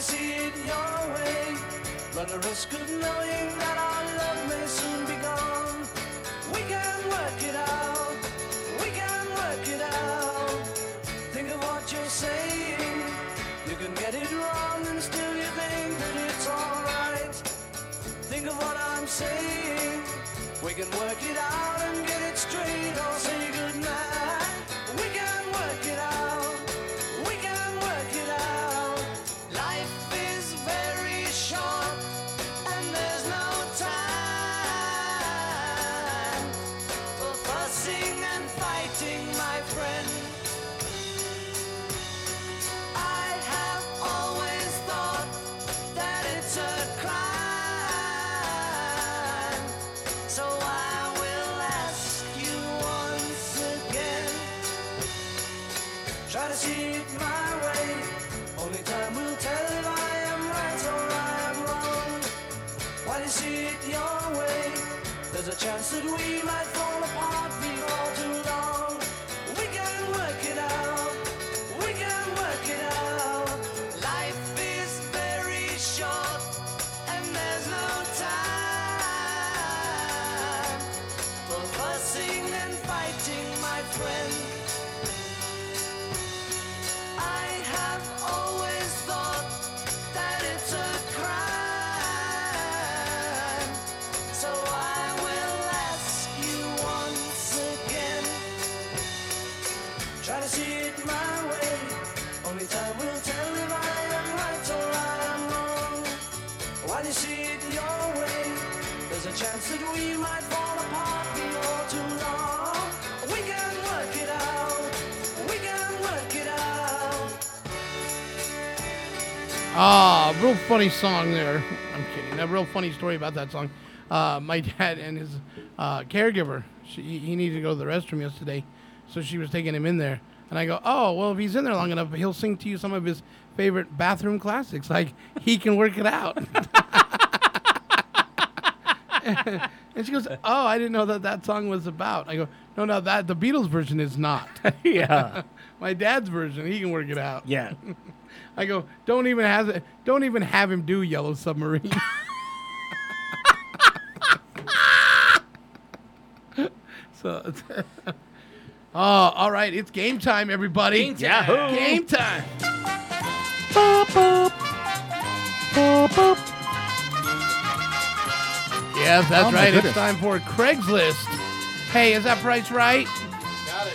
See it your way, run the risk of knowing that our love may soon be gone. We can work it out. We can work it out. Think of what you're saying. You can get it wrong and still you think that it's alright. Think of what I'm saying. We can work it out and get it straight or say we might Ah, real funny song there. I'm kidding. A real funny story about that song. Uh, my dad and his uh, caregiver, she, he needed to go to the restroom yesterday, so she was taking him in there. And I go, oh, well, if he's in there long enough, he'll sing to you some of his favorite bathroom classics. Like, he can work it out. and she goes, oh, I didn't know that that song was about. I go, no, no, that the Beatles version is not. Yeah. My dad's version, he can work it out. Yeah. I go, don't even have it, don't even have him do Yellow Submarine. so, oh, all right, it's game time, everybody. Game time. Yahoo! Game time. Yes, that's Oh, my right. It's time for Craigslist. Hey, is that price right?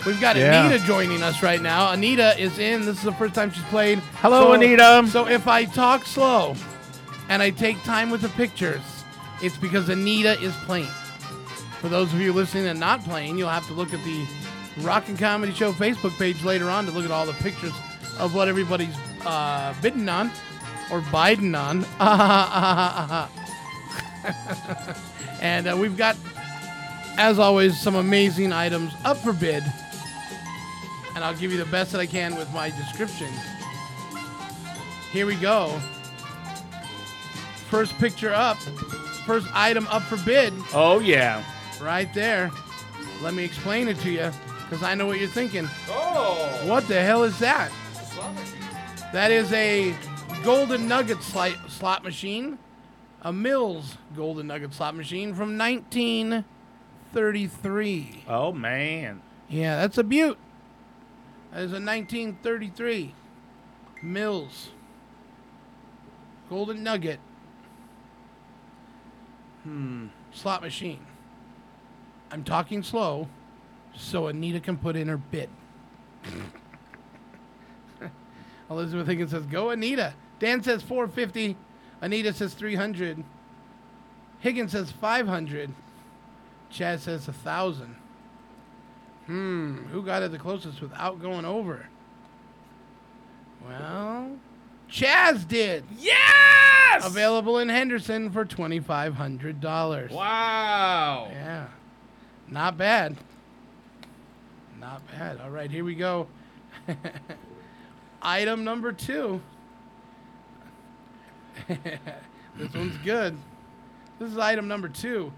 We've got Yeah. Anita joining us right now. Anita is in. This is the first time she's played. Hello, So- Anita. So if I talk slow and I take time with the pictures, it's because Anita is playing. For those of you listening and not playing, you'll have to look at the Rockin' Comedy Show Facebook page later on to look at all the pictures of what everybody's uh, bidding on or Biden on. and uh, we've got, as always, some amazing items up for bid. And I'll give you the best that I can with my description. Here we go. First picture up. First item up for bid. Oh, yeah. Right there. Let me explain it to you because I know what you're thinking. Oh. What the hell is that? That is a Golden Nugget slot machine. A Mills Golden Nugget slot machine from 1933. Oh, man. Yeah, that's a beaut. That is a 1933 Mills Golden Nugget hmm, slot machine. I'm talking slow so Anita can put in her bid. Elizabeth Higgins says, Go Anita. Dan says 450. Anita says 300. Higgins says 500. Chad says a 1,000. Hmm, who got it the closest without going over? Well, Chaz did. Yes! Available in Henderson for $2,500. Wow. Yeah. Not bad. Not bad. All right, here we go. Item number two. this one's good. This is item number two.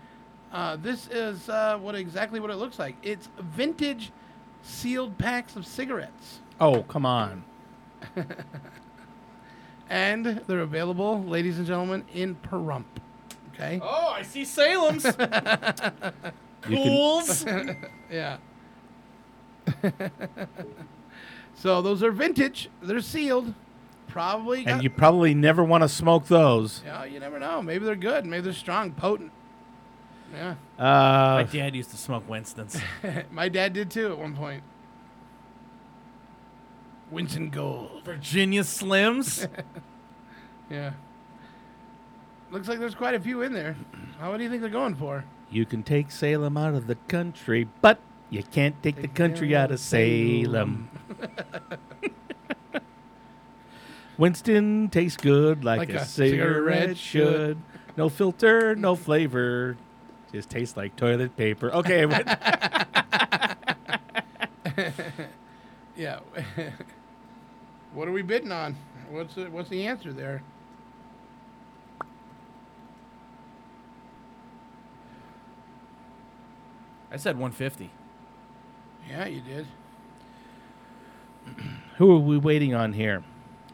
Uh, this is uh, what exactly what it looks like. It's vintage sealed packs of cigarettes. Oh, come on. and they're available, ladies and gentlemen, in Pahrump. Okay. Oh, I see Salem's. You can- Cools. yeah. so those are vintage. They're sealed. Probably. And you probably never want to smoke those. Yeah, you never know. Maybe they're good. Maybe they're strong, potent. Yeah. Uh, My dad used to smoke Winston's. My dad did too at one point. Winston Gold. Virginia Slims. Yeah. Looks like there's quite a few in there. How what do you think they're going for? You can take Salem out of the country, but you can't take the country out of Salem. Winston tastes good like, Like a, a cigarette, cigarette should. should. No filter, no flavor. Just tastes like toilet paper. Okay. wait. Yeah. what are we bidding on? What's the, what's the answer there? I said 150. Yeah, you did. Who are we waiting on here?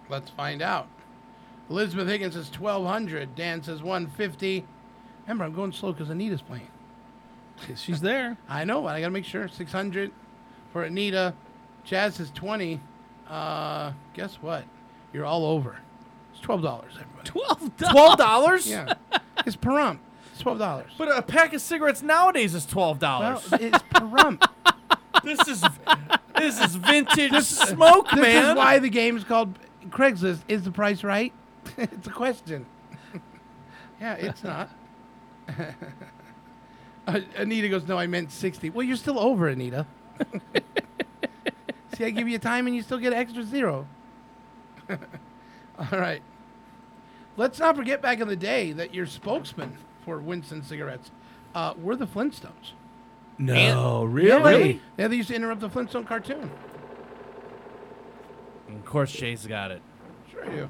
Let's find out. Elizabeth Higgins says 1200. Dan says 150. Remember, I'm going slow because Anita's playing. She's there. I know, but I got to make sure. 600 for Anita. Jazz is 20. Uh, guess what? You're all over. It's $12, everybody. Twelve dollars? Yeah. It's Pahrump. It's $12. But a pack of cigarettes nowadays is twelve Well, dollars. it's Pahrump. this is this is vintage smoke, this man. This is why the game is called Craigslist. Is the price right? it's a question. yeah, it's not. Uh, Anita goes, no, I meant 60. Well, you're still over, Anita. See, I give you time and you still get an extra zero. All right. Let's not forget back in the day that your spokesman for Winston cigarettes uh, were the Flintstones. No, And- really? Yeah, they used to interrupt the Flintstone cartoon. And of course, Jay's got it. Sure you.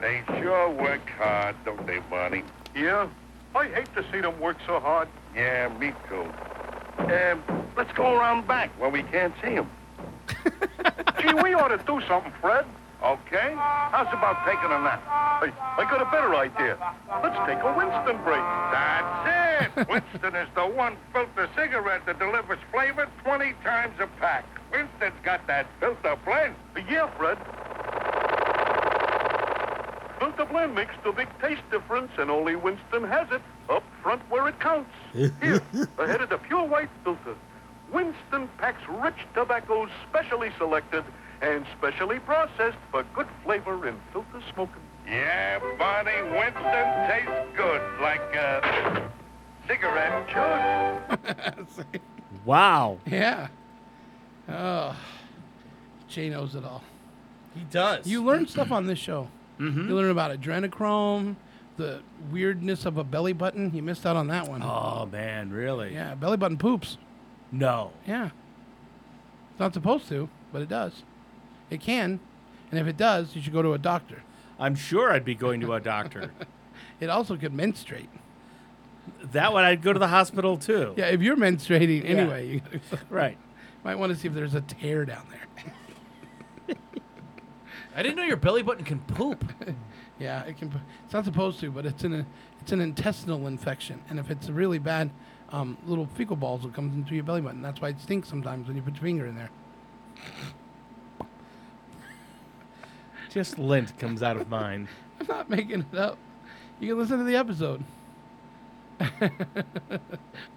They sure work hard, don't they, Barney? Yeah? I hate to see them work so hard. Yeah, me too. Um, let's go around back where we can't see them. Gee, we ought to do something, Fred. Okay. How's about taking a nap? Hey, I got a better idea. Let's take a Winston break. That's it. Winston is the one filter cigarette that delivers flavor 20 times a pack. Winston's got that filter blend. Yeah, Fred. Filter blend makes the big taste difference, and only Winston has it up front where it counts. Here, ahead of the pure white filter. Winston packs rich tobaccos specially selected and specially processed for good flavor in filter smoking. Yeah, Barney, Winston tastes good like a cigarette should. Wow. Yeah. Oh, Jay knows it all. He does. You learn stuff on this show. Mhm. You learn about adrenochrome, the weirdness of a belly button. You missed out on that one. Oh man, really? Yeah, belly button poops. No. Yeah. It's not supposed to, but it does. It can. And if it does, you should go to a doctor. I'm sure I'd be going to a doctor. It also could menstruate. that one I'd go to the hospital too. Yeah, if you're menstruating Yeah. anyway, you Right. might want to see if there's a tear down there. I didn't know your belly button can poop. Yeah, it can. It's not supposed to, but it's an it's an intestinal infection, and if it's really bad, um, little fecal balls will come into your belly button. That's why it stinks sometimes when you put your finger in there. Just lint comes out of mine. I'm not making it up. You can listen to the episode.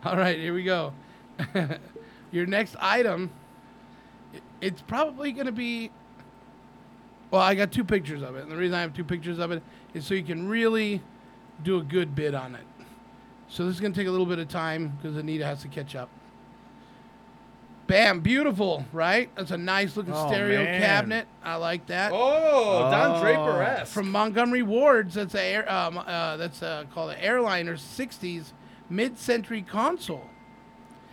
All right, here we go. Your next item, it's probably going to be. Well, I got two pictures of it. And the reason I have two pictures of it is so you can really do a good bid on it. So this is going to take a little bit of time because Anita has to catch up. Bam, beautiful, right? That's a nice looking Oh, stereo man. cabinet. I like that. Oh, Don Draper-esque. From Montgomery Ward's, that's a air, um, uh, that's uh, called an Airliner '60s mid-century console.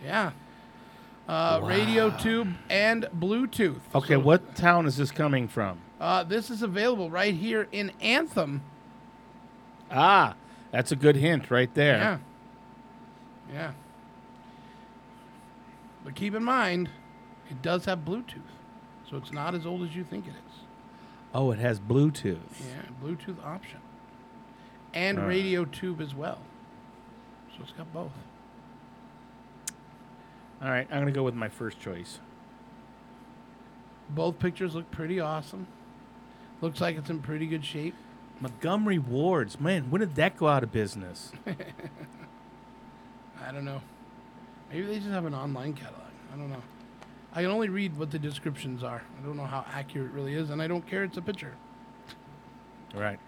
Yeah. Uh, Radio tube and Bluetooth. Okay, what town is this coming from? Uh, this is available right here in Anthem. Ah, that's a good hint right there. Yeah. Yeah. But keep in mind, it does have Bluetooth, so it's not as old as you think it is. Oh, it has Bluetooth. Yeah, Bluetooth option. And right. radio tube as well. So it's got both. All right, I'm gonna go with my first choice. Both pictures look pretty awesome. Looks like it's in pretty good shape. Montgomery Wards, man, when did that go out of business? I don't know. Maybe they just have an online catalog. I don't know. I can only read what the descriptions are. I don't know how accurate it really is, and I don't care. It's a picture. All right.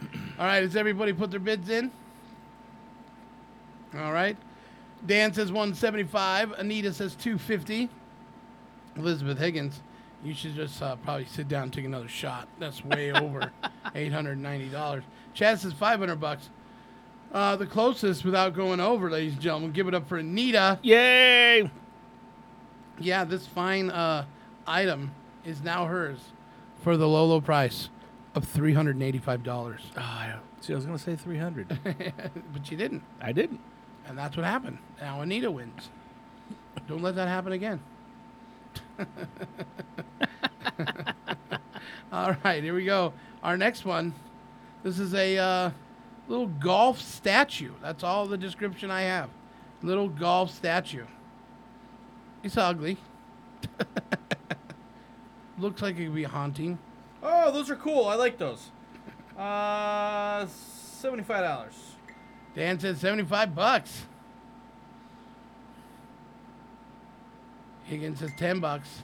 All right, has everybody put their bids in? All right. Dan says 175. Anita says 250. Elizabeth Higgins, you should just uh, probably sit down and take another shot. That's way over $890. Chad says 500 bucks. Uh, the closest without going over, ladies and gentlemen. Give it up for Anita. Yay! Yeah, this fine uh, item is now hers for the low, low price of $385. Oh, see, I was gonna say 300. but you didn't. I didn't. And that's what happened. Now Anita wins. Don't let that happen again. All right, here we go. Our next one. This is a uh, little golf statue. That's all the description I have. Little golf statue. It's ugly. Looks like it could be haunting. Oh, those are cool. I like those. Uh, seventy-five dollars. Dan said 75 bucks. Higgins says 10 bucks.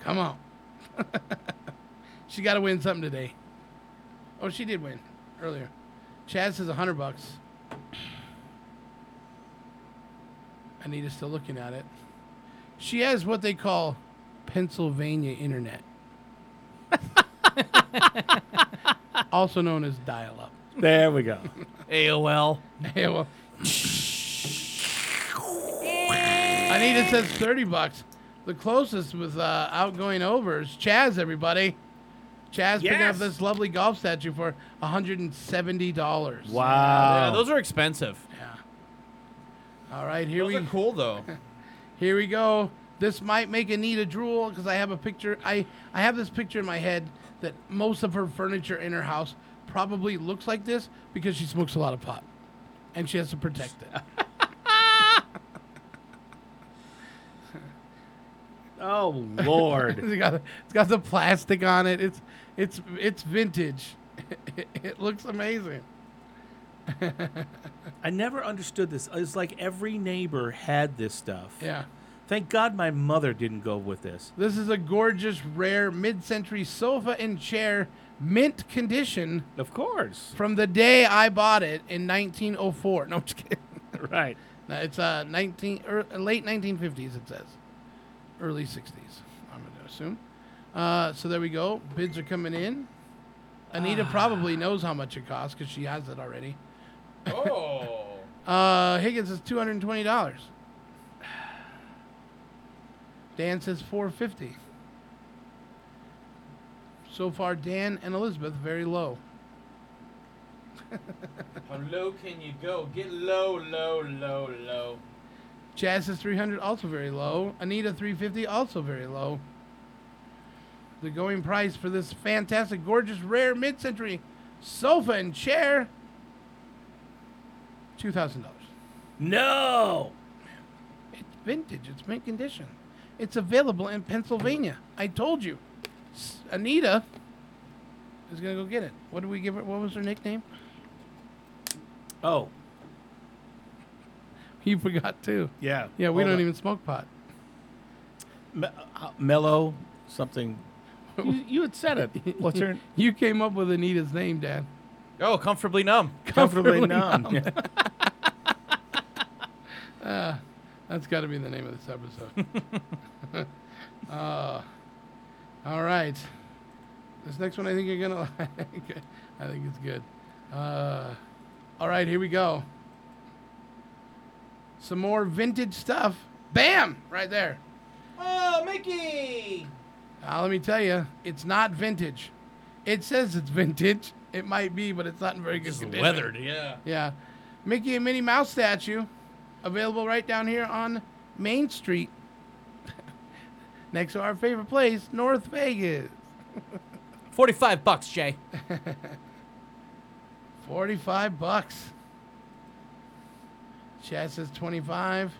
Come on. she got to win something today. Oh, she did win earlier. Chad says 100 bucks. Anita's still looking at it. She has what they call Pennsylvania internet. also known as dial up. There we go. AOL. AOL. Anita says 30 bucks. The closest with uh, outgoing over is Chaz, everybody. Chaz picking up this lovely golf statue for $170. Yeah, those are expensive. Yeah. All right, here Those we are cool though. Here we go. This might make Anita drool because I have a picture. I, I have this picture in my head that most of her furniture in her house probably looks like this because she smokes a lot of pot. And she has to protect it. Oh Lord. it's, got, it's got the plastic on it. It's it's it's vintage. It, looks amazing. I never understood this. It's like every neighbor had this stuff. Yeah. Thank God my mother didn't go with this. This is a gorgeous, rare mid-century sofa and chair, mint condition. Of course. From the day I bought it in 1904. No, I'm just kidding. Right. No, it's uh 19 er, late 1950s. It says, early 60s. I'm gonna assume. Uh, so there we go. Bids are coming in. Anita probably knows how much it costs because she has it already. Oh. Uh, Higgins is two hundred and twenty dollars. Dan says four fifty. So far, Dan and Elizabeth very low. How low can you go? Get low, low, low, low. Chaz three hundred, also very low. Anita three fifty, also very low. The going price for this fantastic, gorgeous, rare mid-century sofa and chair. Two thousand dollars. No. It's vintage. It's mint condition. It's available in Pennsylvania. I told you. Anita is gonna go get it. What did we give her? What was her nickname? Oh. You forgot too. Yeah. Yeah, we Hold don't on. even smoke pot. Me- uh, mellow something. You, you had said it. What's her? You came up with Anita's name, Dan. Oh, comfortably numb. Comfortably numb. Yeah. Ah, that's got to be the name of this episode. uh, all right. This next one I think you're going to like. I think it's good. Uh, all right, here we go. Some more vintage stuff. Bam! Right there. Oh, Mickey! Now, let me tell you, it's not vintage. It says it's vintage. It might be, but it's not in very good It's condition. weathered, yeah. Yeah. Mickey and Minnie Mouse statue, available right down here on Main Street, next to our favorite place, North Vegas. 45 bucks, Jay. 45 bucks. Chad says 25.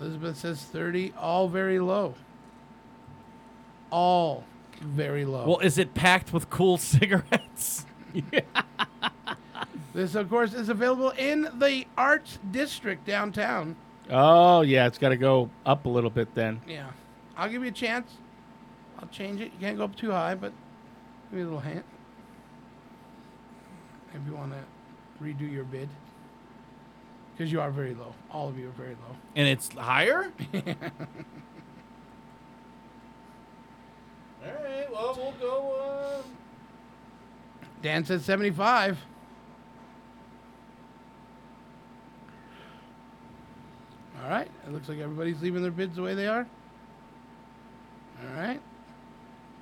Elizabeth says 30. All very low. All very low. Well, is it packed with cool cigarettes? This, of course, is available in the Arts District downtown. Oh yeah, it's got to go up a little bit then. Yeah. I'll give you a chance. I'll change it. You can't go up too high, but give me a little hint. If you want to redo your bid. Because you are very low. All of you are very low. and it's higher? All right, well, we'll go. On. Dan says 75. All right. It looks like everybody's leaving their bids the way they are. All right.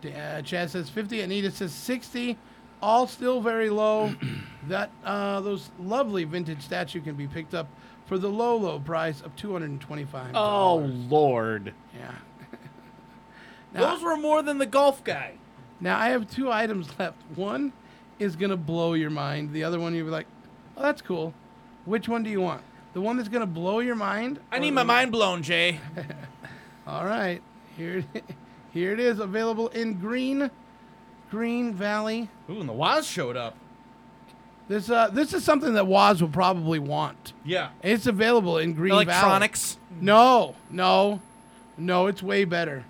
Uh, Chad says 50. Anita says 60. All still very low. that uh, Those lovely vintage statue can be picked up for the low, low price of 225 Oh Lord. Yeah. Those were more than the golf guy. Now I have two items left. One is gonna blow your mind. The other one you'll be like, "Oh, that's cool." Which one do you want? The one that's gonna blow your mind? I need my one- mind blown, Jay. All right, here, it, here it is, available in Green, Green Valley. Ooh, and the Waz showed up. This uh, this is something that Waz will probably want. Yeah. It's available in Green Electronics? Valley. No, no, no. It's way better.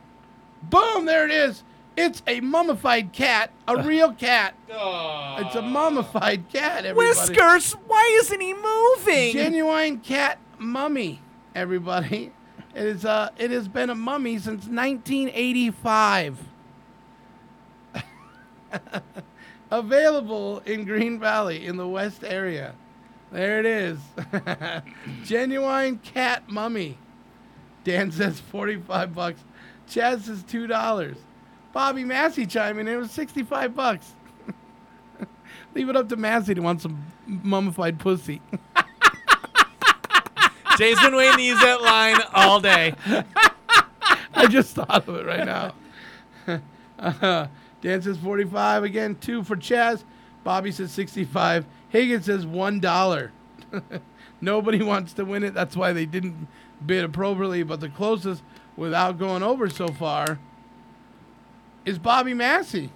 Boom! There it is. It's a mummified cat, a real cat. It's a mummified cat. Everybody. Whiskers, why isn't he moving? Genuine cat mummy. Everybody, it is. Uh, it has been a mummy since 1985. Available in Green Valley in the West area. There it is. Genuine cat mummy. Dan says 45 bucks. Chaz says $2. Bobby Massey chiming in. It was 65 bucks. Leave it up to Massey to want some mummified pussy. Jay's been waiting to use that line all day. I just thought of it right now. Uh, Dan says 45 again, two for Chaz. Bobby says 65. Higgins says $1. Nobody wants to win it. That's why they didn't bid appropriately. But the closest without going over so far is Bobby Massey.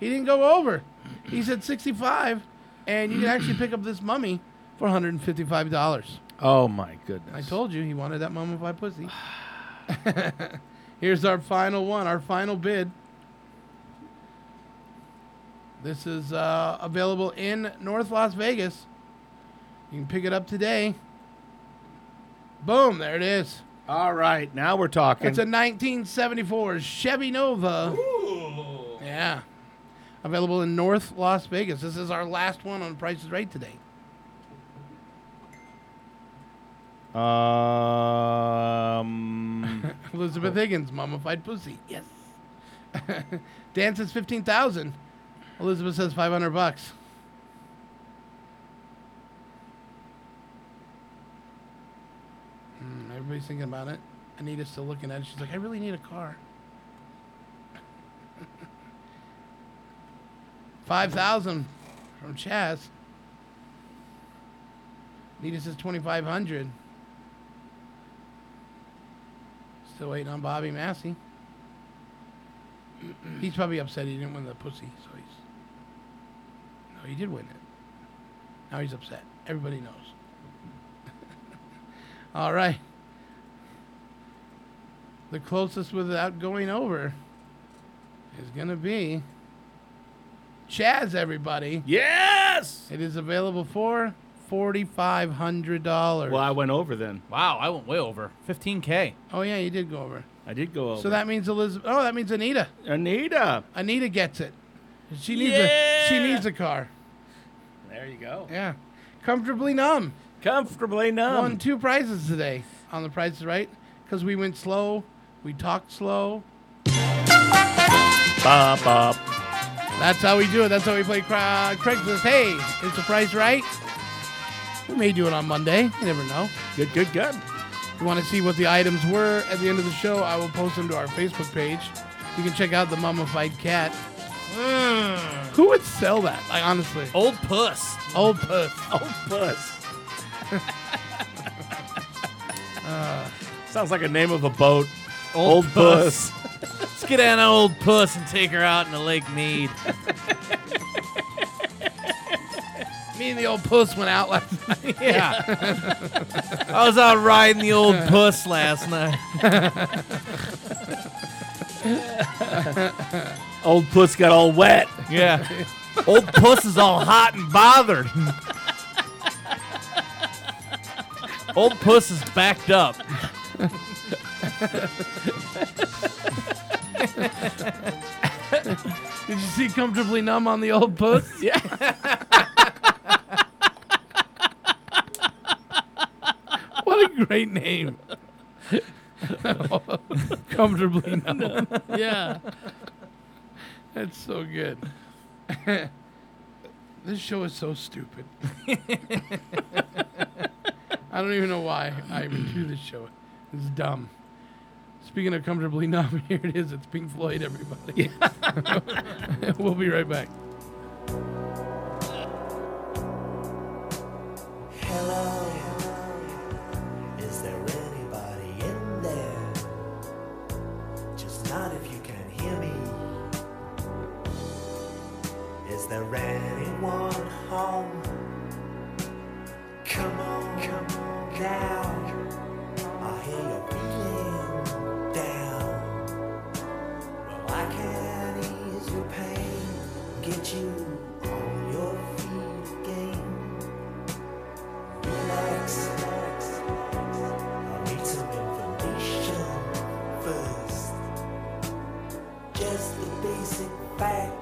He didn't go over. He said 65, and you can actually pick up this mummy for $155. Oh my goodness. I told you he wanted that mummified pussy. Here's our final one, our final bid. This is uh, available in North Las Vegas. You can pick it up today. Boom, there it is. All right, now we're talking. It's a 1974 Chevy Nova. Ooh. Yeah. Available in North Las Vegas. This is our last one on Price is Right today. Um, Elizabeth Higgins, mummified pussy. Yes. Dan says 15,000. Elizabeth says 500 bucks. Hmm, everybody's thinking about it. Anita's still looking at it. She's like, I really need a car. 5,000 from Chaz. Anita says 2,500. Still waiting on Bobby Massey. he's probably upset he didn't win the pussy, so he's. No, he did win it. Now he's upset. Everybody knows. All right. The closest without going over is going to be Chaz, everybody. Yes! It is available for $4,500. well, I went over then. Wow, I went way over. 15K. Oh, yeah, you did go over. I did go over. So that means Elizabeth. Oh, that means Anita. Anita. Anita gets it. She needs a. She needs a car. There you go. Yeah, comfortably numb. Comfortably numb. Won two prizes today on the Price is Right because we went slow. We talked slow. Bop, bop. That's how we do it. That's how we play Cra- Craigslist. Hey, is the price right? We may do it on Monday. You never know. Good, good, good. If you want to see what the items were at the end of the show, I will post them to our Facebook page. You can check out the mummified cat. Who would sell that? Like honestly, Old puss. old puss. Old puss. Uh, Sounds like a name of a boat. Old Old, puss. Let's get on old puss and take her out in the Lake Mead. me and the old puss went out last night. Yeah. I was out riding the old puss last night. Old puss got all wet. Yeah. Old puss is all hot and bothered. Old puss is backed up. Did you see comfortably numb on the old puss? Yeah. what a great name. comfortably numb. Yeah. That's so good. this show is so stupid. I don't even know why I even do this show. It's dumb. Speaking of comfortably numb, here it is. It's Pink Floyd, everybody. we'll be right back. Hello. There anyone home? Come on, come on now. I hear you're feeling down. Well, I can ease your pain, get you on your feet again. Relax, relax. Relax. I need some information first. Just the basic facts.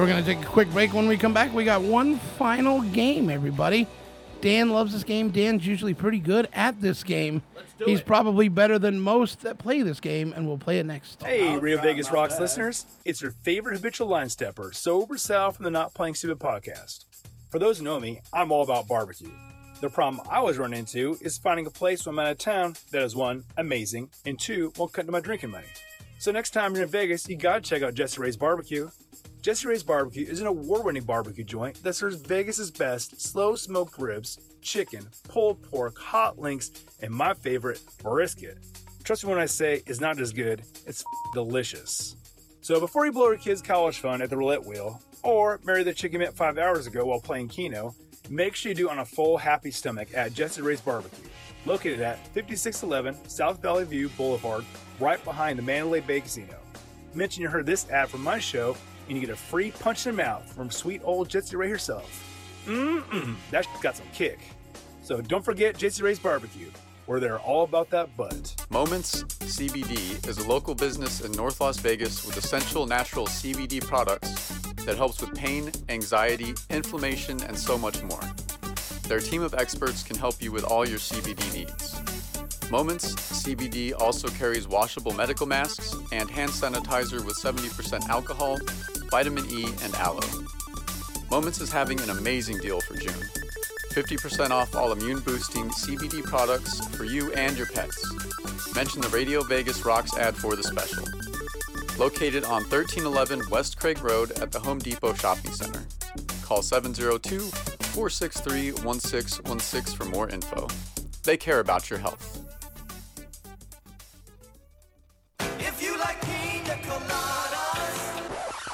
Right, we're going to take a quick break. When we come back, we got one final game, everybody. Dan loves this game. Dan's usually pretty good at this game. He's probably better than most that play this game, and we'll play it next. Hey, Rio Vegas Rocks listeners. It's your favorite habitual line stepper, Sober Sal from the Not Playing Stupid podcast. For those who know me, I'm all about barbecue. The problem I always run into is finding a place when I'm out of town that is one, amazing, and two, won't cut into my drinking money. So next time you're in Vegas, you gotta check out Jesse Ray's Barbecue. Jesse Ray's Barbecue is an award winning barbecue joint that serves Vegas' best slow smoked ribs, chicken, pulled pork, hot links, and my favorite, brisket. Trust me when I say it's not just good, it's delicious. So before you blow your kids' college fund at the roulette wheel, or marry the chicken mint five hours ago while playing Keno, make sure you do it on a full, happy stomach at Jesse Ray's Barbecue, located at 5611 South Valley View Boulevard, right behind the Mandalay Bay Casino. Mention you heard this ad from my show, and you get a free punch in the mouth from sweet old Jesse Ray herself. Mmm, that got some kick. So don't forget Jesse Ray's Barbecue, where they're all about that butt. Moments CBD is a local business in North Las Vegas with essential natural CBD products that helps with pain, anxiety, inflammation, and so much more. Their team of experts can help you with all your CBD needs. Moments CBD also carries washable medical masks and hand sanitizer with 70% alcohol, vitamin E, and aloe. Moments is having an amazing deal for June. 50% off all immune boosting CBD products for you and your pets. Mention the Radio Vegas Rocks ad for the special. Located on 1311 West Craig Road at the Home Depot Shopping Center. Call 702 463 1616 for more info. They care about your health.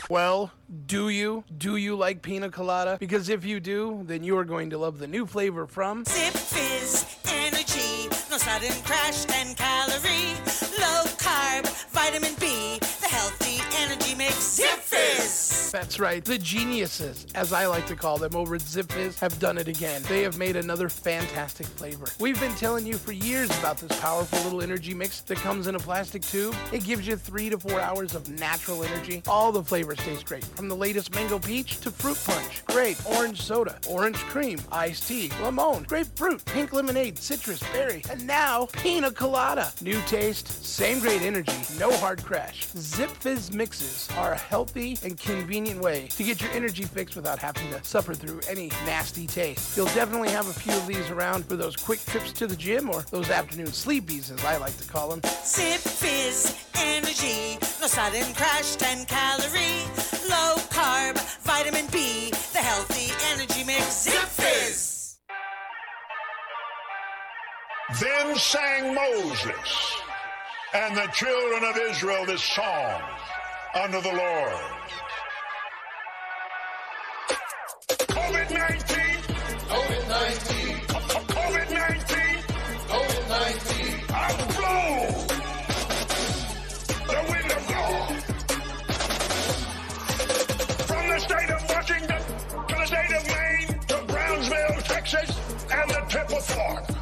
Well, do you? Do you like pina colada? Because if you do, then you are going to love the new flavor from Zipfizz Energy, no sudden crash and calorie, low carb, vitamin B, the healthy energy mix. Zipfizz. That's right. The geniuses, as I like to call them over at Zipfizz, have done it again. They have made another fantastic flavor. We've been telling you for years about this powerful little energy mix that comes in a plastic tube. It gives you three to four hours of natural energy. All the flavors taste great, from the latest mango peach to fruit punch, grape, orange soda, orange cream, iced tea, lemon, grapefruit, pink lemonade, citrus, berry, and now pina colada. New taste, same great energy, no hard crash. Zipfizz mixes are healthy and convenient way to get your energy fix without having to suffer through any nasty taste. You'll definitely have a few of these around for those quick trips to the gym or those afternoon sleepies, as I like to call them. Zipfizz Energy, no sudden crash, 10 calorie, low carb, vitamin B, the healthy energy mix. Zipfizz. Then sang Moses and the children of Israel this song unto the Lord.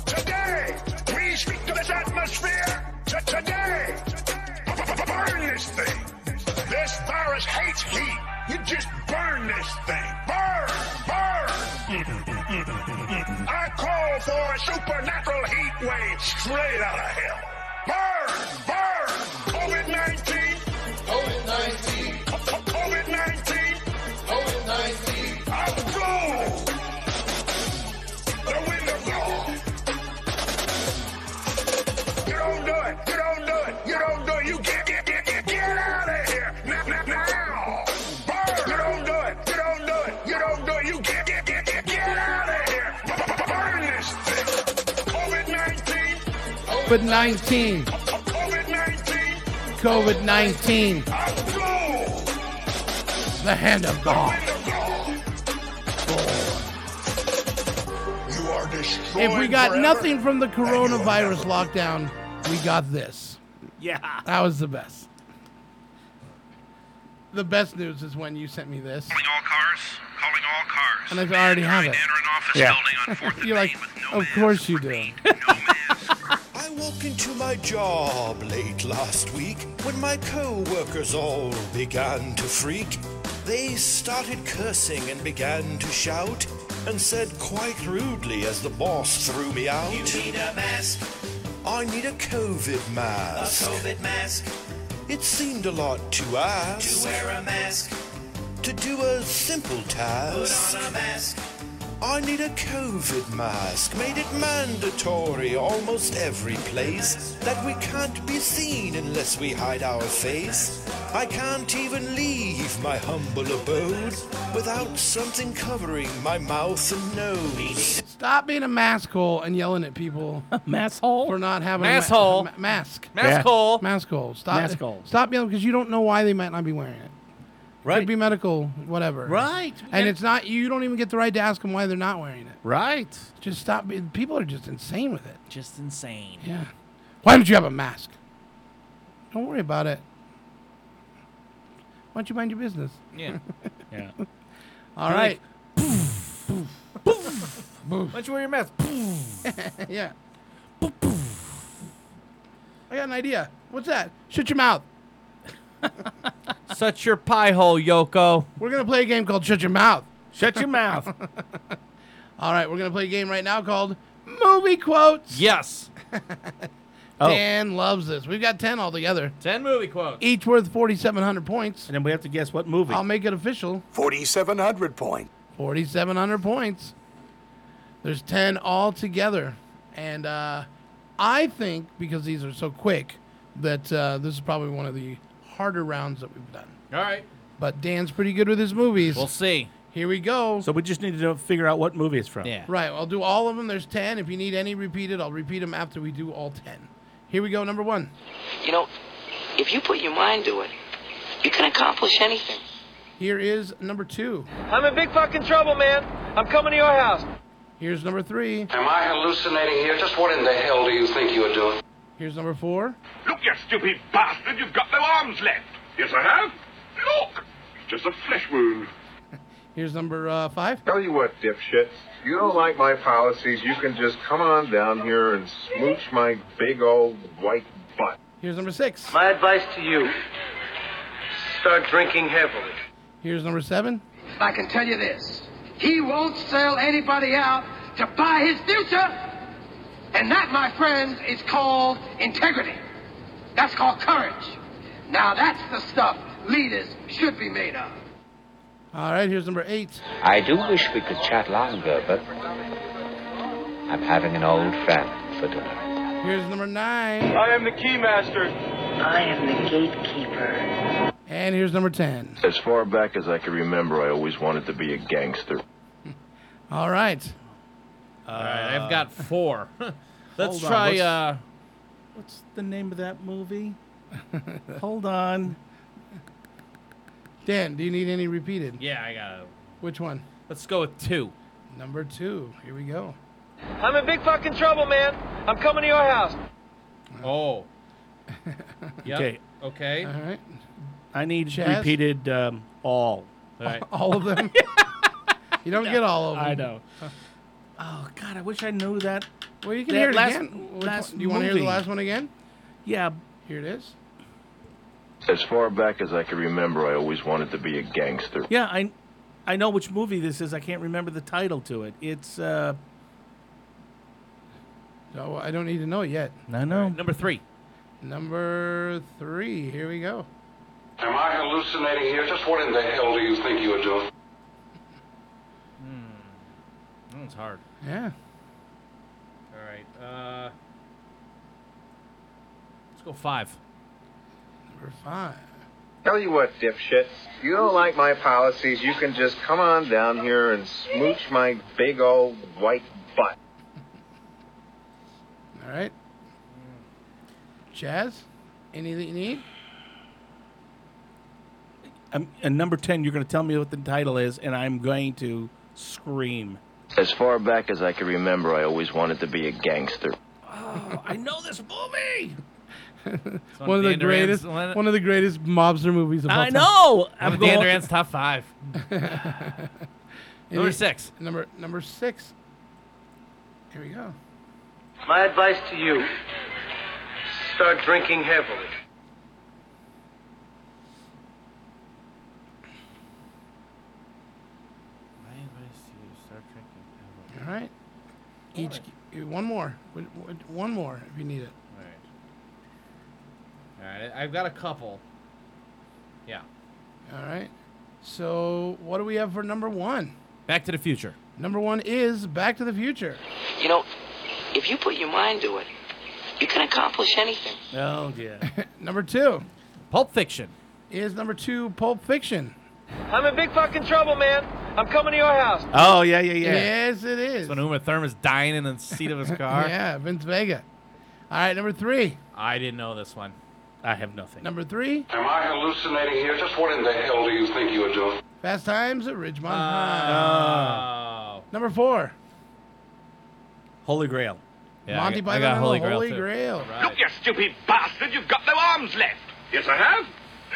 Today, we speak to this atmosphere. Today, burn this thing. This virus hates heat. You just burn this thing. Burn, burn. I call for a supernatural heat wave straight out of hell. Burn, burn. COVID-19. COVID-19. COVID-19. COVID 19. COVID-19. COVID 19. The hand of God. You are destroyed If we got forever. nothing from the coronavirus lockdown, we got this. Yeah. That was the best. The best news is when you sent me this. All cars. Calling all cars. And I already have it. Enter an office Yeah. building on Fourth and You're like, of course you do. I woke into my job late last week when my co-workers all began to freak. They started cursing and began to shout, and said quite rudely as the boss threw me out. You need a mask, I need a COVID mask. a. COVID mask, It seemed a lot to ask. to wear a mask, To do a simple put task. on a mask. I need a COVID mask. Made it mandatory almost every place that we can't be seen unless we hide our face. I can't even leave my humble abode without something covering my mouth and nose. Stop being a mask hole and yelling at people. mask hole for not having Mask a ma- hole. ma- mask. Mask Yeah. hole. Mask hole. Stop. Mask hole. Stop yelling because you don't know why they might not be wearing it. Right. Could be medical, whatever. Right. And it's not. You don't even get the right to ask them why they're not wearing it. Right. Just stop. People are just insane with it. Just insane. Yeah. Why don't you have a mask? Don't worry about it. Why don't you mind your business? Yeah. Yeah. All You're right. Why don't you wear your mask? yeah. I got an idea. What's that? Shut your mouth. Such your pie hole, Yoko. We're gonna play a game called Shut Your Mouth. Shut your mouth. All right, we're gonna play a game right now called Movie Quotes. Yes. Oh. Dan loves this. We've got ten altogether, Ten movie quotes. each worth forty-seven hundred points. And then we have to guess what movie. I'll make it official. 4,700 points. Forty-seven hundred points. There's ten all together, and uh, I think because these are so quick that uh, this is probably one of the harder rounds that we've done. All right. But Dan's pretty good with his movies. We'll see. Here we go. so we just need to figure out what movie it's from. Yeah. Right, I'll do all of them. There's 10. If you need any repeated, I'll repeat them after we do all 10. Here we go, number one. You know, if you put your mind to it, you can accomplish anything. Here is number two. I'm in big fucking trouble, man. I'm coming to your house. Here's number three. Am I hallucinating here? Just what in the hell do you think you're doing? Here's number four. Look, you stupid bastard, you've got no arms left. Yes, I have. Look, it's just a flesh wound. Here's number uh, five. Tell you what, dipshits. You don't like my policies, you can just come on down here and smooch my big old white butt. Here's number six. My advice to you start drinking heavily. Here's number seven. I can tell you this. He won't sell anybody out to buy his future. And that, my friends, is called integrity. That's called courage. Now that's the stuff leaders should be made of. All right, here's number eight. I do wish we could chat longer, but I'm having an old friend for dinner. Here's number nine. I am the keymaster. I am the gatekeeper. And here's number 10. As far back as I can remember, I always wanted to be a gangster. All right. All right, I've got four. Let's Hold on, try. what's- uh, What's the name of that movie? Hold on. Dan, do you need any repeated? Yeah, I got it. Which one? Let's go with two. Number two. Here we go. I'm in big fucking trouble, man. I'm coming to your house. Oh. Yep. Okay. Okay. All right. I need Chaz? repeated um, all. All right. All of them? you don't get all of them. I know. Oh God, I wish I knew that. Well, you can that hear it last, again. Last one- Do you want to hear the last one again? Yeah. Here it is. As far back as I can remember, I always wanted to be a gangster. Yeah, I, I know which movie this is. I can't remember the title to it. It's uh, So I don't need to know it yet. I know. Number three. Number three. Here we go. Am I hallucinating here? Just what in the hell do you think you're doing? Hmm. That one's hard. Yeah. All right. Uh, let's go five. Number five. Tell you what, dipshits. You don't like my policies, you can just come on down here and smooch my big old white butt. All right. Chaz, anything you need? um, and number ten. You're going to tell me what the title is, and I'm going to scream. As far back as I can remember, I always wanted to be a gangster. Oh, I know this movie. on one of the Dan greatest, one- one of the greatest mobster movies of all I time. know. I'm I'm Dan going. Duran's top five. Number six. Number number six. Here we go. My advice to you start drinking heavily. Each uh, one more. one more if you need it. All right. All right. I've got a couple. Yeah. All right. So what do we have for number one? Back to the Future. Number one is Back to the Future. You know, if you put your mind to it, you can accomplish anything. Oh yeah. number two. Pulp Fiction. Is number two Pulp Fiction. I'm in big fucking trouble, man. I'm coming to your house. Oh yeah, yeah, yeah. Yes, it is. When Uma Thurman's dying in the seat of his car. yeah, Vince Vega. All right, number three. I didn't know this one. I have nothing. Number three, Am I hallucinating here? Just what in the hell do you think you are doing? Fast Times at Ridgemont Oh. High. Number four, Holy Grail. Yeah, Monty I got, Python I got and Holy the Grail. Holy too. Grail. Right. Look, you stupid bastard, you've got no arms left. Yes, I have.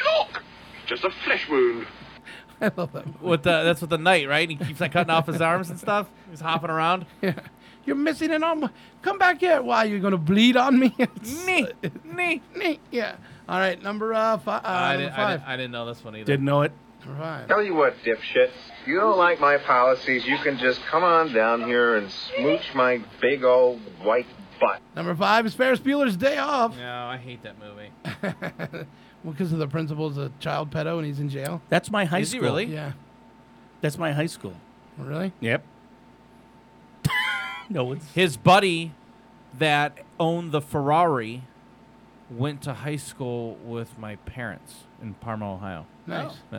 Look, just a flesh wound. I love that. With the, that's with the knight, right? He keeps like cutting off his arms and stuff. He's hopping around. Yeah. You're missing an arm. Come back here. Why you're gonna bleed on me? Knee, knee. knee. Yeah. All right, number uh, fi- uh I, number didn't, I, five. didn't, I didn't know this one either. Didn't know it. Number five. Tell you what, dipshit. If you don't like my policies, you can just come on down here and smooch my big old white butt. Number five is Ferris Bueller's Day Off. No, I hate that movie. well, because of the principal's a child pedo and he's in jail. That's my high Is he school. really? Yeah. That's my high school. Really? Yep. no, it's His buddy that owned the Ferrari went to high school with my parents in Parma, Ohio. Nice. Oh. Yeah.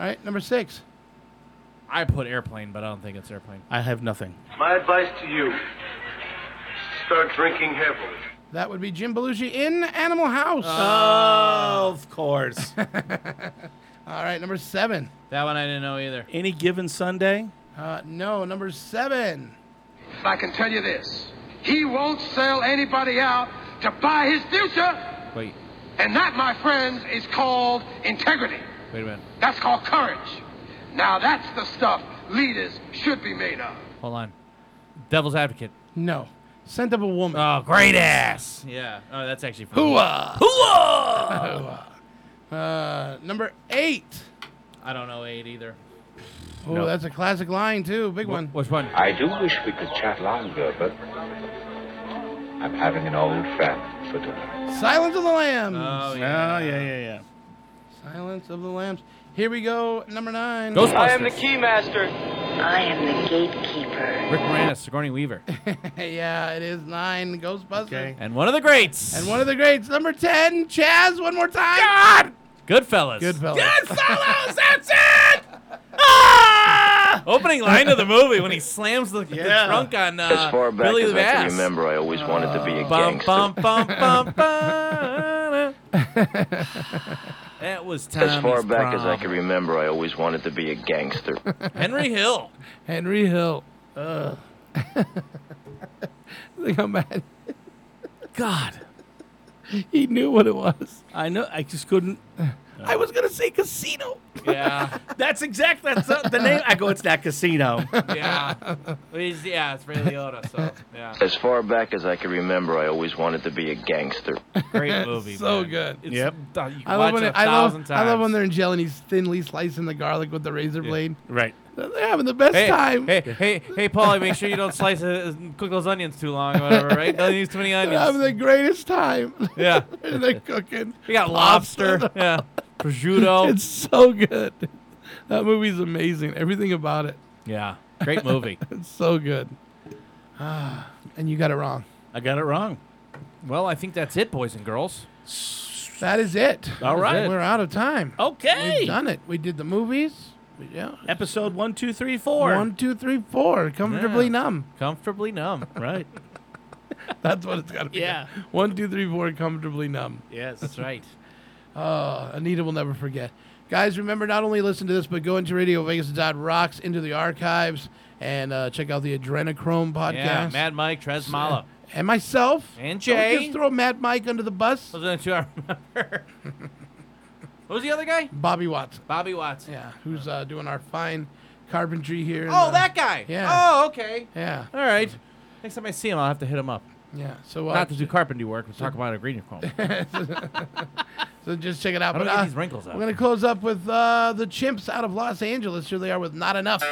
All right, number six. I put airplane, but I don't think it's airplane. I have nothing. My advice to you start drinking heavily. That would be Jim Belushi in Animal House. Oh, of course. All right, number seven. That one I didn't know either. Any given Sunday. Uh, no, number seven. I can tell you this. He won't sell anybody out to buy his future. Wait, And that, my friends, is called integrity. wait a minute. That's called courage. Now that's the stuff leaders should be made of. Hold on. Devil's Advocate. No. Scent of a woman. Oh, great ass. Yeah. Oh, that's actually from Hooah! Hooah! Uh, number eight. I don't know eight either. Oh, that's a classic line too. Big one. Which one? I do wish we could chat longer, but I'm having an old friend for dinner. Silence of the Lambs. Oh, yeah, yeah, yeah, yeah. Silence of the Lambs. Here we go. Number nine. I am the keymaster. I am the gatekeeper. Rick Moranis, Sigourney Weaver. yeah, it is nine. Ghostbusters. Okay. and one of the greats. And one of the greats. Number ten. Chaz. One more time. God. Goodfellas. Goodfellas. Goodfellas, that's it! Ah! Opening line of the movie when he slams the, the Yeah. trunk on uh, as far back Billy as the I can remember, I always wanted to be a Bum, gangster. bum, bum, bum, bum. That was Tommy's As far back as I can remember, I always wanted to be a gangster. Henry Hill. Henry Hill. Ugh. Look how mad. God. He knew what it was. I know. I just couldn't. I was gonna say casino. Yeah. That's exactly that's the, the name. I go. It's that casino. yeah. He's- yeah, it's Ray Liotta, so yeah. As far back as I can remember, I always wanted to be a gangster. Great movie. so man. good. It's, Yep. uh, You can I watch love when it it, a I love thousand I love when they're in jail and he's thinly slicing the garlic with the razor blade. right. They're having the best Hey, time. hey, hey, hey, Paulie, make sure you don't slice it, cook those onions too long or whatever, right? Don't use too many onions. They're having the greatest time. Yeah. they're cooking. We got lobster. Yeah. Prosciutto. It's so good. That movie's amazing. Everything about it. Yeah. Great movie. It's so good. Ah, and you got it wrong. I got it wrong. well, I think that's it, boys and girls. That is it. All right. We're out of time. Okay. We've done it. We did the movies. Yeah. Episode one, two, three, four. One, two, three, four. Comfortably Yeah. numb. Comfortably numb. Right. That's what it's got to be. Yeah. One, two, three, four. Comfortably numb. Yes. That's right. Oh, Anita will never forget. Guys, remember not only listen to this, but go into Radio Vegas Rocks into the archives and uh, check out the Adrenochrome podcast. Yeah, Mad Mike, Trez Mala. and myself. And Don't Jay. just throw Mad Mike under the bus. Those are the two I remember. was the other guy? Bobby Watts. Bobby Watts. Yeah, who's uh, doing our fine carpentry here. in Oh, that guy. Yeah. Oh, okay. Yeah. All right. Next time I see him, I'll have to hit him up. Yeah. So uh, Not to do carpentry work, but talk about Adrenochrome. So just check it out. How do But, get uh, these wrinkles out? We're gonna close up with uh, the Chimps out of Los Angeles. Here they are with "Not Enough."